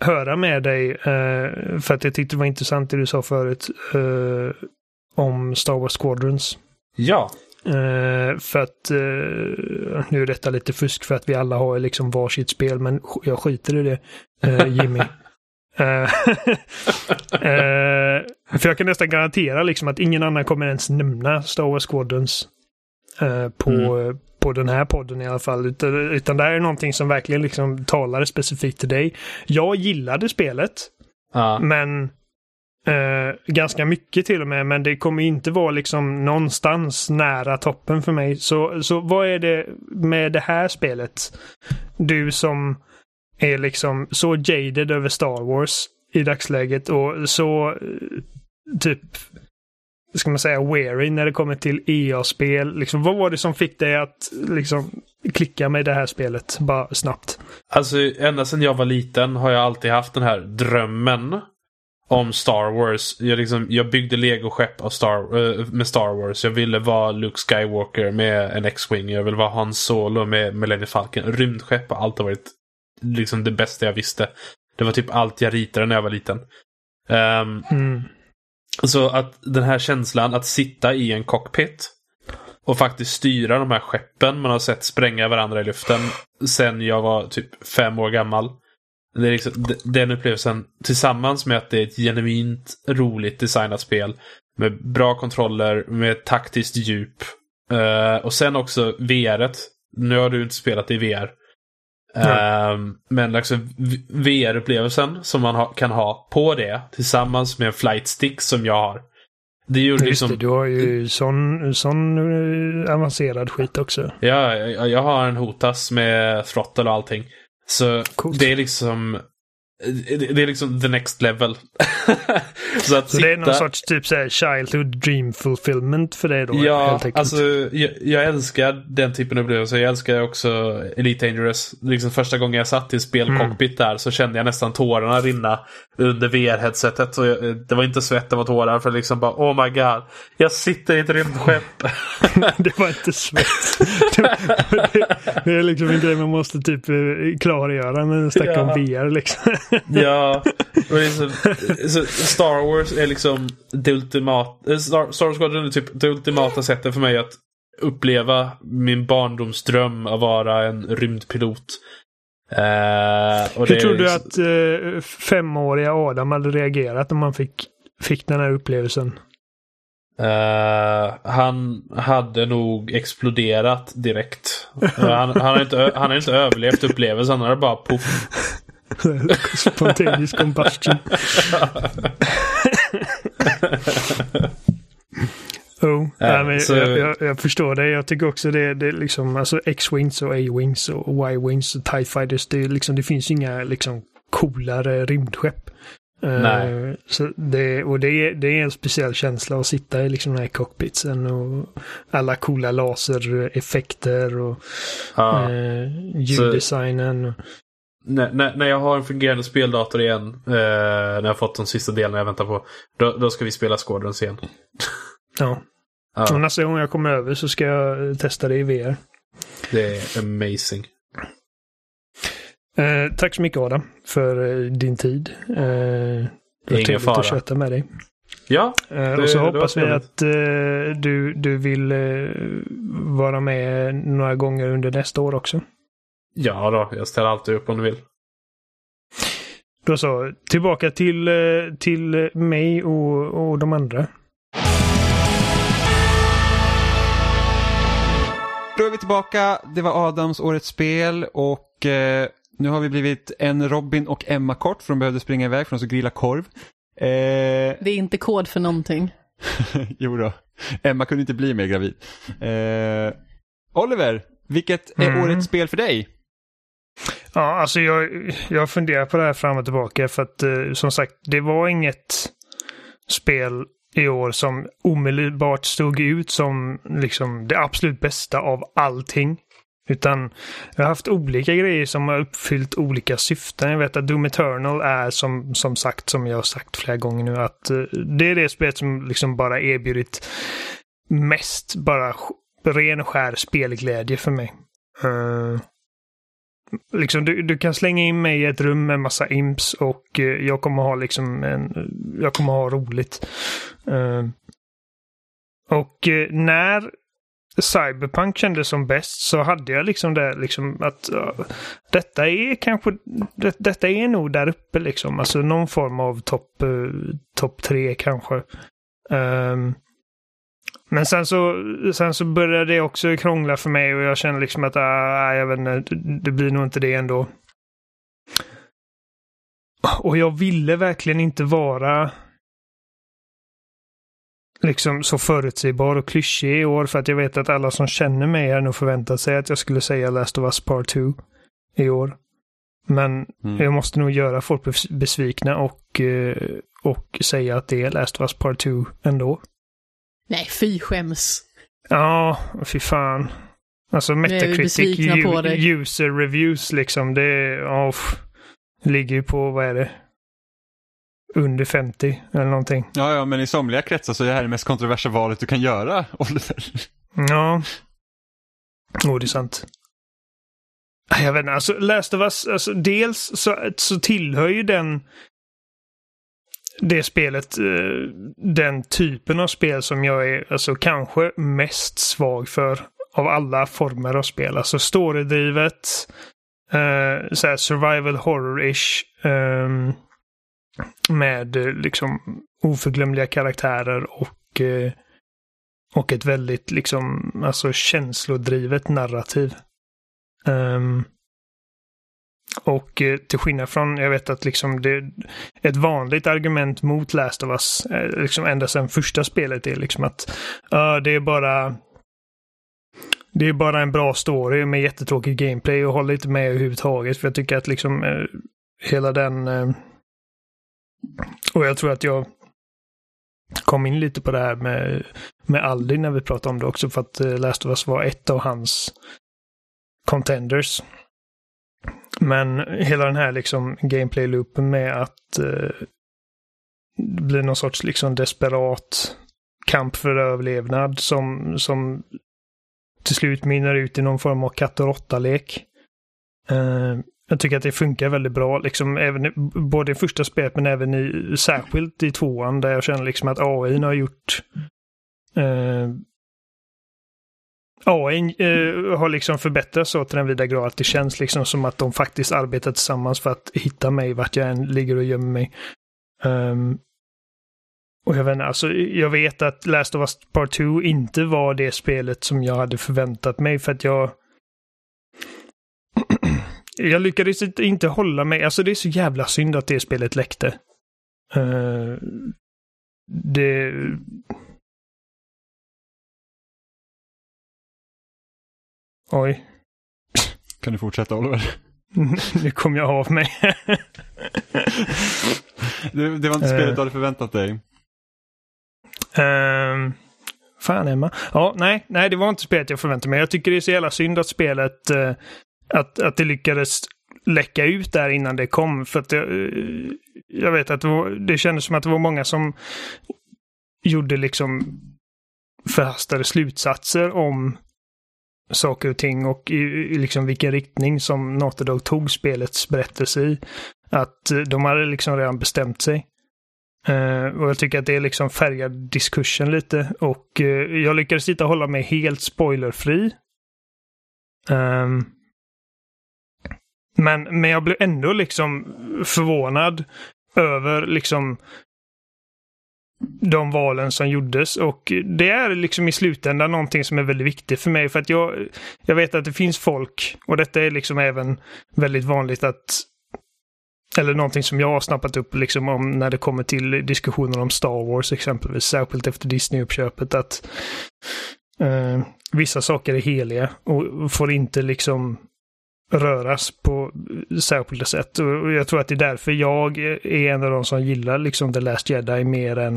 höra med dig, eh, för att jag tyckte det var intressant det du sa förut, eh, om Star Wars Squadrons. Ja. Eh, för att, eh, nu är detta lite fusk för att vi alla har liksom varsitt spel, men jag skiter i det, eh, Jimmy. För jag kan nästan garantera liksom att ingen annan kommer ens nämna Star Wars Squadrons på, Mm. på den här podden i alla fall. Utan, utan det här är någonting som verkligen liksom talar specifikt till dig. Jag gillade spelet, men eh, ganska mycket till och med. Men det kommer inte vara liksom någonstans nära toppen för mig. Så, så vad är det med det här spelet? Du som är liksom så jaded över Star Wars i dagsläget och så eh, typ ska man säga weary när det kommer till EA-spel. Liksom, vad var det som fick dig att liksom klicka med det här spelet bara snabbt? Alltså, ända sedan jag var liten har jag alltid haft den här drömmen om Star Wars. Jag, liksom, jag byggde legoskepp av Star, eh, med Star Wars. Jag ville vara Luke Skywalker med en X-Wing. Jag ville vara Han Solo med Millennium Falcon. Rymdskepp har alltid varit liksom det bästa jag visste. Det var typ allt jag ritade när jag var liten. Ehm, Mm. så att den här känslan att sitta i en cockpit och faktiskt styra de här skeppen man har sett spränga varandra i luften sen jag var typ fem år gammal. Det är liksom, den upplevelsen tillsammans med att det är ett genuint roligt designat spel med bra kontroller, med taktiskt djup. Eh, och sen också VR. Nu har du inte spelat i VR. Ehm, men v- VR-upplevelsen som man ha, kan ha på det tillsammans med en flight stick som jag har. Det Just liksom... det, du har ju sån, sån eh, avancerad skit också. Ja, jag, jag har en Hotas med throttle och allting. Så Coolt. det är liksom... Det det är liksom the next level. så att Så det är någon sitta- sorts typ så här childhood dream fulfillment för dig då? Ja, helt enkelt. alltså jag, jag älskar den typen av upplevelser. Jag älskar också Elite Dangerous. Liksom första gången jag satt i spelcockpit där så kände jag nästan tårarna rinna under VR-headsetet. Jag, det var inte svett, det var tårar. För liksom bara oh my god. Jag sitter i ett rymdskepp. det var inte svett. det, det, det är liksom en grej man måste typ eh, klargöra när man snackar om. VR liksom. Ja, och så Star Wars är liksom det ultimata, Star, Star Wars Squadron är typ det ultimata sättet för mig att uppleva min barndomsdröm att vara en rymdpilot. Eh, och Hur tror du liksom- att eh, femåriga Adam hade reagerat om man fick, fick den här upplevelsen? Eh, han hade nog exploderat direkt. Eh, han, han, har inte, han har inte överlevt upplevelsen, han har bara poff. Spontaneous combustion. Oh, nej, men så- jag, jag, jag förstår det. Jag tycker också det, det är liksom, alltså X-Wings och A-Wings och Y-Wings och TIE Fighters. Det, liksom, det finns inga liksom coolare rymdskepp. Eh, Nej. Så det, och det är, det är en speciell känsla att sitta i liksom den här cockpitsen och alla coola lasereffekter och Ja. eh, ljuddesignen. och- när, när, när jag har en fungerande speldator igen, eh, när jag fått de sista delarna jag väntar på, då, då ska vi spela Squadrons igen. Ja. Ja, nästa gång jag kommer över så ska jag testa det i VR. det är amazing. Eh, tack så mycket Adam för eh, din tid. Eh, det var Ingen trevligt fara. att köta med dig. Ja, Eh, Det- och så hoppas vi att eh, du, du vill eh, vara med några gånger under nästa år också. Ja då, jag ställer alltid upp om du vill. Då så, tillbaka till, eh, till mig och, och de andra. Då är vi tillbaka. Det var Adams årets spel och eh, nu har vi blivit en Robin och Emma kort för de behövde springa iväg för de skulle grilla korv. Eh, Det är inte kod för någonting. jo då. Emma kunde inte bli mer gravid. Eh, Oliver, vilket är Mm. årets spel för dig? Ja, alltså jag, jag funderar på det här fram och tillbaka för att eh, som sagt, det var inget spel i år som omedelbart stod ut som liksom det absolut bästa av allting. Utan jag har haft olika grejer som har uppfyllt olika syften. Jag vet att Doom Eternal är som, som sagt, som jag har sagt flera gånger nu, att eh, det är det spelet som liksom bara erbjudit mest bara ren och skär spelglädje för mig. Uh, liksom, du, du kan slänga in mig i ett rum med massa imps och eh, jag kommer ha liksom en, jag kommer ha roligt. Eh, och eh, när Cyberpunk kändes som bäst så hade jag liksom det liksom att uh, detta är kanske, det, detta är nog där uppe liksom. Alltså någon form av topp eh, uh, top tre kanske. Ehm, men sen så, sen så började det också krångla för mig och jag känner liksom att ah, jag vet inte, det blir nog inte det ändå. Och jag ville verkligen inte vara liksom så förutsägbar och klyschig i år för att jag vet att alla som känner mig har nog förväntat sig att jag skulle säga Last of Us Part 2 i år. Men Mm. jag måste nog göra folk bes- besvikna och, eh, och säga att det är Last of Us Part 2 ändå. Nej, fy skäms. Ja, fy fan. Alltså Metacritic user reviews liksom. Det uff, ligger ju på, vad är det? Under 50 eller någonting. Ja, ja, men i somliga kretsar så är det här det mest kontroversiella valet du kan göra, Oliver. Ja. Jo, det är sant. Jag vet inte, alltså Last of Us, alltså dels så, så tillhör ju den det spelet, eh, den typen av spel som jag är alltså kanske mest svag för av alla former av spel. Alltså storydrivet, eh, så här survival horror-ish, ehm, Eh, med liksom oförglömliga karaktärer och eh, och ett väldigt liksom, alltså känslodrivet narrativ. Ehm, och eh, till skillnad från, jag vet att liksom det, ett vanligt argument mot Last of Us, eh, liksom ända sedan första spelet är liksom att ja, det är bara det är bara en bra story med jättetråkigt gameplay och håller inte med överhuvudtaget. För jag tycker att liksom eh, hela den... Eh, och jag tror att jag kom in lite på det här med, med Aldi när vi pratade om det också för att eh, Last of Us var ett av hans contenders. Men hela den här liksom gameplay-loopen med att eh, det blir någon sorts liksom desperat kamp för överlevnad som, som till slut mynnar ut i någon form av katt och råtta-lek. Eh, jag tycker att det funkar väldigt bra, liksom även både i första spelet men även i, särskilt i tvåan där jag känner liksom att AI har gjort eh, AI eh, har liksom förbättrats så till den vida grad att det känns liksom som att de faktiskt arbetar tillsammans för att hitta mig vart jag än ligger och gömmer mig. Um, och jag vet inte, alltså jag vet att Last of Us Part 2 inte var det spelet som jag hade förväntat mig för att jag jag lyckades inte- hålla mig, alltså det är så jävla synd att det spelet läckte. Uh, det... Oj, Kan du fortsätta Oliver? nu kom jag av mig. det, det var inte spelet du hade förväntat dig. Ehm, fan Emma. Ja, nej, nej, det var inte spelet jag förväntade mig. Jag tycker det är så jävla synd att spelet, eh, att, att det lyckades läcka ut där innan det kom. För att jag, eh, jag vet att det, var, det kändes som att det var många som gjorde liksom förhastade slutsatser om saker och ting och i, i liksom vilken riktning som Naughty tog spelets berättelse i. Att eh, de hade liksom redan bestämt sig. Uh, och jag tycker att det liksom färgar diskursen lite. Och uh, jag lyckades inte hålla mig helt spoilerfri. Um, men, men jag blev ändå liksom förvånad över liksom de valen som gjordes. Och det är liksom i slutändan någonting som är väldigt viktigt för mig. För att jag, jag vet att det finns folk och detta är liksom även väldigt vanligt att eller någonting som jag har snappat upp liksom om när det kommer till diskussioner om Star Wars exempelvis, särskilt efter Disney-uppköpet, att eh, vissa saker är heliga och får inte liksom röras på särskilda sätt. Och jag tror att det är därför jag är en av de som gillar liksom The Last Jedi mer än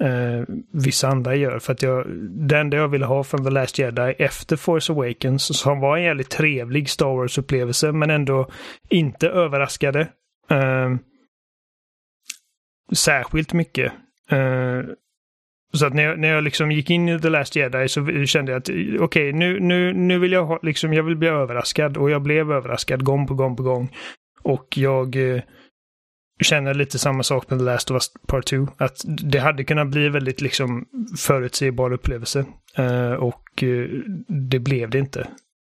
eh, vissa andra gör. För att jag, det enda jag ville ha från The Last Jedi efter Force Awakens, som var en jävligt trevlig Star Wars-upplevelse, men ändå inte överraskade. Eh, särskilt mycket. Eh, så att när jag, när jag liksom gick in i The Last Jedi så kände jag att okej, okay, nu, nu, nu vill jag ha, liksom, jag vill bli överraskad och jag blev överraskad gång på gång på gång. Och jag eh, känner lite samma sak med The Last of Us Part 2. Att det hade kunnat bli väldigt liksom förutsägbar upplevelse. Eh, och eh, det blev det inte.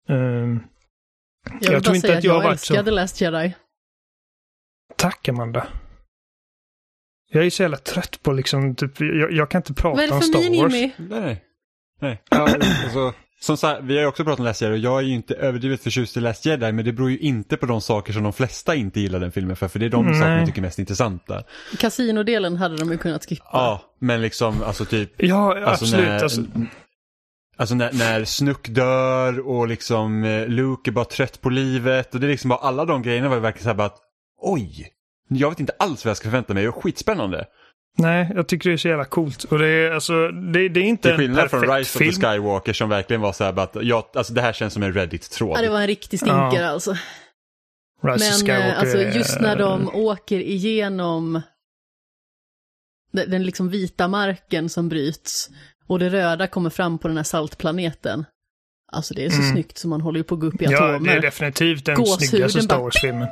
Eh, Jag jag tror inte att jag jag har varit så- Last Jedi. Tack Amanda. Jag är så jävla trött på liksom, typ, jag, jag kan inte prata Vad är det om för Star Wars. Jimmy? Nej. Nej. Ja, alltså, som sagt, vi har ju också pratat om Last Jedi och jag är ju inte överdrivet förtjust i Last Jedi men det beror ju inte på de saker som de flesta inte gillar den filmen för, för det är de Nej. sakerna jag tycker är mest intressanta. Kasinodelen hade de ju kunnat skippa. Ja, men liksom alltså typ Ja, Alltså absolut. när, Alltså, alltså när, när Snook dör och liksom eh, Luke är bara trött på livet och det är liksom bara alla de grejerna var ju verkligen såhär bara att oj, jag vet inte alls vad jag ska förvänta mig och skitspännande. nej, jag tycker det är så jävla coolt. Och det är, alltså, det, det är inte Till en skillnad perfekt från Rise film. of the Skywalker som verkligen var såhär bara att ja, alltså det här känns som en Reddit-tråd. Ja, det var en riktig stinkare alltså. Rise Men eh, alltså är- just när de åker igenom den, liksom vita marken som bryts och det röda kommer fram på den här saltplaneten. Alltså det är så Mm. snyggt som man håller ju på att gå upp i Ja, det atomer. är definitivt den Gåshuden snyggaste Star bara- Wars-filmen.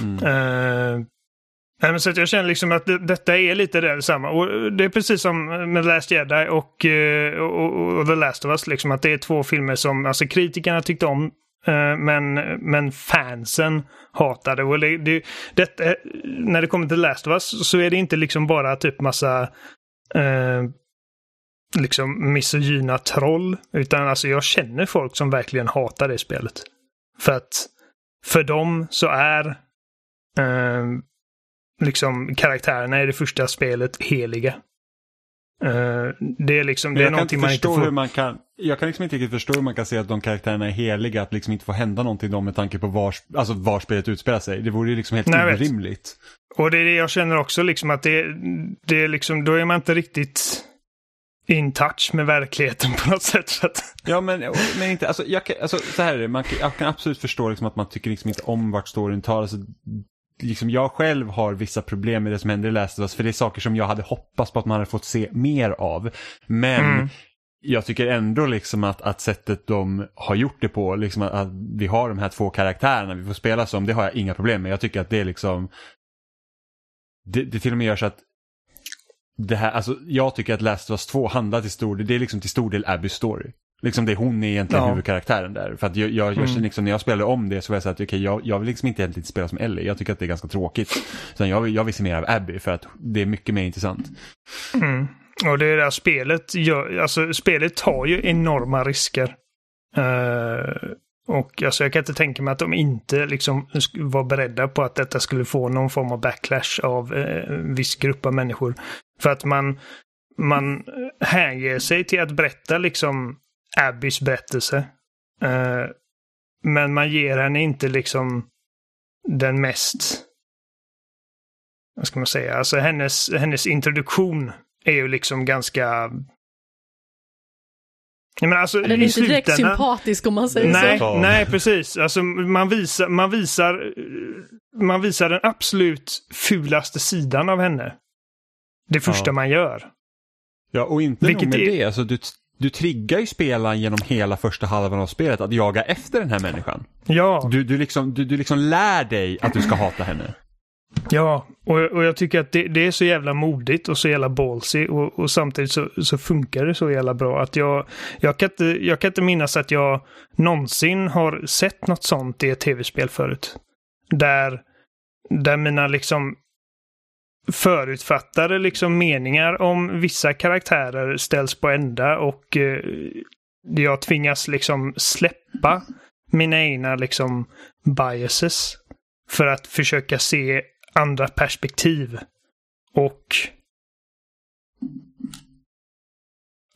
Mm. Eh, nej, men så att jag känner liksom att det, detta är lite det samma. Och det är precis som med The Last Jedi eh, och, och, och The Last of Us. Liksom, att det är två filmer som alltså, kritikerna tyckte om. Eh, men, men fansen hatade. Och det, det, det, eh, när det kommer till The Last of Us så är det inte liksom bara typ massa eh, liksom misogyna troll. Utan alltså jag känner folk som verkligen hatar det spelet. För att för dem så är eh, liksom karaktärerna i det första spelet heliga. Eh, det är liksom, det är någonting inte man inte får... hur man kan, jag kan liksom inte riktigt förstå hur man kan säga att de karaktärerna är heliga, att liksom inte få hända någonting dem med tanke på var, alltså var spelet utspelar sig. Det vore ju liksom helt Nej, orimligt. Och det är det jag känner också liksom att det, det är liksom, då är man inte riktigt in touch med verkligheten på något sätt. Så att, Ja men, men inte, alltså, jag kan, alltså så här är det, man, kan- jag kan absolut förstå liksom att man tycker liksom inte om vart storyn tar. Alltså, liksom jag själv har vissa problem med det som händer i Last of Us, för det är saker som jag hade hoppats på att man hade fått se mer av. Men Mm. jag tycker ändå liksom att, att sättet de har gjort det på, liksom att, att vi har de här två karaktärerna vi får spela som, det har jag inga problem med. Jag tycker att det är liksom, det, det till och med gör så att det här, alltså jag tycker att Last of Us 2 handlar till stor del, det är liksom till stor del Abbys story. Liksom det, hon är egentligen Ja. huvudkaraktären där. För att jag, jag, jag Mm. känner liksom, när jag spelade om det så var jag så att okej, jag, jag vill liksom inte egentligen spela som Ellie. Jag tycker att det är ganska tråkigt. Utan jag, jag vill se mer av Abby för att det är mycket mer intressant. mm. Och det är det här spelet gör, alltså spelet tar ju enorma risker. Eh, och alltså jag kan inte tänka mig att de inte liksom var beredda på att detta skulle få någon form av backlash av eh, en viss grupp av människor. För att man, man hänger sig till att berätta liksom Abbys berättelse. Eh, men man ger henne inte liksom den mest vad ska man säga, alltså hennes, hennes introduktion är ju liksom ganska... Menar, alltså, Den är i inte direkt slutändan- sympatisk om man säger Nej, så. nej, precis. Alltså, man, visar, man, visar, man visar den absolut fulaste sidan av henne. Det första Ja. man gör. Ja, och inte Vilket nog med är- det. Alltså, du, du triggar ju spelaren genom hela första halvan av spelet att jaga efter den här människan. Ja, Du, du, liksom, du, du liksom lär dig att du ska hata henne. ja. Och, och jag tycker att det, det är så jävla modigt och så jävla ballsy och, och samtidigt så, så funkar det så jävla bra att jag, jag, kan inte, jag kan inte minnas att jag någonsin har sett något sånt i ett tv-spel förut. Där, där mina liksom förutfattade liksom meningar om vissa karaktärer ställs på ända och eh, jag tvingas liksom släppa mina egna liksom biases för att försöka se andra perspektiv. Och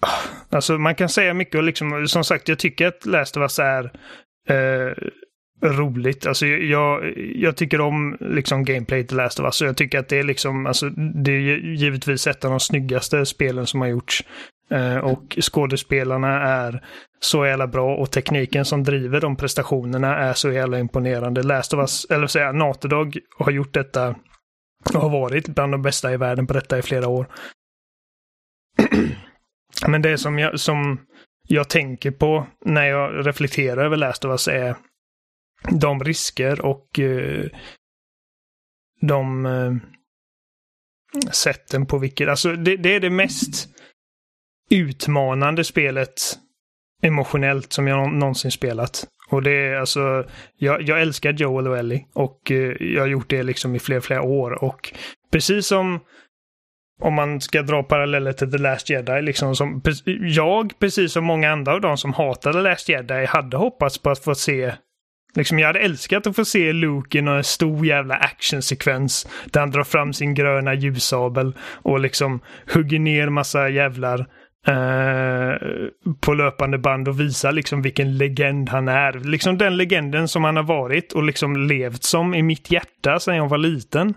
ah, Alltså man kan säga mycket och liksom, som sagt, jag tycker att Last of Us är eh, roligt. Alltså jag, jag tycker om liksom gameplay till Last of Us och jag tycker att det är liksom, alltså det är givetvis ett av de snyggaste spelen som har gjorts. Eh, och skådespelarna är så jävla bra och tekniken som driver de prestationerna är så jävla imponerande. Last of Us, eller vad säger jag, Dog har gjort detta och har varit bland de bästa i världen på detta i flera år. Men det som jag, som jag tänker på när jag reflekterar över Last of Us är de risker och eh, de eh, sätten på vilket, alltså det, det är det mest utmanande spelet emotionellt som jag någonsin spelat. Och det är alltså, jag, jag älskar Joel och Ellie och eh, jag har gjort det liksom i flera, flera år och precis som om man ska dra paralleller till The Last Jedi, liksom som pre- jag, precis som många andra av de som hatade The Last Jedi, hade hoppats på att få se Liksom jag hade älskat att få se Luke i någon stor jävla actionsekvens där han drar fram sin gröna ljussabel och liksom hugger ner massa jävlar eh, på löpande band och visar liksom vilken legend han är. Liksom den legenden som han har varit och liksom levt som i mitt hjärta sedan jag var liten.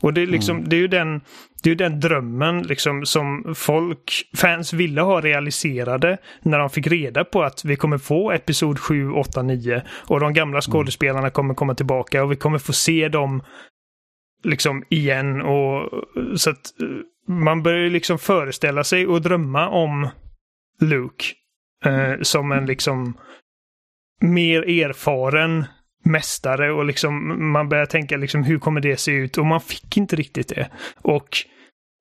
Och det är liksom, det är ju den, det är den drömmen liksom som folk, fans ville ha realiserade när de fick reda på att vi kommer få Episod 7, 8, 9 och de gamla skådespelarna kommer komma tillbaka och vi kommer få se dem liksom igen. Och så att man börjar ju liksom föreställa sig och drömma om Luke eh, som en liksom mer erfaren mästare och liksom man börjar tänka liksom hur kommer det se ut och man fick inte riktigt det. Och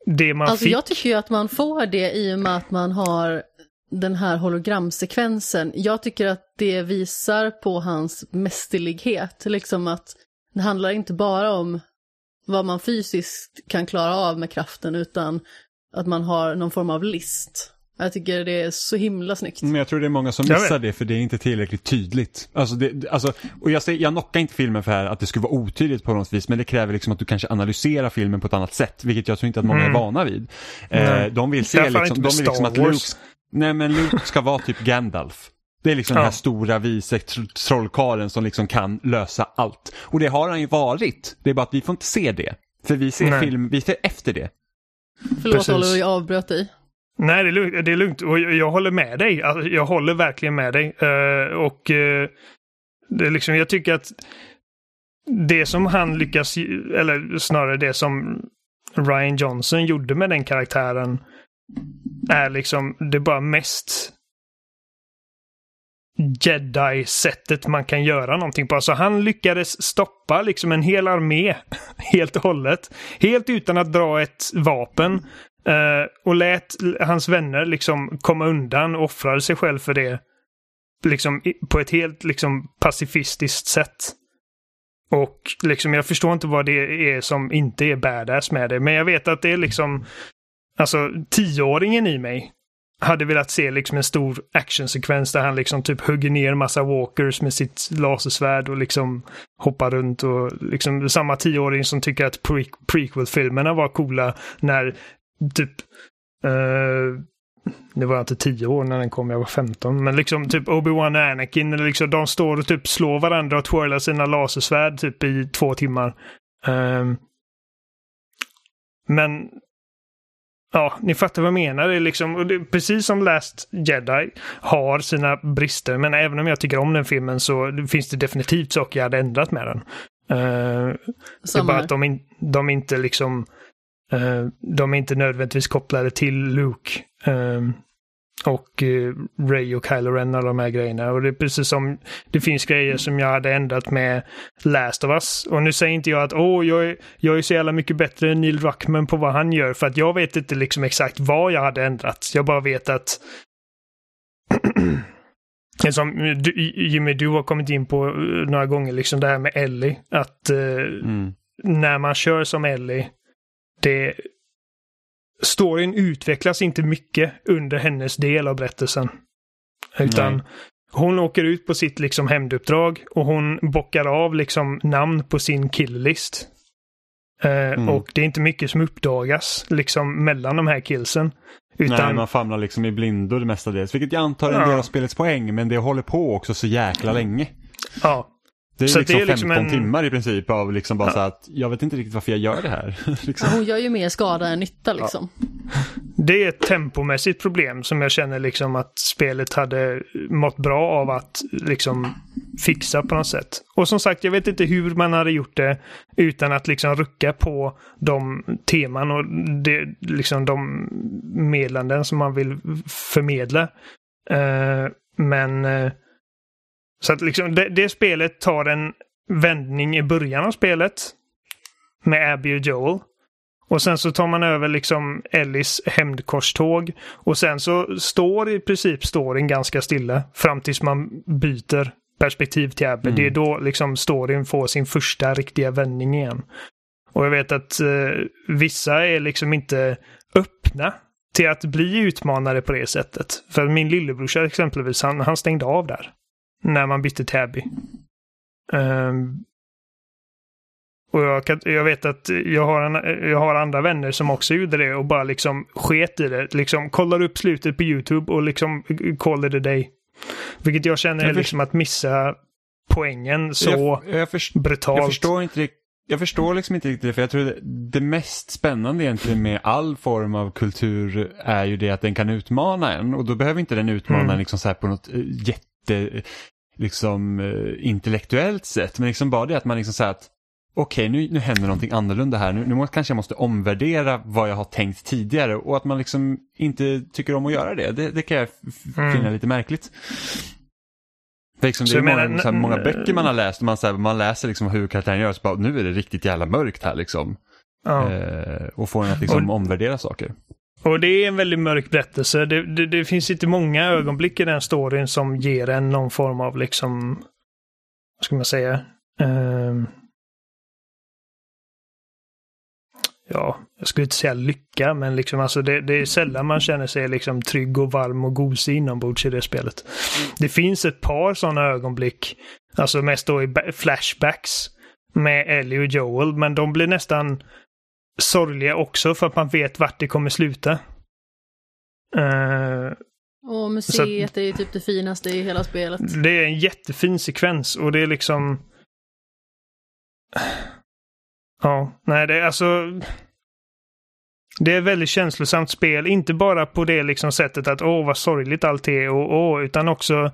det man Alltså fick... jag tycker ju att man får det i och med att man har den här hologramsekvensen. Jag tycker att det visar på hans mästerlighet. Liksom att det handlar inte bara om vad man fysiskt kan klara av med kraften utan att man har någon form av list. Jag tycker det är så himla snyggt. Men jag tror det är många som missar det för det är inte tillräckligt tydligt. Alltså, det, alltså, och jag, säger, jag knockar inte filmen för här att det skulle vara otydligt på något vis men det kräver liksom att du kanske analyserar filmen på ett annat sätt vilket jag tror inte att många Mm. är vana vid. Eh, de vill se liksom, de vill liksom att Luke, nej men Luke ska vara typ Gandalf. Det är liksom Ja. den här stora vise tr- trollkarlen som liksom kan lösa allt. Och det har han ju varit. Det är bara att vi får inte se det. För vi ser Nej. film, vi ser efter det. Förlåt Precis. Oliver, jag avbröt dig. Nej, det är lugnt. Det är lugnt. Och jag, jag håller med dig. Alltså, jag håller verkligen med dig. Uh, och uh, det är liksom, jag tycker att det som han lyckas, eller snarare det som Ryan Johnson gjorde med den karaktären är liksom det bara mest Jedi-sättet man kan göra någonting på. Alltså han lyckades stoppa liksom en hel armé helt och hållet. Helt utan att dra ett vapen. Eh, och lät hans vänner liksom komma undan och offrade sig själv för det. Liksom på ett helt liksom pacifistiskt sätt. Och liksom jag förstår inte vad det är som inte är badass med det. Men jag vet att det är liksom Alltså tioåringen i mig hade velat se liksom en stor actionsekvens där han liksom typ hugger ner massa walkers med sitt lasersvärd och liksom hoppar runt och liksom samma tioåring som tycker att pre prequel-filmerna var coola när typ eh, uh, det var inte tio år när den kom, jag var 15. Men liksom typ Obi-Wan och Anakin, liksom, de står och typ slår varandra och twirlar sina lasersvärd typ i två timmar. Um, men Ja, ni fattar vad jag menar. Det är liksom, det, precis som Last Jedi har sina brister, men även om jag tycker om den filmen så finns det definitivt saker jag hade ändrat med den. Uh, det är bara att de, in, de inte liksom uh, de är inte nödvändigtvis kopplade till Luke. Uh, och uh, Ray och Kylo Ren och de här grejerna. Och det är precis som det finns grejer som jag hade ändrat med Last of Us. Och nu säger inte jag att åh, jag är, jag är så jävla mycket bättre än Neil Druckmann på vad han gör. För att jag vet inte liksom exakt vad jag hade ändrat. Jag bara vet att som du, Jimmy, du har kommit in på eh, några gånger, liksom det här med Ellie. Att eh, Mm. när man kör som Ellie, det... Storyn utvecklas inte mycket under hennes del av berättelsen. Utan Nej. hon åker ut på sitt liksom hämnduppdrag och hon bockar av liksom namn på sin killlist. Eh, Och det är inte mycket som uppdagas liksom mellan de här killsen. Utan, Nej, man famlar liksom i blindo det mestadels. Vilket jag antar är en Ja. del av spelets poäng, men det håller på också så jäkla länge. ja, Det är Så liksom det är liksom 15 en- timmar i princip av liksom bara så att jag vet inte riktigt varför jag gör det här. liksom. Ja, hon gör ju mer skada än nytta liksom. Det är ett tempomässigt problem som jag känner liksom att spelet hade mått bra av att liksom fixa på något sätt. Och som sagt, jag vet inte hur man hade gjort det utan att liksom rucka på de teman och det, liksom de meddelanden som man vill förmedla. Eh, men eh, så att liksom det, det spelet tar en vändning i början av spelet med Abby och Joel. Och sen så tar man över liksom Ellis hämndkorståg. Och sen så står i princip storyn ganska stilla fram tills man byter perspektiv till Abby. Det är då liksom storyn får sin första riktiga vändning igen. Och jag vet att eh, vissa är liksom inte öppna till att bli utmanare på det sättet. För min lillebrorsa exempelvis, han, han stängde av där. När man bytte Abby. Ehm, och jag, kan, jag vet att jag har, en, jag har andra vänner som också gjorde det och bara liksom sket i det. Liksom kollar upp slutet på YouTube och liksom call it a day. Vilket jag känner är Jag liksom att missa poängen så jag, brutalt. jag förstår inte jag förstår liksom inte riktigt det, för jag tror det, det mest spännande egentligen med all form av kultur är ju det att den kan utmana en och då behöver inte den utmana Mm. en liksom så här på något eh, jätte, liksom eh, intellektuellt sätt, men liksom bara det att man liksom säger att okej nu, nu händer någonting annorlunda här, nu, nu kanske jag måste omvärdera vad jag har tänkt tidigare och att man liksom inte tycker om att göra det, det, det kan jag Mm. finna lite märkligt. För liksom, det är många, menar, många böcker man har läst och man, så här, man läser liksom hur karaktären gör så bara nu är det riktigt jävla mörkt här liksom. Ja. Eh, och får en att liksom Och- omvärdera saker. Och det är en väldigt mörk berättelse. Det, det, det finns inte många ögonblick i den storyn som ger en någon form av liksom, vad ska man säga? Ehm, ja, jag skulle inte säga lycka, men liksom alltså det, det är sällan man känner sig liksom trygg och varm och gosig inombords i det spelet. Det finns ett par sådana ögonblick, alltså mest då i flashbacks med Ellie och Joel, men de blir nästan sorgliga också för att man vet vart det kommer sluta. Eh, Och museet är ju typ det finaste i hela spelet. det är en jättefin sekvens och det är liksom... Ja, nej det är alltså... Det är ett väldigt känslosamt spel, inte bara på det liksom sättet att åh vad sorgligt allt är och åh, utan också...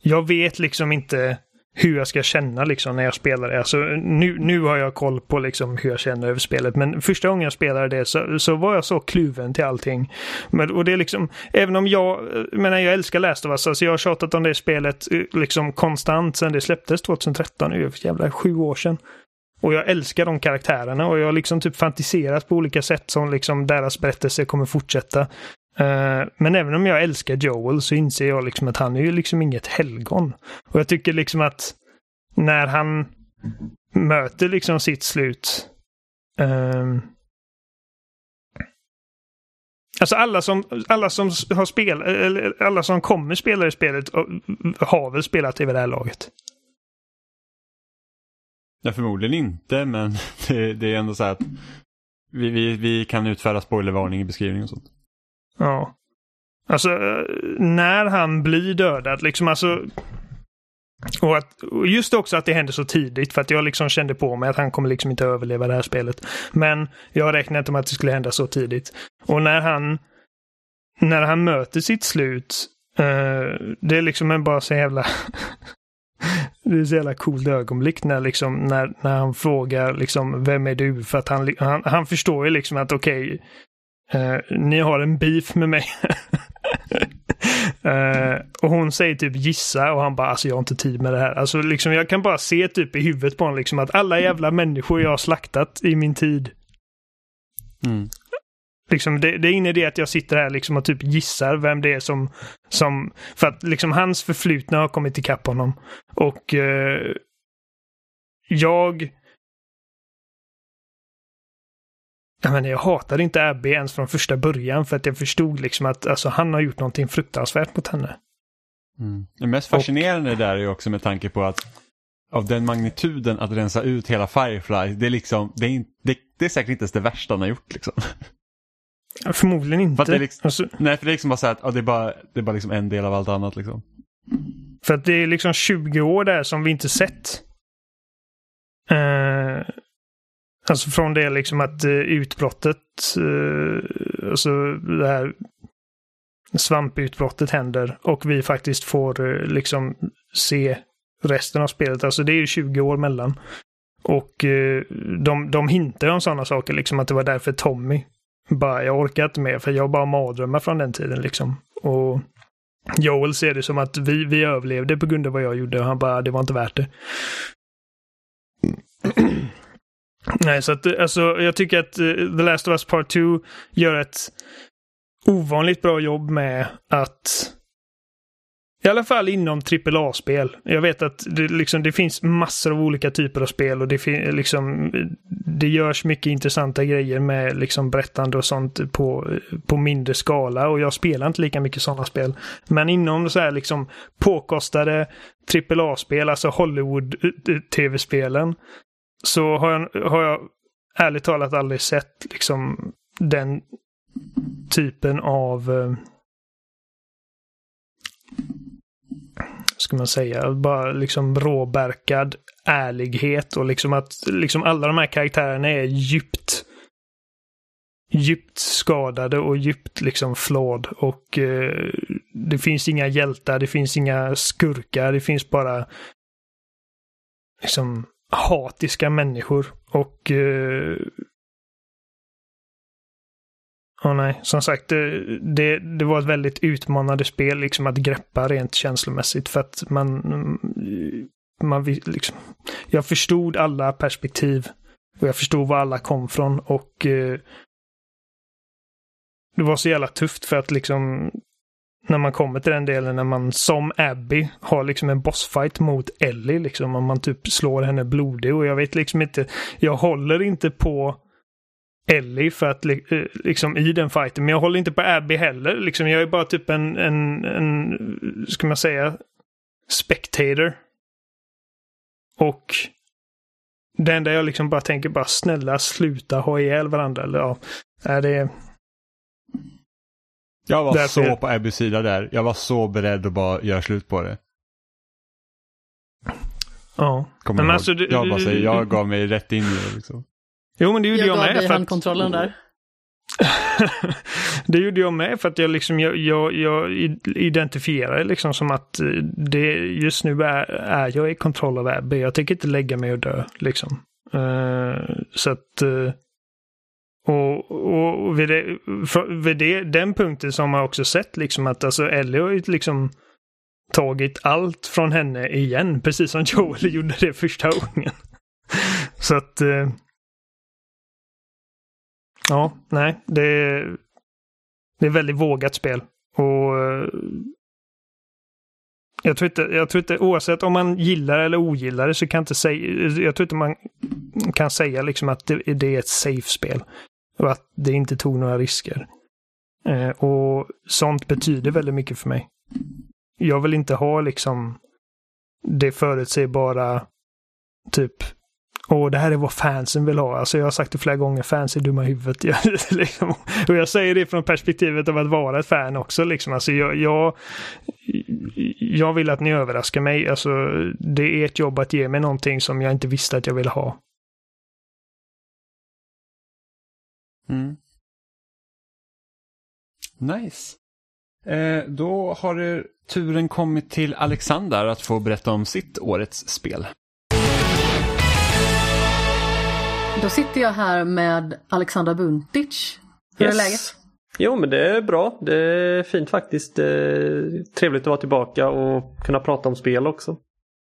Jag vet liksom inte hur jag ska känna liksom när jag spelar det. Alltså, nu, nu har jag koll på liksom hur jag känner över spelet, men första gången jag spelade det så, så var jag så kluven till allting. Men, och det är liksom, även om jag, eh, menar jag älskar Last of Us, alltså jag har tjatat om det spelet eh, liksom konstant sedan det släpptes 2013, nu är jävla sju år sedan. Och jag älskar de karaktärerna och jag har liksom typ fantiserat på olika sätt som liksom deras berättelse kommer fortsätta. Eh, men även om jag älskar Joel så inser jag liksom att han är ju liksom inget helgon. Och jag tycker liksom att när han möter liksom sitt slut. Um... Alltså alla som, alla som har spel, eller alla som kommer spela i spelet har väl spelat i det här laget. Ja, förmodligen inte, men det, det är ändå så här att vi, vi, vi kan utfärda spoilervarning i beskrivningen och sånt. Ja. Alltså, när han blir dödad, liksom alltså... Och, att, och just också att det hände så tidigt för att jag liksom kände på mig att han kommer liksom inte överleva det här spelet. Men jag räknade inte med att det skulle hända så tidigt. Och när han när han möter sitt slut, uh, det är liksom en bara så jävla Det är så jävla coolt ögonblick när, liksom, när, när han frågar liksom, vem är du? För att han, han, han förstår ju liksom att okej, okay, eh, ni har en beef med mig. eh, och hon säger typ gissa och han bara alltså jag har inte tid med det här. Alltså liksom jag kan bara se typ i huvudet på honom liksom att alla jävla människor jag har slaktat i min tid. Mm. Liksom, det, det är ingen idé att jag sitter här liksom och typ gissar vem det är som... som för att liksom hans förflutna har kommit ikapp honom. Och eh, jag... Jag, menar, jag hatade inte Abby ens från första början för att jag förstod liksom att alltså, han har gjort någonting fruktansvärt mot henne. Mm. Det mest fascinerande och... där är också med tanke på att av den magnituden att rensa ut hela Firefly, det är liksom, det är, det, det är säkert inte ens det värsta han har gjort liksom. Förmodligen inte. För liksom, alltså, nej, för det är liksom bara så att ja, det är bara, det är bara liksom en del av allt annat. Liksom. För att det är liksom 20 år där som vi inte sett. Uh, alltså från det liksom att uh, utbrottet, uh, alltså det här svamputbrottet händer och vi faktiskt får uh, liksom se resten av spelet. Alltså det är ju 20 år mellan. Och de, de hintar om sådana saker, liksom att det var därför Tommy bara, jag orkar inte mer för jag har bara mardrömmar från den tiden liksom. Och Joel ser det som att vi, vi överlevde på grund av vad jag gjorde och han bara, det var inte värt det. Nej, så att eh, alltså jag tycker att uh, The Last of Us Part 2 gör ett ovanligt bra jobb med att i alla fall inom AAA-spel. Jag vet att det, liksom, det finns massor av olika typer av spel och det, liksom, det görs mycket intressanta grejer med liksom, berättande och sånt på, på mindre skala. Och jag spelar inte lika mycket sådana spel. Men inom så här liksom påkostade AAA-spel, alltså Hollywood-tv-spelen, eh, så har jag, har jag ärligt talat aldrig sett liksom den typen av eh, ska man säga, bara liksom råbärkad ärlighet och liksom att liksom alla de här karaktärerna är djupt djupt skadade och djupt liksom flawed och eh, det finns inga hjältar, det finns inga skurkar, det finns bara liksom hatiska människor och eh, Oh, nej, som sagt, det, det, det, var ett väldigt utmanande spel liksom att greppa rent känslomässigt för att man, mm, man liksom, jag förstod alla perspektiv och jag förstod var alla kom från och eh, det var så jävla tufft för att liksom när man kommer till den delen när man som Abby har liksom en bossfight mot Ellie liksom om man typ slår henne blodig och jag vet liksom inte, jag håller inte på Ellie för att eh, liksom i den fighten. Men jag håller inte på Abby heller. Liksom, jag är bara typ en, en, en ska man säga, spectator. Och det enda jag liksom bara tänker bara snälla sluta ha ihjäl varandra. Eller ja, är det... Jag var Därför... så på Abbys sida där. Jag var så beredd att bara göra slut på det. Ja. Kommer men alltså, du, jag bara säger, jag gav mig rätt in i det liksom. Jo, men det gjorde jag, jag med. Jag gav dig handkontrollen där. det gjorde jag med för att jag, liksom, jag, jag, jag identifierar liksom som att det, just nu är, är jag i kontroll av Abby. Jag tänker inte lägga mig och dö. Liksom. Uh, så att... Uh, och, och vid, det, för, vid det, den punkten så har man också sett liksom att alltså Ellie har ju liksom tagit allt från henne igen. Precis som Joel gjorde det första gången. så att... Eh, Ja, nej, det är, det är väldigt vågat spel. Och eh, jag tror, inte, jag tror inte, oavsett om man gillar eller ogillar det så kan jag inte säga, jag tror inte man kan säga liksom att det, det är ett safe-spel. Och att det inte tog några risker. Eh, och sånt betyder väldigt mycket för mig. Jag vill inte ha liksom det förutsägbara typ Och det här är vad fansen vill ha. Alltså jag har sagt det flera gånger, fans är dumma i huvudet. Jag, liksom, och jag säger det från perspektivet av att vara ett fan också. Liksom. Alltså jag, jag, jag vill att ni överraskar mig. Alltså, det är ett jobb att ge mig någonting som jag inte visste att jag ville ha. Mm. Nice. Eh, då har turen kommit till Alexander att få berätta om sitt årets spel. Då sitter jag här med Alexandra Buntic. Hur är läget? Jo men det är bra. Det är fint faktiskt. Det är trevligt att vara tillbaka och kunna prata om spel också.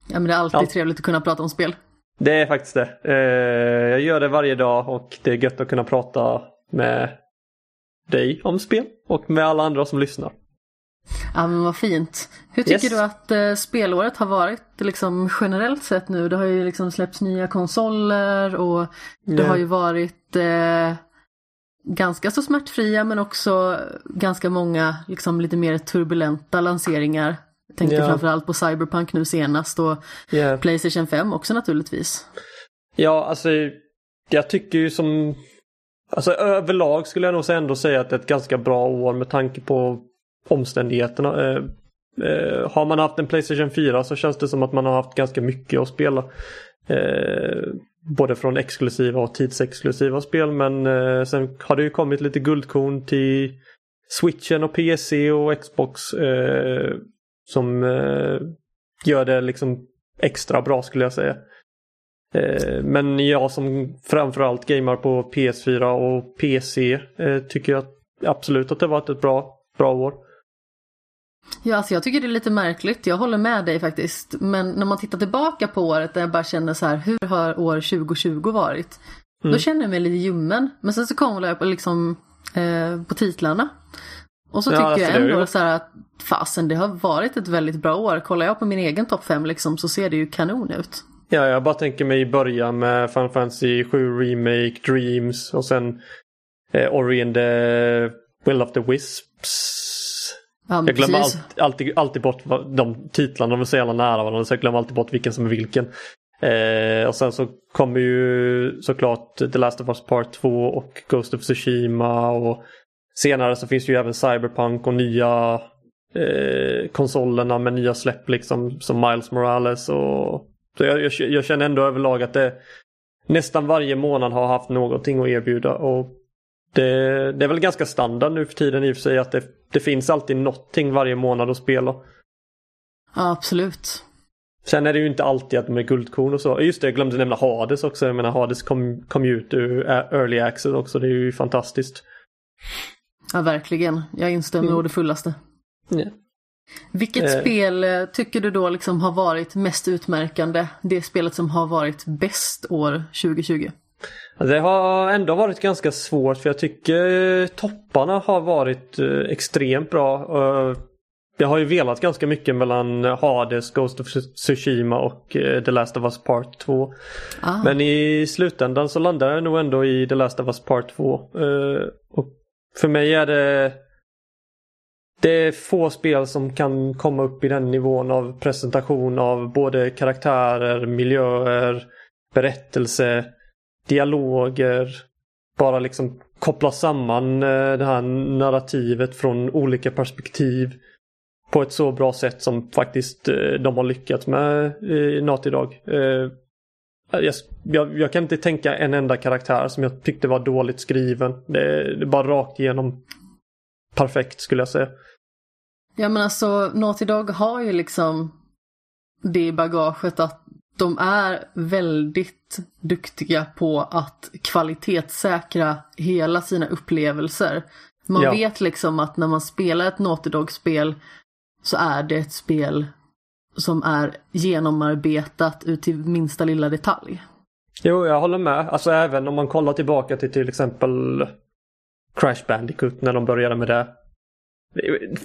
Ja men det är alltid Ja. trevligt att kunna prata om spel. Det är faktiskt det. Eh, Jag gör det varje dag och det är gött att kunna prata med dig om spel och med alla andra som lyssnar. Ja men vad fint. Hur tycker Yes. du att eh, spelåret har varit liksom generellt sett nu? Det har ju liksom släppts nya konsoler och det Ja. har ju varit eh, ganska så smärtfria men också ganska många liksom lite mer turbulenta lanseringar. Jag tänkte Ja. framförallt på Cyberpunk nu senast och Ja. Playstation 5 också naturligtvis. Ja, alltså jag tycker ju som... Alltså överlag skulle jag nog säga ändå säga att det är ett ganska bra år med tanke på omständigheterna. Eh, eh, har man haft en Playstation 4 så känns det som att man har haft ganska mycket att spela. Eh, både från exklusiva och tidsexklusiva spel men eh, sen har det ju kommit lite guldkorn till Switchen och PC och Xbox eh, som eh, gör det liksom extra bra skulle jag säga. Eh, Men jag som framförallt gamar på PS4 och PC eh, tycker jag absolut att det varit ett bra, bra år. Ja, alltså jag tycker det är lite märkligt. Jag håller med dig faktiskt. Men när man tittar tillbaka på året där jag bara känner så här, hur har år 2020 varit? Då känner jag mig lite ljummen. Men sen så kollar jag på, liksom, eh, på titlarna. Och så tycker alltså jag är ändå så här att fasen det har varit ett väldigt bra år. Kollar jag på min egen topp 5 liksom så ser det ju kanon ut. Ja, jag bara tänker mig i början med Final Fantasy 7 Remake, Dreams och sen eh, Ori and the Will of the Wisps. Ja, Jag glömmer precis. allt, alltid, alltid bort de titlarna, de är så jävla nära varandra så jag glömmer alltid bort vilken som är vilken. Eh, och sen så kommer ju såklart The Last of Us Part 2 och Ghost of Tsushima och senare så finns ju även Cyberpunk och nya eh, konsolerna med nya släpp liksom som Miles Morales och så jag, jag, jag känner ändå överlag att det nästan varje månad har haft någonting att erbjuda och det, det är väl ganska standard nu för tiden i och för sig att det, det finns alltid någonting varje månad att spela. Ja, absolut. Sen är det ju inte alltid att de är guldkorn och så. Just det, jag glömde nämna Hades också. Jag menar Hades kom, kom ut ur eh, Early Access också. Det är ju fantastiskt. Ja, verkligen. Jag instämmer Mm. å det fullaste. Ja. Vilket Eh. spel eh, tycker du då liksom har varit mest utmärkande? Det spelet som har varit bäst år 2020? Det har ändå varit ganska svårt för jag tycker topparna har varit eh, extremt bra. Eh, Jag har ju velat ganska mycket mellan Hades, Ghost of Tsushima och eh, The Last of Us Part 2. Ah. Men i slutändan så landar jag nog ändå i The Last of Us Part 2. Eh, och för mig är det det är få spel som kan komma upp i den nivån av presentation av både karaktärer, miljöer, berättelse, dialoger. Bara liksom koppla samman eh, det här narrativet från olika perspektiv på ett så bra sätt som faktiskt eh, de har lyckats med i Naughty Dog. Eh, Eh, jag, jag, jag kan inte tänka en enda karaktär som jag tyckte var dåligt skriven. Det, det är bara rakt igenom perfekt skulle jag säga. Ja men alltså Naughty Dog har ju liksom det i bagaget att de är väldigt duktiga på att kvalitetssäkra hela sina upplevelser. Man Ja. vet liksom att när man spelar ett Naughty Dog-spel så är det ett spel som är genomarbetat ut till minsta lilla detalj. Jo, jag håller med. Alltså även om man kollar tillbaka till till exempel Crash Bandicoot när de började med det.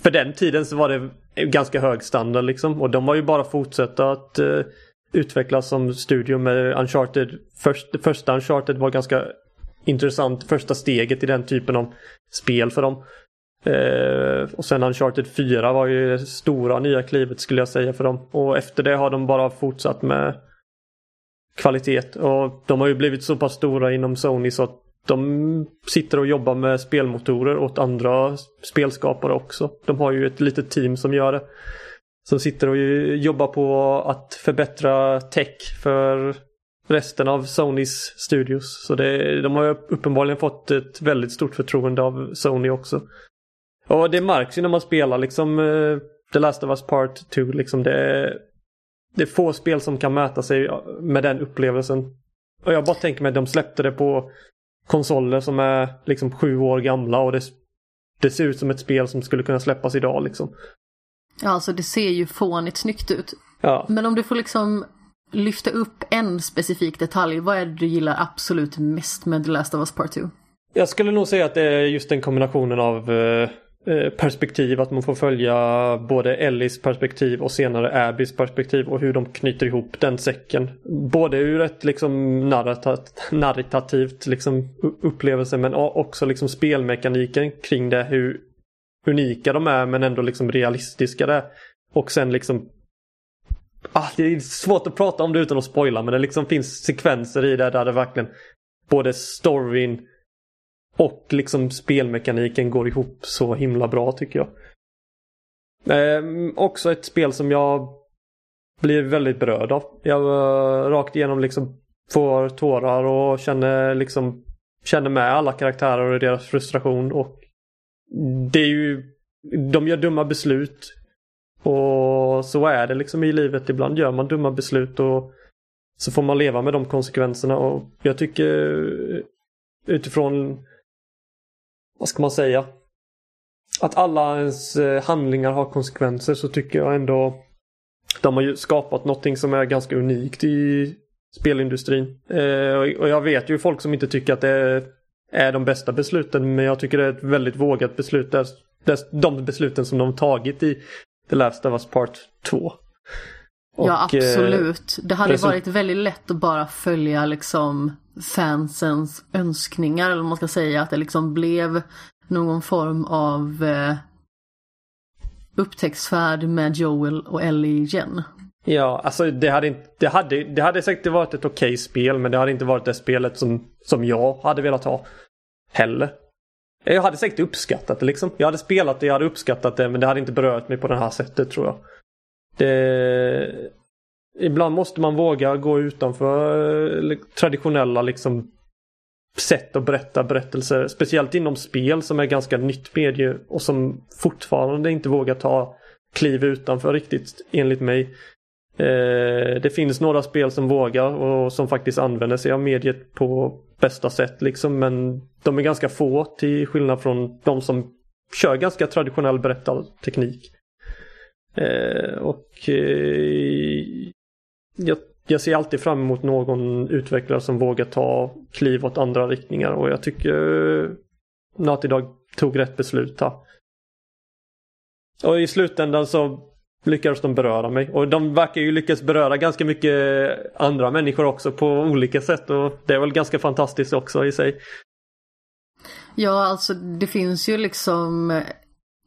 För den tiden så var det ganska hög standard liksom och de har ju bara fortsatt att uh, utvecklas som studio med Uncharted. Först, det första Uncharted var ganska intressant första steget i den typen av spel för dem. Eh, och sen Uncharted 4 var ju det stora nya klivet skulle jag säga för dem. Och efter det har de bara fortsatt med kvalitet. Och de har ju blivit så pass stora inom Sony så att de sitter och jobbar med spelmotorer åt andra spelskapare också. De har ju ett litet team som gör det. Som sitter och jobbar på att förbättra tech för resten av Sonys studios. Så det, de har uppenbarligen fått ett väldigt stort förtroende av Sony också. Och det märks ju när man spelar liksom uh, The Last of Us Part 2. Liksom det, det är få spel som kan mäta sig med den upplevelsen. Och jag bara tänker mig att de släppte det på konsoler som är liksom sju år gamla och det, det ser ut som ett spel som skulle kunna släppas idag liksom. Ja, alltså det ser ju fånigt snyggt ut. Ja. Men om du får liksom lyfta upp en specifik detalj, vad är det du gillar absolut mest med The Last of Us Part 2? Jag skulle nog säga att det är just den kombinationen av eh, Eh, perspektiv. Att man får följa både Ellis perspektiv och senare Abbys perspektiv och hur de knyter ihop den säcken. Både ur ett liksom narrativt liksom upplevelse men också liksom spelmekaniken kring det. Hur unika de är men ändå liksom realistiska det Och sen liksom ah, Det är svårt att prata om det utan att spoila men det liksom finns sekvenser i det där det verkligen både storyn och liksom spelmekaniken går ihop så himla bra tycker jag. Eh, också ett spel som jag blir väldigt berörd av. Jag eh, rakt igenom liksom får tårar och känner liksom känner med alla karaktärer och deras frustration och det är ju de gör dumma beslut och så är det liksom i livet. Ibland gör man dumma beslut och så får man leva med de konsekvenserna och jag tycker eh, utifrån vad ska man säga? Att alla ens eh, handlingar har konsekvenser så tycker jag ändå de har ju skapat någonting som är ganska unikt i spelindustrin. Eh, och jag vet ju folk som inte tycker att det är de bästa besluten men jag tycker det är ett väldigt vågat beslut. Där, de besluten som de tagit i The Last of Us Part 2. Och, ja absolut. Det hade varit väldigt lätt att bara följa liksom fansens önskningar eller vad man ska säga. Att det liksom blev någon form av eh, upptäcktsfärd med Joel och Ellie igen. Ja, alltså det hade, inte, det hade, det hade säkert varit ett okej okay spel men det hade inte varit det spelet som, som jag hade velat ha. Heller. Jag hade säkert uppskattat det liksom. Jag hade spelat det, jag hade uppskattat det men det hade inte berört mig på det här sättet tror jag. Det, ibland måste man våga gå utanför eh, traditionella liksom sätt att berätta berättelser. Speciellt inom spel som är ganska nytt medie och som fortfarande inte vågar ta kliv utanför riktigt enligt mig. Eh, det finns några spel som vågar och som faktiskt använder sig av mediet på bästa sätt liksom men de är ganska få till skillnad från de som kör ganska traditionell berättarteknik. Eh, och eh, jag, jag ser alltid fram emot någon utvecklare som vågar ta kliv åt andra riktningar och jag tycker eh, Naughty Dog tog rätt beslut här. Och i slutändan så lyckades de beröra mig. Och de verkar ju lyckas beröra ganska mycket andra människor också på olika sätt och det är väl ganska fantastiskt också i sig. Ja, alltså det finns ju liksom eh,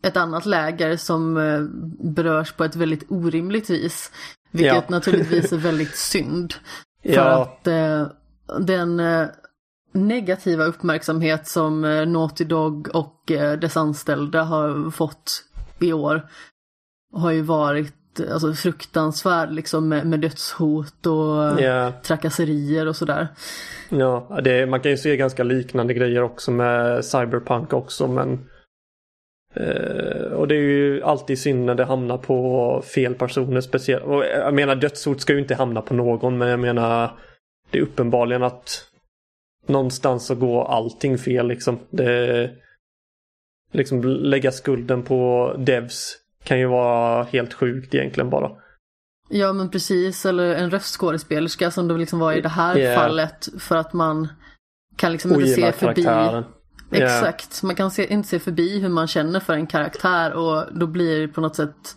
ett annat läger som eh, berörs på ett väldigt orimligt vis. Vilket ja. naturligtvis är väldigt synd. För ja. att eh, den eh, negativa uppmärksamhet som eh, Naughty Dog och eh, dess anställda har fått i år har ju varit alltså, fruktansvärd liksom med, med dödshot och yeah. trakasserier och sådär. Ja, det, man kan ju se ganska liknande grejer också med Cyberpunk också men Uh, och det är ju alltid synd när det hamnar på fel personer speciellt. Och jag menar dödshot ska ju inte hamna på någon men jag menar det är uppenbarligen att någonstans så går allting fel liksom. Det, liksom lägga skulden på devs kan ju vara helt sjukt egentligen bara. Ja men precis, eller en röstskådespelerska som det liksom var i det här yeah. fallet för att man kan liksom inte se förbi karaktären. Exakt, man kan se, inte se förbi hur man känner för en karaktär och då blir på något sätt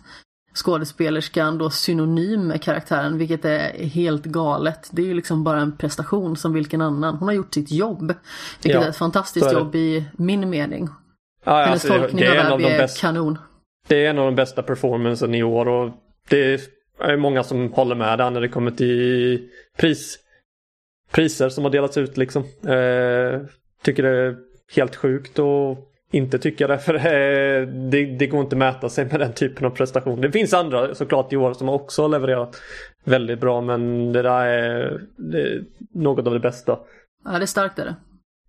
skådespelerskan då synonym med karaktären vilket är helt galet. Det är ju liksom bara en prestation som vilken annan. Hon har gjort sitt jobb. Vilket ja, är ett fantastiskt är jobb i min mening. Ja, Hennes alltså, tolkning av Abby är bästa, kanon. Det är en av de bästa performancen i år och det är många som håller med där när det kommer till pris priser som har delats ut liksom. Eh, tycker det helt sjukt och inte tycka det för eh, det, det går inte att mäta sig med den typen av prestation. Det finns andra såklart i år som också har levererat väldigt bra men det där är, det är något av det bästa. Ja, det är starkt är det.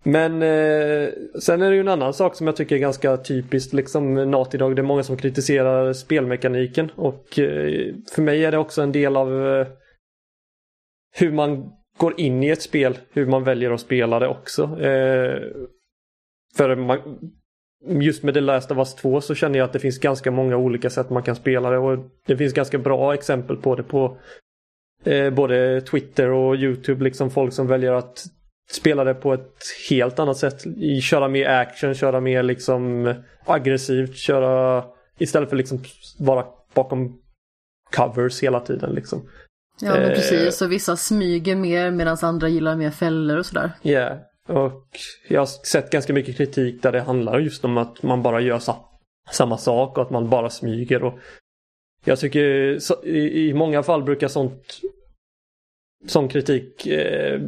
Men eh, sen är det ju en annan sak som jag tycker är ganska typiskt liksom Naughty Dog. Det är många som kritiserar spelmekaniken och eh, för mig är det också en del av eh, hur man går in i ett spel, hur man väljer att spela det också. Eh, för man, just med The Last of Us 2 så känner jag att det finns ganska många olika sätt man kan spela det och det finns ganska bra exempel på det på eh, både Twitter och YouTube. Liksom folk som väljer att spela det på ett helt annat sätt. Köra mer action, köra mer liksom aggressivt, köra istället för liksom vara bakom covers hela tiden liksom. Ja, men Eh. precis. Så vissa smyger mer medan andra gillar mer fällor och sådär. Ja, yeah och jag har sett ganska mycket kritik där det handlar just om att man bara gör sa samma sak och att man bara smyger. Och jag tycker så, i, i många fall brukar sånt sån kritik eh,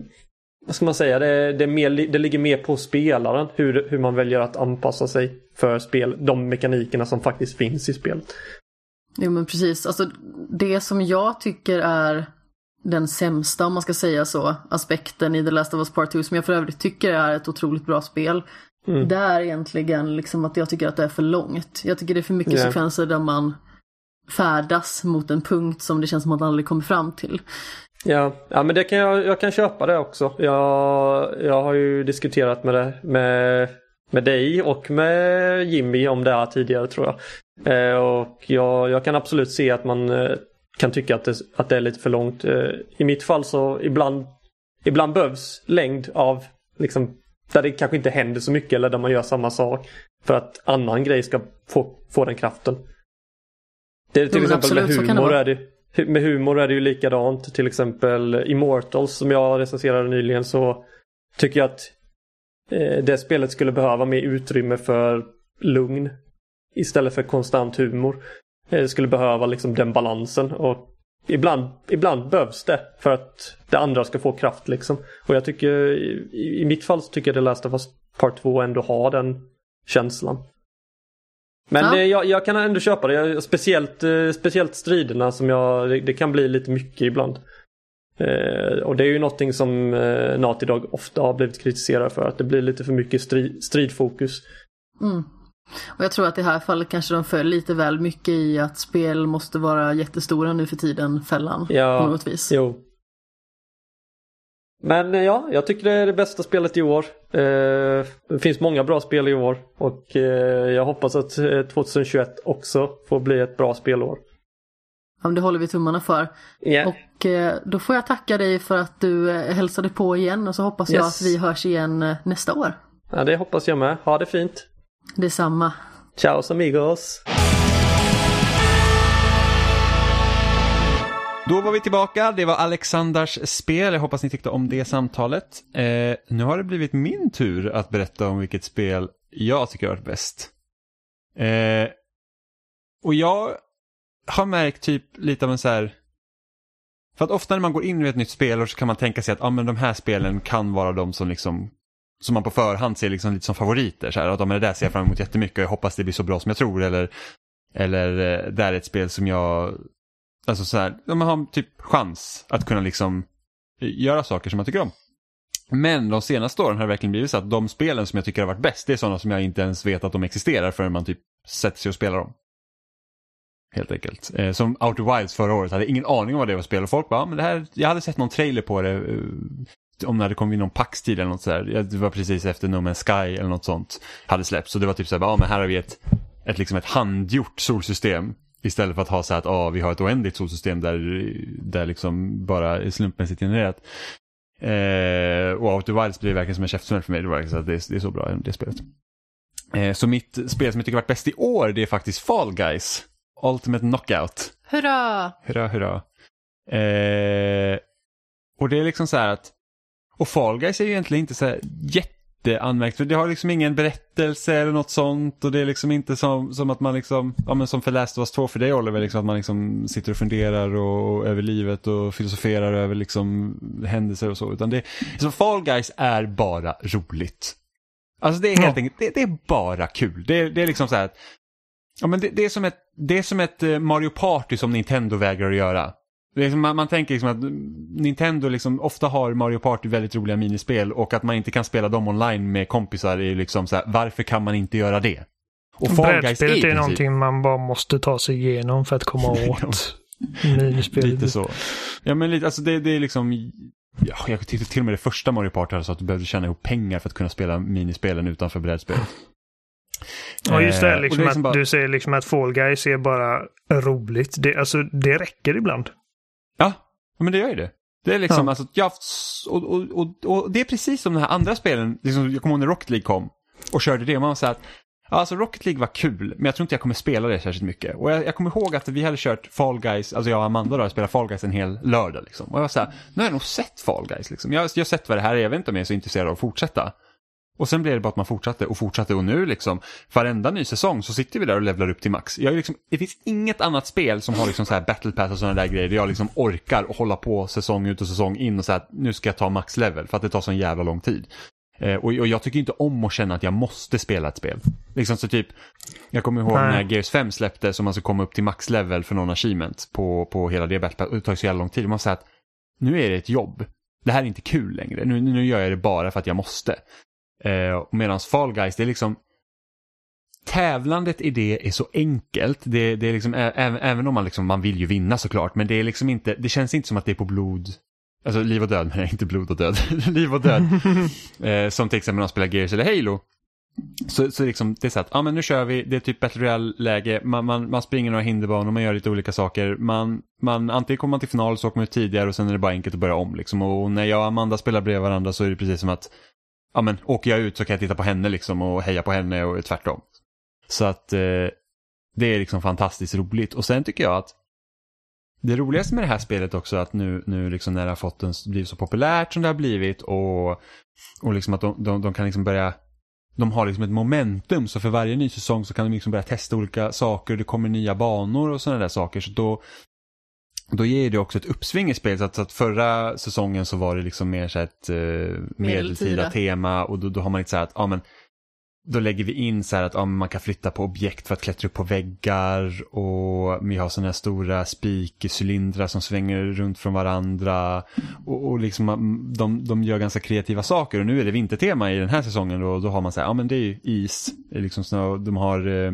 vad ska man säga, det, det, mer, det ligger mer på spelaren hur, hur man väljer att anpassa sig för spel, de mekanikerna som faktiskt finns i spelet. Jo men precis, alltså det som jag tycker är den sämsta, om man ska säga så, aspekten i The Last of Us Part 2, som jag för övrigt tycker är ett otroligt bra spel. Mm. Det är egentligen liksom att jag tycker att det är för långt. Jag tycker det är för mycket Ja. sekvenser där man färdas mot en punkt som det känns som att man aldrig kommer fram till. Ja, ja men det kan jag, jag kan köpa det också. Jag, jag har ju diskuterat med det med, med dig och med Jimmy om det här tidigare tror jag. Eh, och jag, jag kan absolut se att man eh, kan tycka att det, att det är lite för långt. Eh, I mitt fall så ibland, ibland behövs längd av liksom där det kanske inte händer så mycket eller där man gör samma sak. För att annan grej ska få, få den kraften. Det är till Jo, exempel med absolut, det humor vara. är det med humor är det ju likadant. Till exempel Immortals som jag recenserade nyligen så tycker jag att eh, det spelet skulle behöva mer utrymme för lugn istället för konstant humor. Eh, Det skulle behöva liksom den balansen och ibland, ibland behövs det för att det andra ska få kraft liksom. Och jag tycker i, i mitt fall så tycker jag The Last of Us Part 2 ändå har den känslan. Men Ja. eh, jag, jag kan ändå köpa det. Jag- Speciellt, eh, speciellt striderna som jag, det, det kan bli lite mycket ibland. Eh, och det är ju någonting som eh, Dog ofta har blivit kritiserade för. Att det blir lite för mycket strid, stridfokus. Mm. Och jag tror att i det här fallet kanske de föll lite väl mycket i att spel måste vara jättestora nu för tiden, fällan. Ja, På något vis. Jo. Men eh, ja, jag tycker det är det bästa spelet i år. Eh, det finns många bra spel i år och eh, jag hoppas att eh, 2021 också får bli ett bra spelår. Ja, men det håller vi tummarna för. Yeah. Och eh, då får jag tacka dig för att du hälsade på igen och så hoppas jag Yes. att vi hörs igen nästa år. Ja, det hoppas jag med. Ha det fint. Detsamma. Ciao amigos. Då var vi tillbaka, det var Alexanders spel, jag hoppas ni tyckte om det samtalet. Eh, nu har det blivit min tur att berätta om vilket spel jag tycker har varit bäst. Eh, och jag har märkt typ lite av en så här... För att ofta när man går in i ett nytt spel så kan man tänka sig att ah, men de här spelen kan vara de som liksom som man på förhand ser liksom lite som favoriter. Så här, att ah, men det där ser jag fram emot jättemycket och jag hoppas det blir så bra som jag tror. Eller, eller eh, det här är ett spel som jag Alltså så här, ja, man har typ chans att kunna liksom eh, göra saker som man tycker om. Men de senaste åren har det verkligen blivit så att de spelen som jag tycker har varit bäst, det är sådana som jag inte ens vet att de existerar förrän man typ sätter sig och spelar dem. Helt enkelt. Eh, som Outer Wilds förra året, hade ingen aning om vad det var spel och folk bara, men det här, jag hade sett någon trailer på det eh, om när det kom in någon paxtid eller något sådär. Det var precis efter No Man's Sky eller något sånt hade släppts. Så det var typ så här, ja men här har vi ett, ett, liksom ett handgjort solsystem. Istället för att ha så här att ah, vi har ett oändligt solsystem där, där liksom bara är slumpmässigt genererat. Eh, och Outer Wilds blir verkligen som en käftsmäll för mig. Det, var verkligen så att det, är, det är så bra det spelet. Eh, så mitt spel som jag tycker varit bäst i år det är faktiskt Fall Guys. Ultimate Knockout. Hurra! Hurra, hurra. Eh, och det är liksom så här att, och Fall Guys är ju egentligen inte så här jätteanmärkt. Det har liksom ingen berättelse eller något sånt och det är liksom inte som, som att man liksom, ja men som för Last of Us 2 för dig Oliver, liksom att man liksom sitter och funderar och, över livet och filosoferar över liksom händelser och så. Utan det, så Fall Guys är bara roligt. Alltså det är helt Ja. enkelt, det, det är bara kul. Det, det är liksom så här, ja men det, det är som ett, det är som ett eh, Mario Party som Nintendo vägrar att göra. Liksom, man, man tänker liksom att Nintendo liksom ofta har Mario Party väldigt roliga minispel och att man inte kan spela dem online med kompisar är liksom så här, varför kan man inte göra det? Och Fall Guys är, är någonting man bara måste ta sig igenom för att komma åt minispelet. lite så. Ja men lite, alltså det, det är liksom, ja, jag tyckte till och med det första Mario Party så att du behövde tjäna ihop pengar för att kunna spela minispelen utanför brädspelet. Ja, just det. Eh, Liksom det är att liksom bara- Du säger liksom att Fall Guys är bara roligt. Det, alltså, det räcker ibland. Ja, men det gör ju det. Det är liksom, Ja. alltså, jag, och, och, och, och det är precis som de här andra spelen, liksom, jag kommer ihåg när Rocket League kom och körde det, man var så här alltså Rocket League var kul, men jag tror inte jag kommer spela det särskilt mycket. Och jag, jag kommer ihåg att vi hade kört Fall Guys, alltså jag och Amanda då, spelat Fall Guys en hel lördag liksom. Och jag var så här, nu har jag nog sett Fall Guys liksom. Jag, jag har sett vad det här är, jag vet inte om jag är så intresserad av att fortsätta. Och sen blev det bara att man fortsatte och fortsatte och nu liksom, varenda ny säsong så sitter vi där och levlar upp till max. Jag är liksom, det finns inget annat spel som har liksom så här battle pass och sådana där grejer där jag liksom orkar och hålla på säsong ut och säsong in och säga att nu ska jag ta max level för att det tar sån jävla lång tid. Eh, och, och jag tycker inte om att känna att jag måste spela ett spel. Liksom så typ, jag kommer ihåg Nej. när Gears 5 släppte som man ska komma upp till max level för någon achievement på, på hela det battle pass och det tar så jävla lång tid. Och man säger att nu är det ett jobb. Det här är inte kul längre. Nu, nu gör jag det bara för att jag måste. Eh, Medan Fall Guys, det är liksom Tävlandet i det är så enkelt. Det, det är liksom, ä, även, om man liksom, man vill ju vinna såklart, men det är liksom inte, det känns inte som att det är på blod, alltså liv och död, men inte blod och död, liv och död. eh, som till exempel när man spelar Gears eller Halo. Så, så liksom, det är så att, ja men nu kör vi, det är typ Battle Royale-läge, man, man, man springer några hinderbanor, man gör lite olika saker. Man, man, antingen kommer man till final så åker man ut tidigare och sen är det bara enkelt att börja om. Liksom. Och när jag och Amanda spelar bredvid varandra så är det precis som att, ja men åker jag ut så kan jag titta på henne liksom och heja på henne och tvärtom. Så att eh, det är liksom fantastiskt roligt. Och sen tycker jag att det roligaste med det här spelet också är att nu, nu liksom när det har fått en, blivit så populärt som det har blivit och, och liksom att de, de, de kan liksom börja de har liksom ett momentum så för varje ny säsong så kan de liksom börja testa olika saker, och det kommer nya banor och sådana där saker. Så då, då ger det också ett uppsving i spelet. Så att, så att förra säsongen så var det liksom mer så här ett eh, medeltida Medeltida. tema och då, då har man lite så här att, ja men då lägger vi in så här att ja, man kan flytta på objekt för att klättra upp på väggar och vi har sådana här stora spikcylindrar som svänger runt från varandra. Och, och liksom man- de, de gör ganska kreativa saker och nu är det vintertema i den här säsongen och då har man så här, ja men det är ju is, liksom snö, de har eh,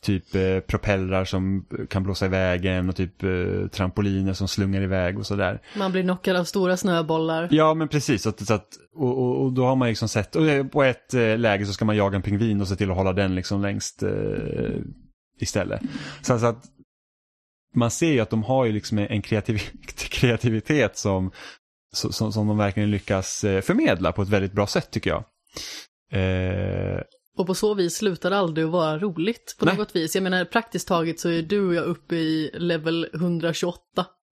typ eh, propellrar som kan blåsa i vägen och typ eh, trampoliner som slungar iväg och sådär. Man blir knockad av stora snöbollar. Ja men precis, så att, så att, och, och, och då har man liksom sett, och det- på ett eh, läge så ska man jaga en pingvin och se till att hålla den liksom längst eh, istället. Så, så att man ser ju att de har ju liksom en kreativ, kreativitet som, som, som som de verkligen lyckas eh, förmedla på ett väldigt bra sätt tycker jag. Eh, Och på så vis slutar det aldrig att vara roligt på Nej. något vis. Jag menar praktiskt taget så är du och jag uppe i level 128.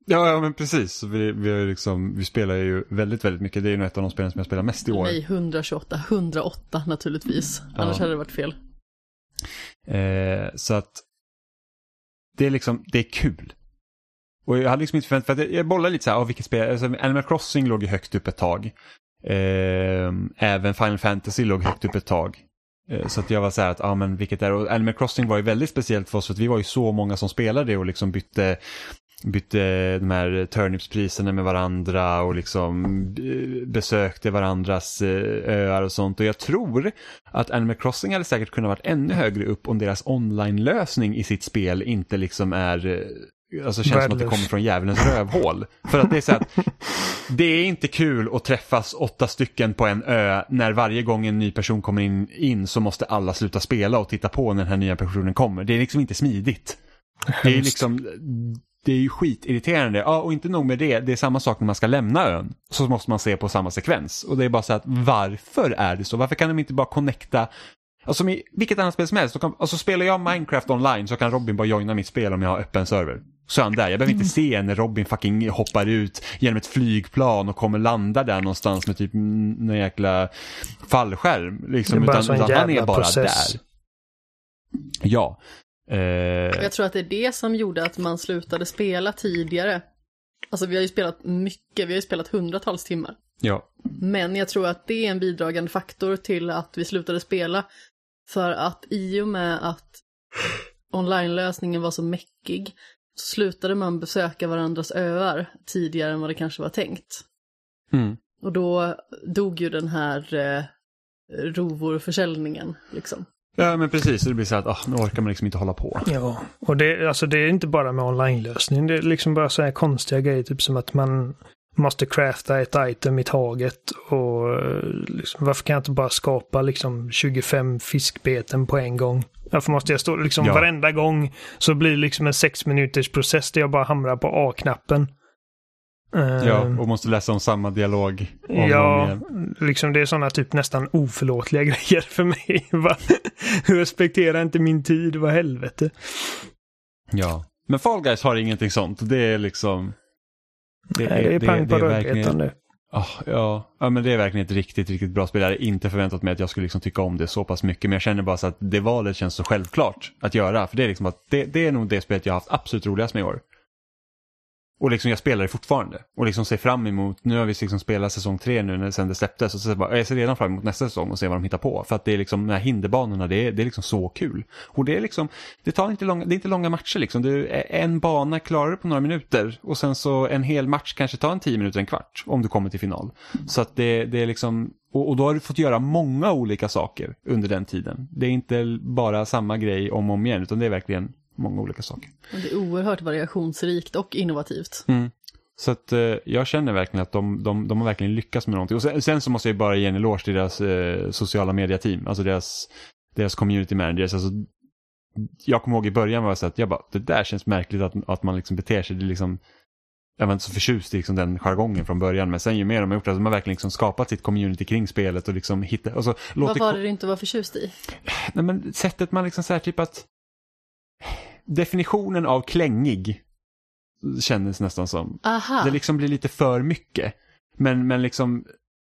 Ja, ja men precis, vi, vi, liksom, vi spelar ju väldigt, väldigt mycket. Det är ju ett av de spelen som jag spelar mest i år. Nej, 128. 108 naturligtvis. Annars Ja. hade det varit fel. Eh, så att det är liksom, det är kul. Och jag hade liksom inte förväntat för att jag, bollade lite så här, av vilket spel, alltså Animal Crossing låg ju högt upp ett tag. Eh, även Final Fantasy låg högt upp ett tag. Eh, så att jag var så här att, ja men vilket är och Animal Crossing var ju väldigt speciellt för oss för att vi var ju så många som spelade och liksom bytte bytte de här turnipspriserna med varandra och liksom eh, besökte varandras eh, öar och sånt. Och jag tror att Animal Crossing hade säkert kunnat varit ännu högre upp om deras online-lösning i sitt spel inte liksom är eh, Alltså känns som att det kommer från djävulens rövhål. För att det är så att det är inte kul att träffas åtta stycken på en ö när varje gång en ny person kommer in, in så måste alla sluta spela och titta på när den här nya personen kommer. Det är liksom inte smidigt. Det är liksom, det är ju skitirriterande. Ja, och inte nog med det, det är samma sak när man ska lämna ön. Så måste man se på samma sekvens. Och det är bara så att varför är det så? Varför kan de inte bara connecta Alltså som i vilket annat spel som helst, så kan, alltså spelar jag Minecraft online så kan Robin bara joina mitt spel om jag har öppen server. så är han där. Jag behöver inte se när Robin fucking hoppar ut genom ett flygplan och kommer landa där någonstans med typ någon jäkla fallskärm. Liksom, Det är bara utan, utan han är bara process. där. Ja. Eh, Jag tror att det är det som gjorde att man slutade spela tidigare. Alltså vi har ju spelat mycket, vi har ju spelat hundratals timmar. ja. Men jag tror att det är en bidragande faktor till att vi slutade spela. För att i och med att online-lösningen var så mäckig så slutade man besöka varandras öar tidigare än vad det kanske var tänkt. Mm. Och då dog ju den här eh, rovorförsäljningen liksom. Ja men precis, det blir så att ah, nu orkar man liksom inte hålla på. Ja, och det, alltså det är inte bara med online-lösning. Det är liksom bara så här konstiga grejer, typ som att man måste crafta ett item i taget. Och eh, liksom, varför kan jag inte bara skapa liksom 25 fiskbeten på en gång? Varför måste jag stå liksom Ja. varenda gång så blir det liksom en sex minuters process där jag bara hamrar på A-knappen. Ja, och måste läsa om samma dialog om Ja, liksom det är sådana typ nästan oförlåtliga grejer för mig. Respektera inte min tid, vad helvete. Ja. Men Fall Guys har ingenting sånt. Det är liksom... Det är, det är pang på rödbetan nu. Ah, ja. ja, men det är verkligen ett riktigt, riktigt bra spel. Jag hade inte förväntat mig att jag skulle liksom tycka om det så pass mycket. Men jag känner bara så att det valet känns så självklart att göra. För det är liksom att det, det är nog det spelet jag har haft absolut roligast med i år. Och liksom jag spelar det fortfarande. Och liksom ser fram emot, nu har vi liksom spelat säsong tre nu när, sen det släpptes. Och så bara, jag ser redan fram emot nästa säsong och ser vad de hittar på. För att det är liksom, de här hinderbanorna, det är, det är liksom så kul. Och det är liksom, det tar inte långa, det är inte långa matcher liksom. Du, en bana klarar du på några minuter. Och sen så en hel match kanske tar en tio minuter, en kvart. Om du kommer till final. Så att det, det är liksom, och, och då har du fått göra många olika saker under den tiden. Det är inte bara samma grej om och om igen, utan det är verkligen många olika saker. Det är oerhört variationsrikt och innovativt. Mm. Så att eh, jag känner verkligen att de, de, de har verkligen lyckats med någonting. Och sen, sen så måste jag bara ge en eloge till deras eh, sociala medieteam, alltså deras, deras community managers. Alltså, jag kommer ihåg i början var jag så att jag bara, det där känns märkligt att, att man liksom beter sig, det liksom, jag var inte så förtjust i liksom den jargongen från början, men sen ju mer de har gjort det, alltså, de har verkligen liksom skapat sitt community kring spelet och liksom hittat, och så Vad var det du inte var förtjust i? Nej men sättet man liksom säger typ att definitionen av klängig kändes nästan som. Aha, Det liksom blir lite för mycket. Men, men liksom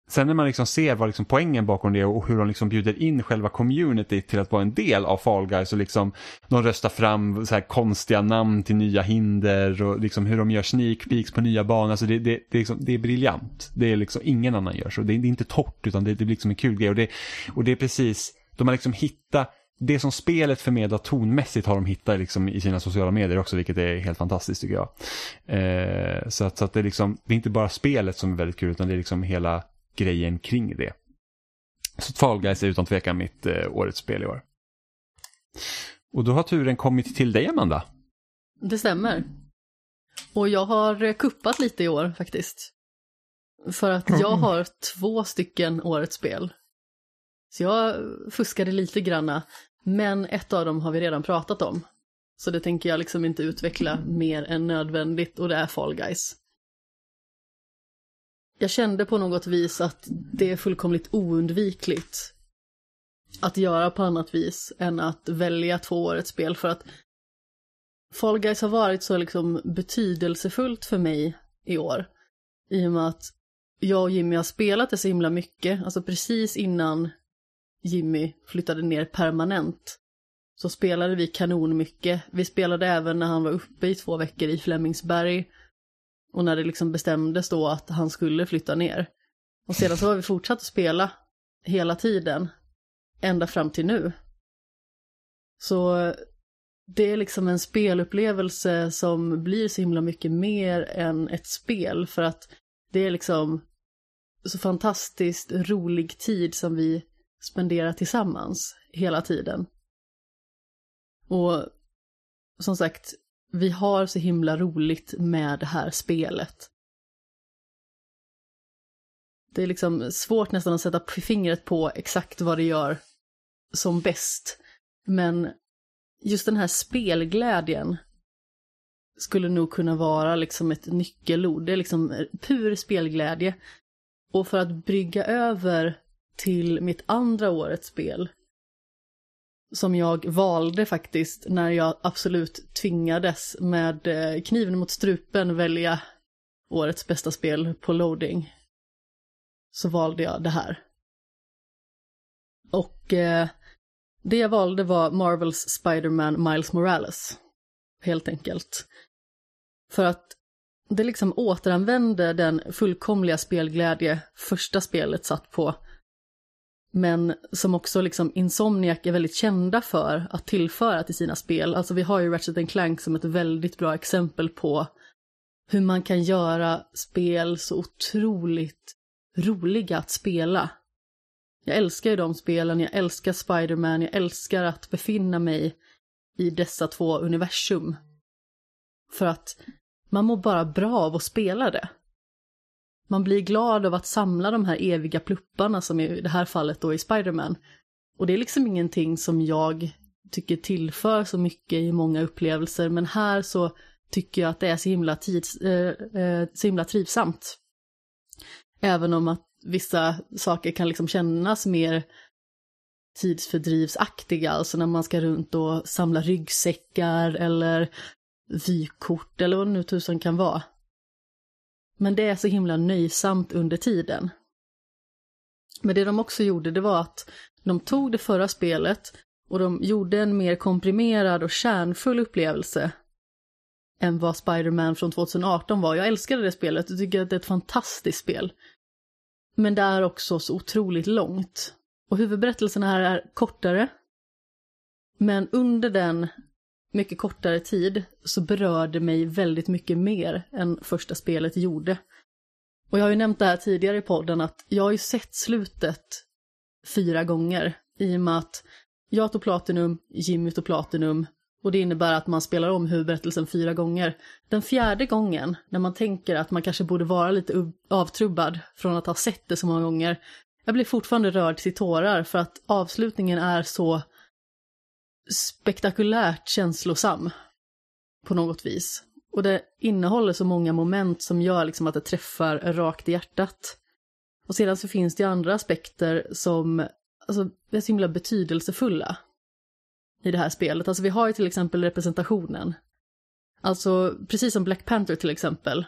sen när man liksom ser vad liksom poängen bakom det och hur de liksom bjuder in själva community till att vara en del av Fall Guys och liksom de röstar fram så här konstiga namn till nya hinder och liksom hur de gör sneak peeks på nya banor. Alltså det, det, det, är liksom, det är briljant. Det är liksom ingen annan gör så. Det är, det är inte torrt utan det, det blir liksom en kul grej och det, och det är precis, de har liksom hittat det som spelet förmedlar tonmässigt har de hittat liksom i sina sociala medier också, vilket är helt fantastiskt tycker jag. Eh, så att, så att det, är liksom, det är inte bara spelet som är väldigt kul, utan det är liksom hela grejen kring det. Så Fall Guys är utan tvekan mitt eh, årets spel i år. Och då har turen kommit till dig, Amanda. det stämmer. Och jag har eh, kuppat lite i år faktiskt. För att jag har två stycken årets spel. Så jag fuskade lite granna, men ett av dem har vi redan pratat om. Så det tänker jag liksom inte utveckla mer än nödvändigt och det är Fall Guys. Jag kände på något vis att det är fullkomligt oundvikligt att göra på annat vis än att välja två årets spel för att Fall Guys har varit så liksom betydelsefullt för mig i år. I och med att jag och Jimmy har spelat det så himla mycket, alltså precis innan Jimmy flyttade ner permanent så spelade vi kanon mycket. Vi spelade även när han var uppe i två veckor i Flemingsberg och när det liksom bestämdes då att han skulle flytta ner. Och sedan så har vi fortsatt att spela hela tiden, ända fram till nu. Så det är liksom en spelupplevelse som blir så himla mycket mer än ett spel för att det är liksom så fantastiskt rolig tid som vi spendera tillsammans hela tiden. Och som sagt, vi har så himla roligt med det här spelet. Det är liksom svårt nästan att sätta fingret på exakt vad det gör som bäst. Men just den här spelglädjen skulle nog kunna vara liksom ett nyckelord. Det är liksom pur spelglädje. Och för att brygga över till mitt andra årets spel som jag valde faktiskt när jag absolut tvingades med eh, kniven mot strupen välja årets bästa spel på loading. Så valde jag det här. Och eh, det jag valde var Marvels Spider-Man Miles Morales. Helt enkelt. För att det liksom återanvände den fullkomliga spelglädje första spelet satt på. Men som också liksom Insomniac är väldigt kända för att tillföra till sina spel. Alltså vi har ju Ratchet Clank som ett väldigt bra exempel på hur man kan göra spel så otroligt roliga att spela. Jag älskar ju de spelen, jag älskar Spider-Man, jag älskar att befinna mig i dessa två universum. För att man mår bara bra av att spela det. Man blir glad av att samla de här eviga plupparna som i det här fallet då i Spider-Man. Och det är liksom ingenting som jag tycker tillför så mycket i många upplevelser, men här så tycker jag att det är så himla, tids, eh, eh, så himla trivsamt. Även om att vissa saker kan liksom kännas mer tidsfördrivsaktiga, alltså när man ska runt och samla ryggsäckar eller vykort eller vad det nu tusan kan vara. Men det är så himla nöjsamt under tiden. Men det de också gjorde det var att de tog det förra spelet och de gjorde en mer komprimerad och kärnfull upplevelse än vad Spider-Man från 2018 var. Jag älskade det spelet och tycker att det är ett fantastiskt spel. Men det är också så otroligt långt. Och huvudberättelsen här är kortare. Men under den mycket kortare tid så berörde mig väldigt mycket mer än första spelet gjorde. Och jag har ju nämnt det här tidigare i podden att jag har ju sett slutet fyra gånger i och med att jag tog Platinum, Jimmy tog Platinum och det innebär att man spelar om huvudberättelsen fyra gånger. Den fjärde gången, när man tänker att man kanske borde vara lite avtrubbad från att ha sett det så många gånger, jag blir fortfarande rörd till tårar för att avslutningen är så spektakulärt känslosam på något vis. Och det innehåller så många moment som gör liksom att det träffar rakt i hjärtat. Och sedan så finns det andra aspekter som alltså, är så himla betydelsefulla i det här spelet. Alltså vi har ju till exempel representationen. Alltså precis som Black Panther till exempel,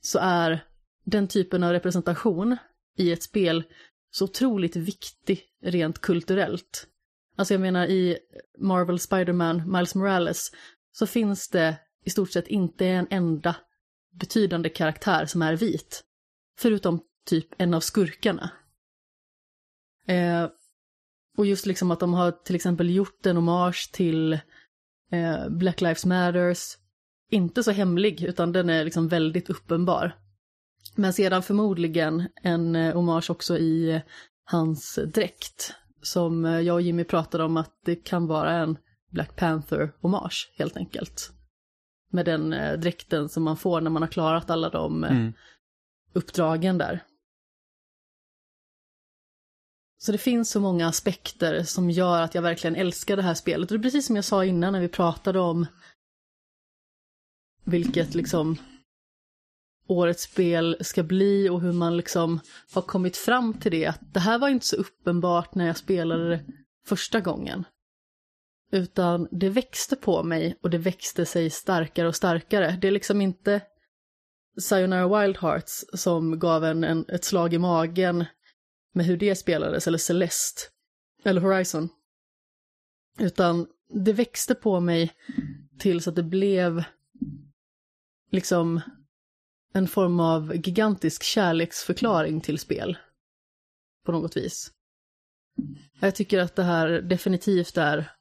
så är den typen av representation i ett spel så otroligt viktig rent kulturellt. Alltså jag menar i Marvel Spider-Man Miles Morales så finns det i stort sett inte en enda betydande karaktär som är vit. Förutom typ en av skurkarna. Eh, och just liksom att de har till exempel gjort en hommage till eh, Black Lives Matters. Inte så hemlig, utan den är liksom väldigt uppenbar. Men sedan förmodligen en eh, hommage också i eh, hans dräkt. Som eh, jag och Jimmy pratade om att det kan vara en Black Panther-hommage helt enkelt. Med den eh, dräkten som man får när man har klarat alla de eh, mm. uppdragen där. Så det finns så många aspekter som gör att jag verkligen älskar det här spelet. Och det är precis som jag sa innan när vi pratade om vilket liksom årets spel ska bli och hur man liksom har kommit fram till det. Att det här var inte så uppenbart när jag spelade det första gången. Utan det växte på mig och det växte sig starkare och starkare. Det är liksom inte Sayonara Wild Hearts som gav en, en ett slag i magen med hur det spelades, eller Celeste, eller Horizon. Utan det växte på mig tills att det blev liksom en form av gigantisk kärleksförklaring till spel. På något vis. Jag tycker att det här definitivt är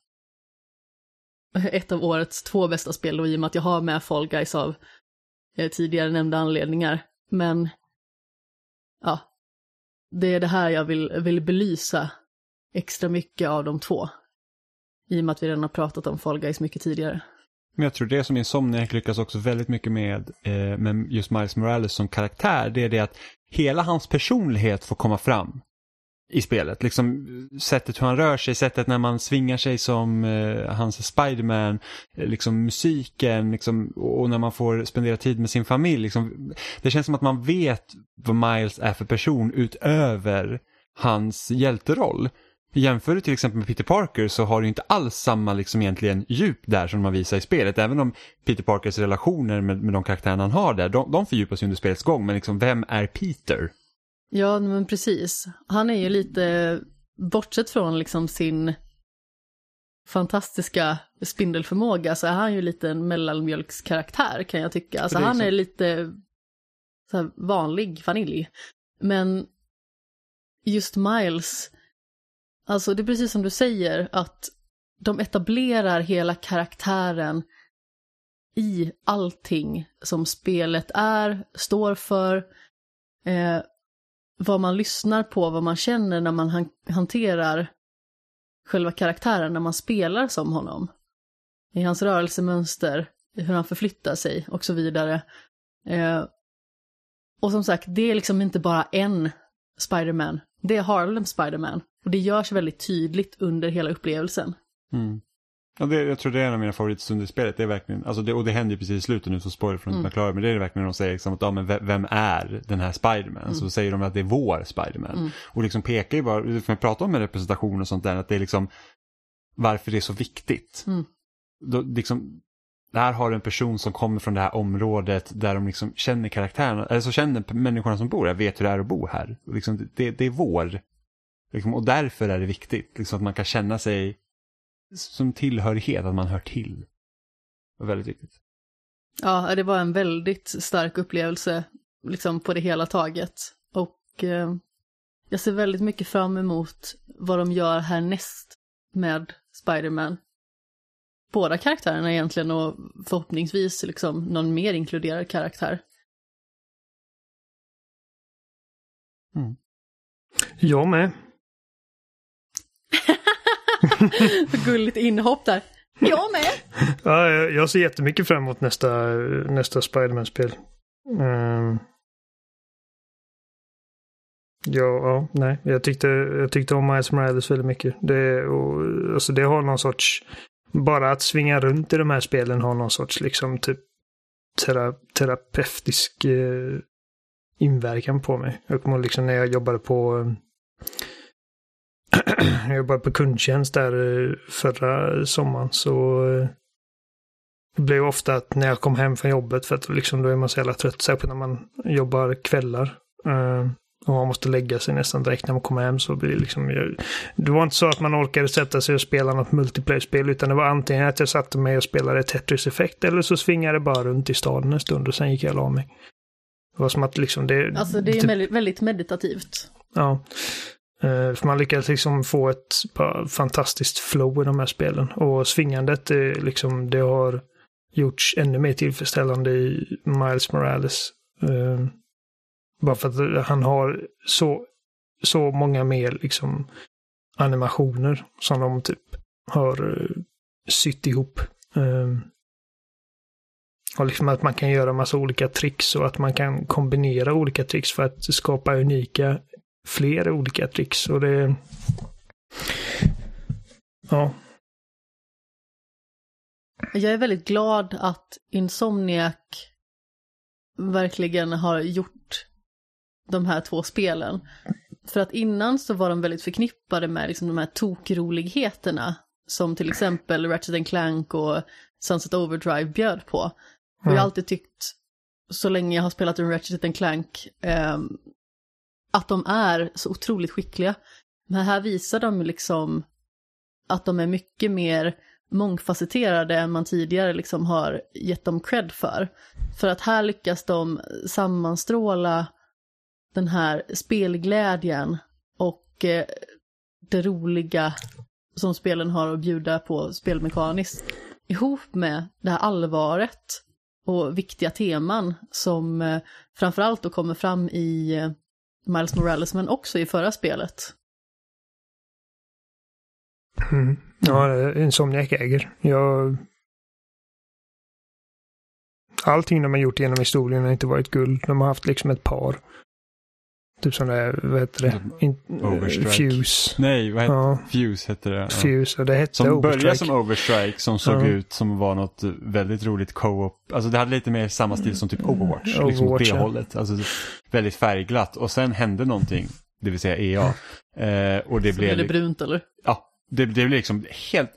ett av årets två bästa spel och i och med att jag har med Fall Guys av eh, tidigare nämnda anledningar. Men ja, det är det här jag vill, vill belysa extra mycket av de två. I och med att vi redan har pratat om Fall Guys mycket tidigare. Men jag tror det som Insomniac lyckas också väldigt mycket med, eh, med just Miles Morales som karaktär, det är det att hela hans personlighet får komma fram i spelet. Liksom sättet hur han rör sig, sättet när man svingar sig som eh, hans Spiderman, eh, liksom musiken liksom, och när man får spendera tid med sin familj. Liksom, det känns som att man vet vad Miles är för person utöver hans hjälteroll. Jämför du till exempel med Peter Parker så har du inte alls samma liksom egentligen djup där som man visar i spelet. Även om Peter Parkers relationer med, med de karaktärerna han har där, de, de fördjupas ju under spelets gång. Men liksom, vem är Peter? Ja, men precis. Han är ju lite, bortsett från liksom sin fantastiska spindelförmåga så är han ju lite en mellanmjölkskaraktär kan jag tycka. Alltså han är lite så här vanlig familj. Men just Miles, alltså det är precis som du säger att de etablerar hela karaktären i allting som spelet är, står för, eh, vad man lyssnar på, vad man känner när man han- hanterar själva karaktären, när man spelar som honom. I hans rörelsemönster, hur han förflyttar sig och så vidare. Eh, och som sagt, det är liksom inte bara en Spider-Man, det är Harlem Spider-Man. Och det görs väldigt tydligt under hela upplevelsen. Mm. Ja, det, jag tror det är en av mina favoritstunder i spelet. Det är verkligen, alltså det, och det händer ju precis i slutet nu så spoiler från Mm. mm. McLaren. Men det är verkligen när de säger liksom att ja, men ve- vem är den här Spiderman? Så säger de att det är vår Spiderman. Mm. Och liksom pekar ju bara, får jag prata om representation och sånt där, att det är liksom varför det är så viktigt. Mm. Då, liksom, där har du en person som kommer från det här området där de liksom känner karaktärerna, eller så känner människorna som bor här, vet hur det är att bo här. Och liksom, det, det är vår. Liksom, och därför är det viktigt, liksom, att man kan känna sig som tillhörighet, att man hör till. Det var väldigt viktigt. Ja, det var en väldigt stark upplevelse, liksom på det hela taget. Och eh, jag ser väldigt mycket fram emot vad de gör härnäst med Spider-Man. Båda karaktärerna egentligen och förhoppningsvis liksom någon mer inkluderad karaktär. Jag med. Gulligt inhopp där. Jag med! Ja, jag, jag ser jättemycket fram emot nästa, nästa Spiderman-spel. Um... ja, ja, nej. Jag tyckte, jag tyckte om Miles Morales väldigt mycket. Det, och, alltså det har någon sorts... Bara att svinga runt i de här spelen har någon sorts liksom typ tera, terapeutisk eh, inverkan på mig. Jag kommer liksom när jag jobbade på eh, jag jobbade på kundtjänst där eh, förra sommaren så eh, det blev ofta att när jag kom hem från jobbet, för att liksom då är man så jävla trött, särskilt när man jobbar kvällar. eh, och man måste lägga sig nästan direkt när man kommer hem så blir det liksom... Det var inte så att man orkade sätta sig och spela något multiplayer-spel utan det var antingen att jag satte mig och spelade Tetris Effect eller så svingade jag bara runt i staden en stund och sen gick jag och la mig. Det var som att liksom det... Alltså det är typ- väldigt meditativt. Ja. Eh, för man lyckades liksom få ett fantastiskt flow i de här spelen. Och svingandet, det, liksom, det har gjorts ännu mer tillfredsställande i Miles Morales. Eh, bara för att han har så, så många mer liksom animationer som de typ har eh, sytt ihop. Och liksom att man kan göra massa olika tricks och att man kan kombinera olika tricks för att skapa unika fler olika tricks och det... Ja, Jag är väldigt glad att Insomniac verkligen har gjort de här två spelen. För att innan så var de väldigt förknippade med liksom de här tokroligheterna som till exempel Ratchet Clank och Sunset Overdrive bjöd på. Och jag har Mm. alltid tyckt, så länge jag har spelat en Ratchet Clank, ehm, att de är så otroligt skickliga. Men här visar de liksom att de är mycket mer mångfacetterade än man tidigare liksom har gett dem cred för. För att här lyckas de sammanstråla den här spelglädjen och eh, det roliga som spelen har att bjuda på spelmekaniskt ihop med det här allvaret och viktiga teman som eh, framförallt då kommer fram i eh, Miles Morales men också i förra spelet. mm. ja Insomniac äger. Jag... Allting de har gjort genom historien har inte varit guld. De har haft liksom ett par. Typ som det är, vad heter det? In, Overstrike. Fuse. Nej, vad heter Ja, Fuse hette det. Ja. Fuse och det hette Som började Overstrike. som Overstrike som såg Ja. ut som var något väldigt roligt co-op. Alltså det hade lite mer samma stil som typ Overwatch. liksom åt Overwatch, det ja. hållet. Alltså väldigt färgglatt. Och sen hände någonting det vill säga EA. Eh, och det Så blev, det brunt eller? ja, det, det blev liksom helt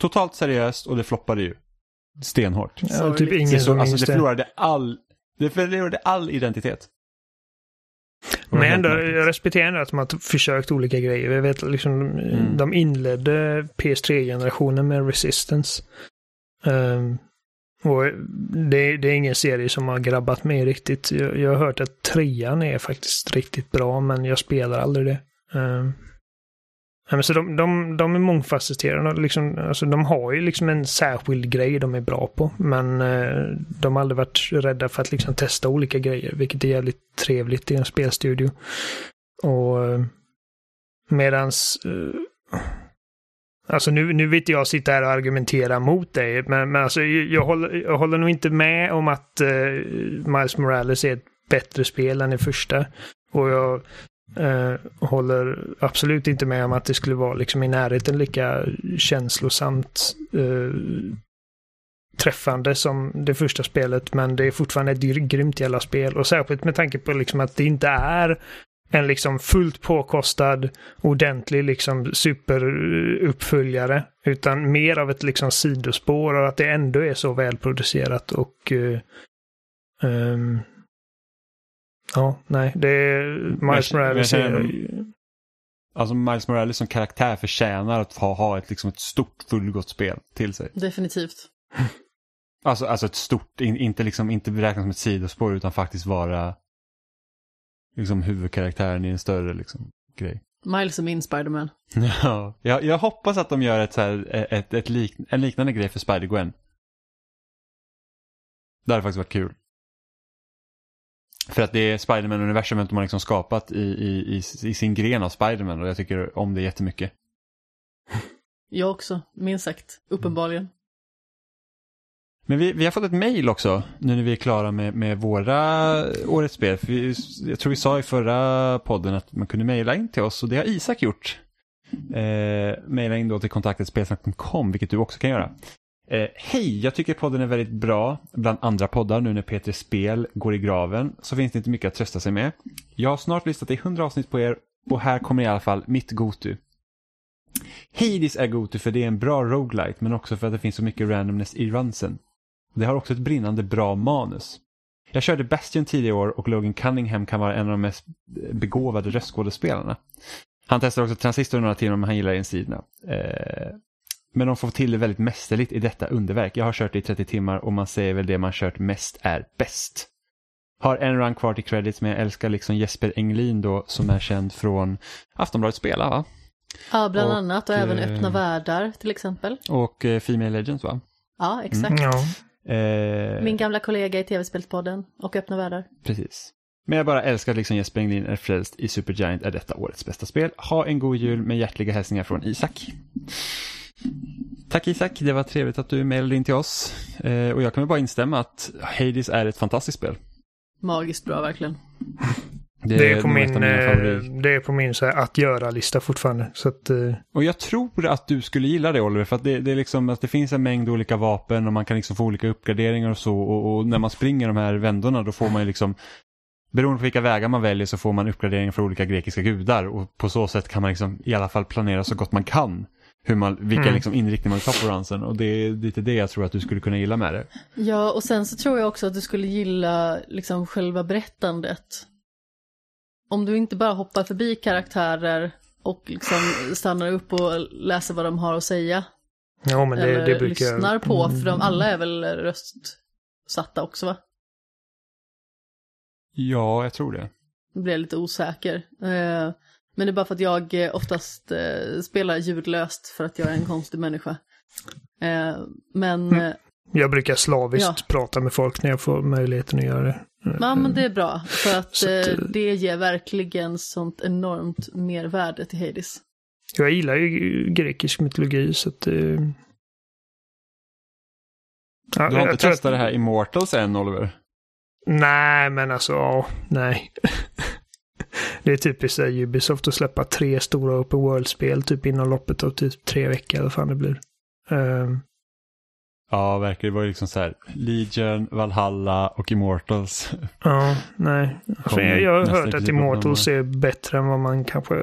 totalt seriöst och det floppade ju stenhårt. Ja, typ Det, ingen så, som alltså, det. förlorade all, det förlorade all identitet. Men ändå, jag respekterar ändå att de har försökt olika grejer. Jag vet liksom, Mm. de inledde PS3-generationen med Resistance. Ehm, och det, det är ingen serie som har grabbat mig riktigt. Jag, jag har hört att trean är faktiskt riktigt bra, men jag spelar aldrig det. Um, men så de, de, de är mångfacetterade. Liksom, alltså de har ju liksom en särskild grej de är bra på. Men eh, de har aldrig varit rädda för att liksom testa olika grejer, vilket är jävligt trevligt i en spelstudio. Och eh, medans... Eh, alltså nu, nu vill inte jag sitta här och argumentera mot dig, men, men alltså, jag, jag, håller, jag håller nog inte med om att eh, Miles Morales är ett bättre spel än det första. Och jag eh, håller absolut inte med om att det skulle vara liksom i närheten lika känslosamt eh, träffande som det första spelet, men det är fortfarande ett grymt jävla spel. Och särskilt med tanke på liksom att det inte är en liksom fullt påkostad, ordentlig liksom superuppföljare, utan mer av ett liksom sidospår och att det ändå är så välproducerat och eh, ehm, Ja, nej, det är Miles Men- Morales men- är... Alltså Miles Morales som karaktär förtjänar att ha, ha ett, liksom ett stort fullgott spel till sig. Definitivt. Alltså, alltså ett stort, in, inte, liksom, inte beräknas som ett sidospår utan faktiskt vara liksom huvudkaraktären i en större liksom, grej. Miles är min Spiderman. Ja, jag, jag hoppas att de gör ett, så här, ett, ett lik, en liknande grej för Spider-Gwen. Det hade faktiskt varit kul. För att det är Spiderman-universumet de har liksom skapat i, i, i, sin gren av Spiderman och jag tycker om det jättemycket. Jag också, minst sagt. Uppenbarligen. Men vi, vi har fått ett mail också nu när vi är klara med, med våra årets spel. För vi, jag tror vi sa i förra podden att man kunde mejla in till oss och det har Isak gjort. Eh, mejla in då till kontaktetspelsnack.com vilket du också kan göra. Eh, Hej, jag tycker podden är väldigt bra bland andra poddar nu när Peter Spel går i graven så finns det inte mycket att trösta sig med. Jag har snart listat i 100 avsnitt på er och här kommer i alla fall mitt Gotu. Hades är Gotu för det är en bra roguelite men också för att det finns så mycket randomness i runsen. Det har också ett brinnande bra manus. Jag körde Bastion tidigare år och Logan Cunningham kan vara en av de mest begåvade röstskådespelarna. Han testar också Transistor några timmar men han gillar insidorna. Eh, men de får till det väldigt mästerligt i detta underverk. Jag har kört det i 30 timmar och man säger väl det man kört mest är bäst. Har en run kvar till credits men jag älskar liksom Jesper Englin då som är känd från Aftonbladet Spela va? Ja, bland Och, annat och även eh, Öppna världar till exempel. Och eh, Female Legends va? Ja, exakt. Ja. Eh, Min gamla kollega i tv-spelspodden och Öppna världar. Precis. Men jag bara älskar att liksom Jesper Englin är frälst i Supergiant är detta årets bästa spel. Ha en god jul med hjärtliga hälsningar från Isak. Tack Isak, det var trevligt att du mejlade in till oss. Eh, och jag kan väl bara instämma att Hades är ett fantastiskt spel. Magiskt bra verkligen. Det är på min, eh, det är på min så här, att göra-lista fortfarande. Så att, eh, Och jag tror att du skulle gilla det Oliver, för att det, det är liksom att det finns en mängd olika vapen och man kan liksom få olika uppgraderingar och så. Och, och när man springer de här vändorna då får man ju liksom Beroende på vilka vägar man väljer så får man uppgraderingar för olika grekiska gudar och på så sätt kan man liksom i alla fall planera så gott man kan hur man, vilka Mm. liksom inriktningar man tar på runsen och det är lite det jag tror att du skulle kunna gilla med det. Ja, och sen så tror jag också att du skulle gilla liksom själva berättandet. Om du inte bara hoppar förbi karaktärer och liksom stannar upp och läser vad de har att säga. ja, men det, eller det brukar lyssnar på, för de alla är väl röstsatta också va? Ja, jag tror det. Nu blir jag lite osäker. Men det är bara för att jag eh, oftast eh, spelar ljudlöst för att jag är en konstig människa. Eh, Men, Mm. Jag brukar slaviskt Ja. prata med folk när jag får möjligheten att göra det. ja, men det är bra. För att Så att, det ger verkligen sånt enormt mervärde till Hades. Jag gillar ju grekisk mytologi så att... eh, Ja, Du har inte testat det här Immortals än Oliver? Nej, men alltså, ja, nej. det är typiskt här Ubisoft att släppa tre stora open world-spel typ inom loppet av typ tre veckor eller fan det blir. Ehm, Ja, verkligen. Det var ju liksom så här Legion, Valhalla och Immortals. Ja, nej. Jag, jag har hört att Immortals är bättre än vad man kanske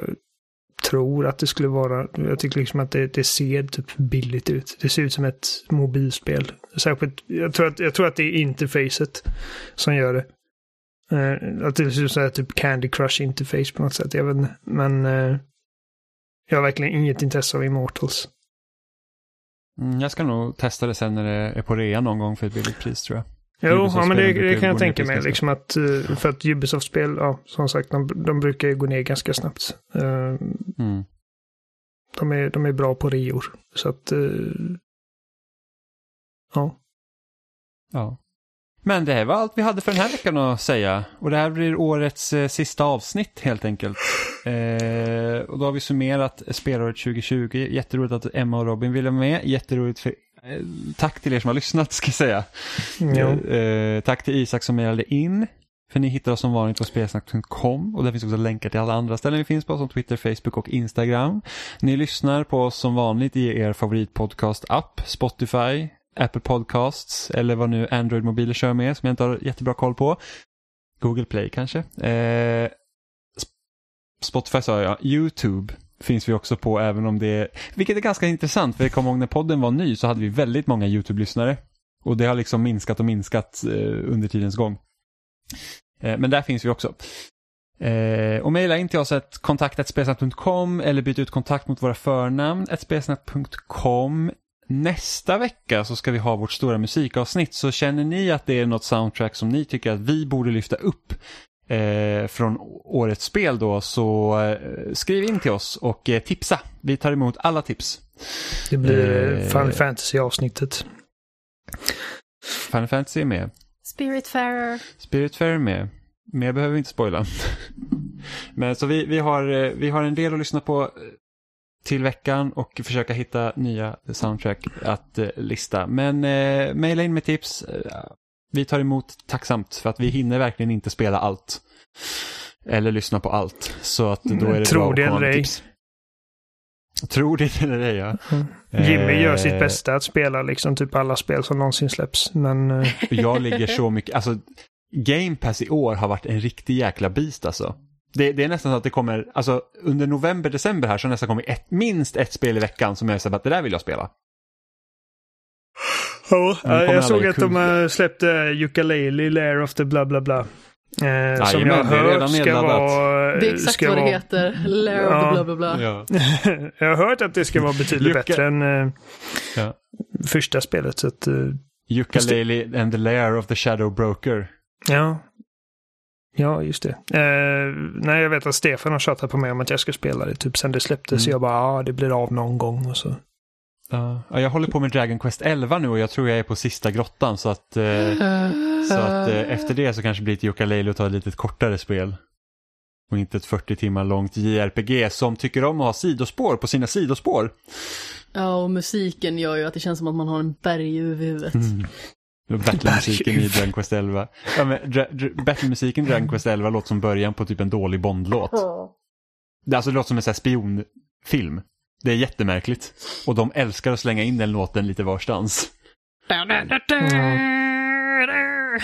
tror att det skulle vara. Jag tycker liksom att det, det ser typ billigt ut. Det ser ut som ett mobilspel. Särskilt, jag tror att, jag tror att det är interfacet som gör det. Eh, att det ser ut som typ Candy Crush interface på något sätt. Jag vet inte. Men eh, jag har verkligen inget intresse av Immortals. Mm, jag ska nog testa det sen när det är på rea någon gång för ett billigt pris tror jag. Jo, ja, men det, det kan jag tänka mig. Liksom att, eh, för att Ubisoft-spel, ja, som sagt, de, de brukar ju gå ner ganska snabbt. Eh, Mm. De är, de är bra på reor. Så att, eh, ja. Ja. Men det här var allt vi hade för den här veckan att säga. Och det här blir årets eh, sista avsnitt helt enkelt. Eh, och då har vi summerat spelåret 2020. Jätteroligt att Emma och Robin ville vara med. Jätteroligt för eh, Tack till er som har lyssnat ska jag säga. Eh, tack till Isak som mejlade in. För ni hittar oss som vanligt på spelsnack.com och där finns också länkar till alla andra ställen vi finns på som Twitter, Facebook och Instagram. Ni lyssnar på oss som vanligt i er favoritpodcast-app, Spotify, Apple Podcasts eller vad nu Android-mobiler kör med som jag inte har jättebra koll på. Google Play kanske. Eh, Spotify sa jag, YouTube finns vi också på även om det är, vilket är ganska intressant för jag kommer ihåg när podden var ny så hade vi väldigt många YouTube-lyssnare. Och det har liksom minskat och minskat eh, under tidens gång. Eh, men där finns vi också. Eh, och mejla in till oss att kontaktatspelsnack.com eller byt ut kontakt mot våra förnamn spelsnack.com. Nästa vecka så ska vi ha vårt stora musikavsnitt så känner ni att det är något soundtrack som ni tycker att vi borde lyfta upp eh, från årets spel då så eh, skriv in till oss och eh, tipsa. Vi tar emot alla tips. Det blir Eh. Final Fantasy-avsnittet. Final Fantasy är med. Spiritfarer. Spiritfarer är med. Mer behöver vi inte spoila. Men så vi, vi, har, eh, vi har en del att lyssna på eh, till veckan och försöka hitta nya soundtrack att eh, lista. Men eh, mejla in med tips. Eh, Vi tar emot tacksamt för att vi hinner verkligen inte spela allt. Eller lyssna på allt. Så att då är det Tror bra att det komma eller med ej. tips. Tror det eller ej, ja. Jimmy gör sitt Eh, bästa att spela liksom typ alla spel som någonsin släpps. Men eh, Jag ligger så mycket, alltså Game Pass i år har varit en riktig jäkla beast alltså. Det, det är nästan så att det kommer, alltså under november, december här så nästan kommit ett, minst ett spel i veckan som jag säger att det där vill jag spela. Kommer jag såg att de kul. har släppt uh, Ukulele, Lair of the bla bla bla. Eh, som jag hört redan ska vara... Det är exakt ska vad det vara, heter. Lair of Ja. the bla bla bla. Ja. jag har hört att det ska vara betydligt bättre än eh, Ja. första spelet. Så att, eh, Ukulele and the Lair of the Shadow Broker. ja. Ja, just det. Eh, nej, jag vet att Stefan har tjatat på mig om att jag ska spela det typ sen det släpptes. Mm. jag bara, ja, det blir av någon gång. Och så. Ja, jag håller på med Dragon Quest 11 nu och jag tror jag är på sista grottan så att, eh, så att eh, efter det så kanske det blir ett Yooka-Laylee och ta ett lite kortare spel. Och inte ett 40 timmar långt JRPG som tycker om att ha sidospår på sina sidospår. Ja, och musiken gör ju att det känns som att man har en berg över huvudet. Mm. Battlemusiken i Dragon Quest 11. Ja, men, dra, dra, Battlemusiken i Dragon Quest 11 låter som början på typ en dålig Bondlåt. Det, alltså, det låter som en här spionfilm. Det är jättemärkligt. Och de älskar att slänga in den låten lite varstans.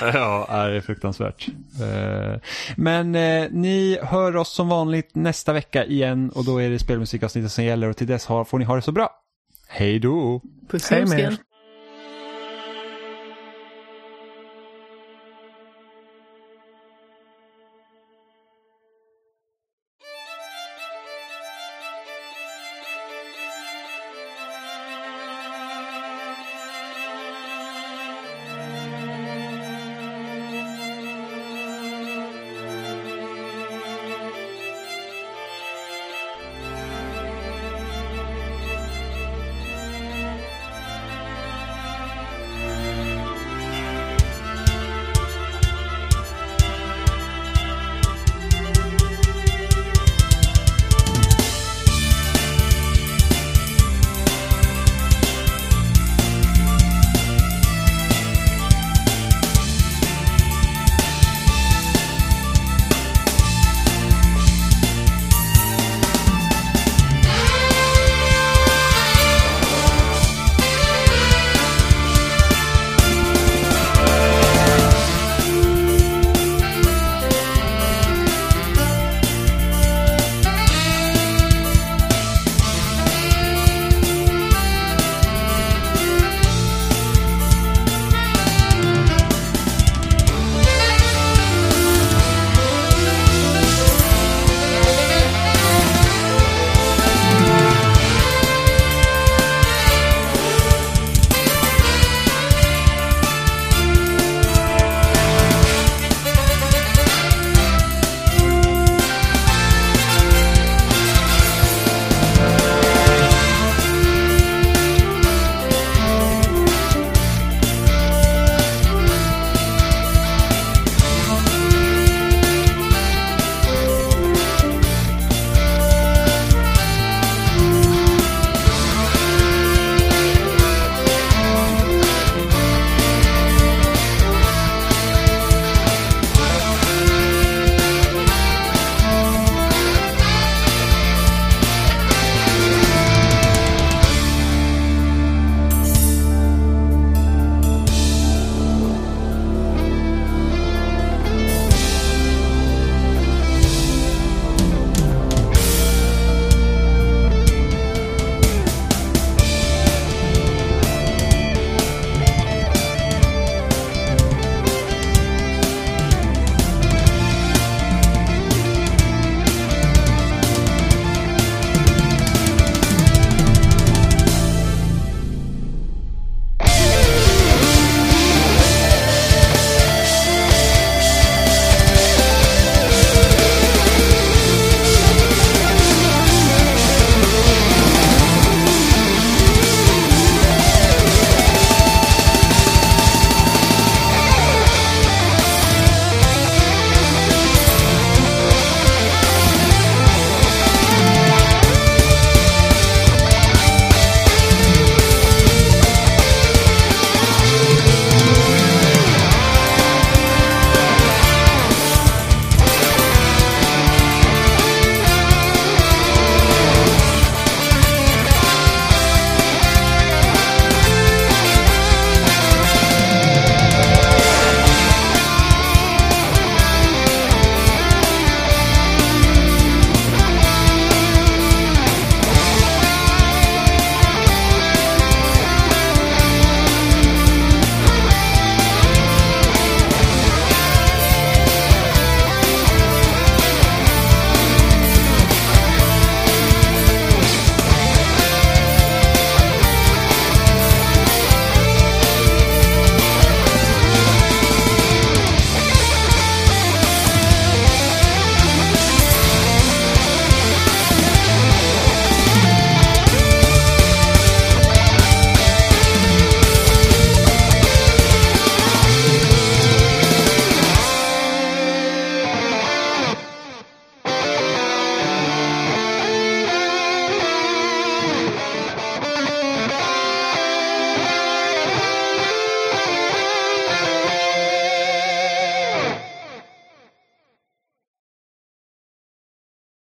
Ja, det är fruktansvärt. Eh, Men eh, ni hör oss som vanligt nästa vecka igen och då är det spelmusikavsnittet som gäller och till dess får ni ha det så bra. Hej då! Puss Hej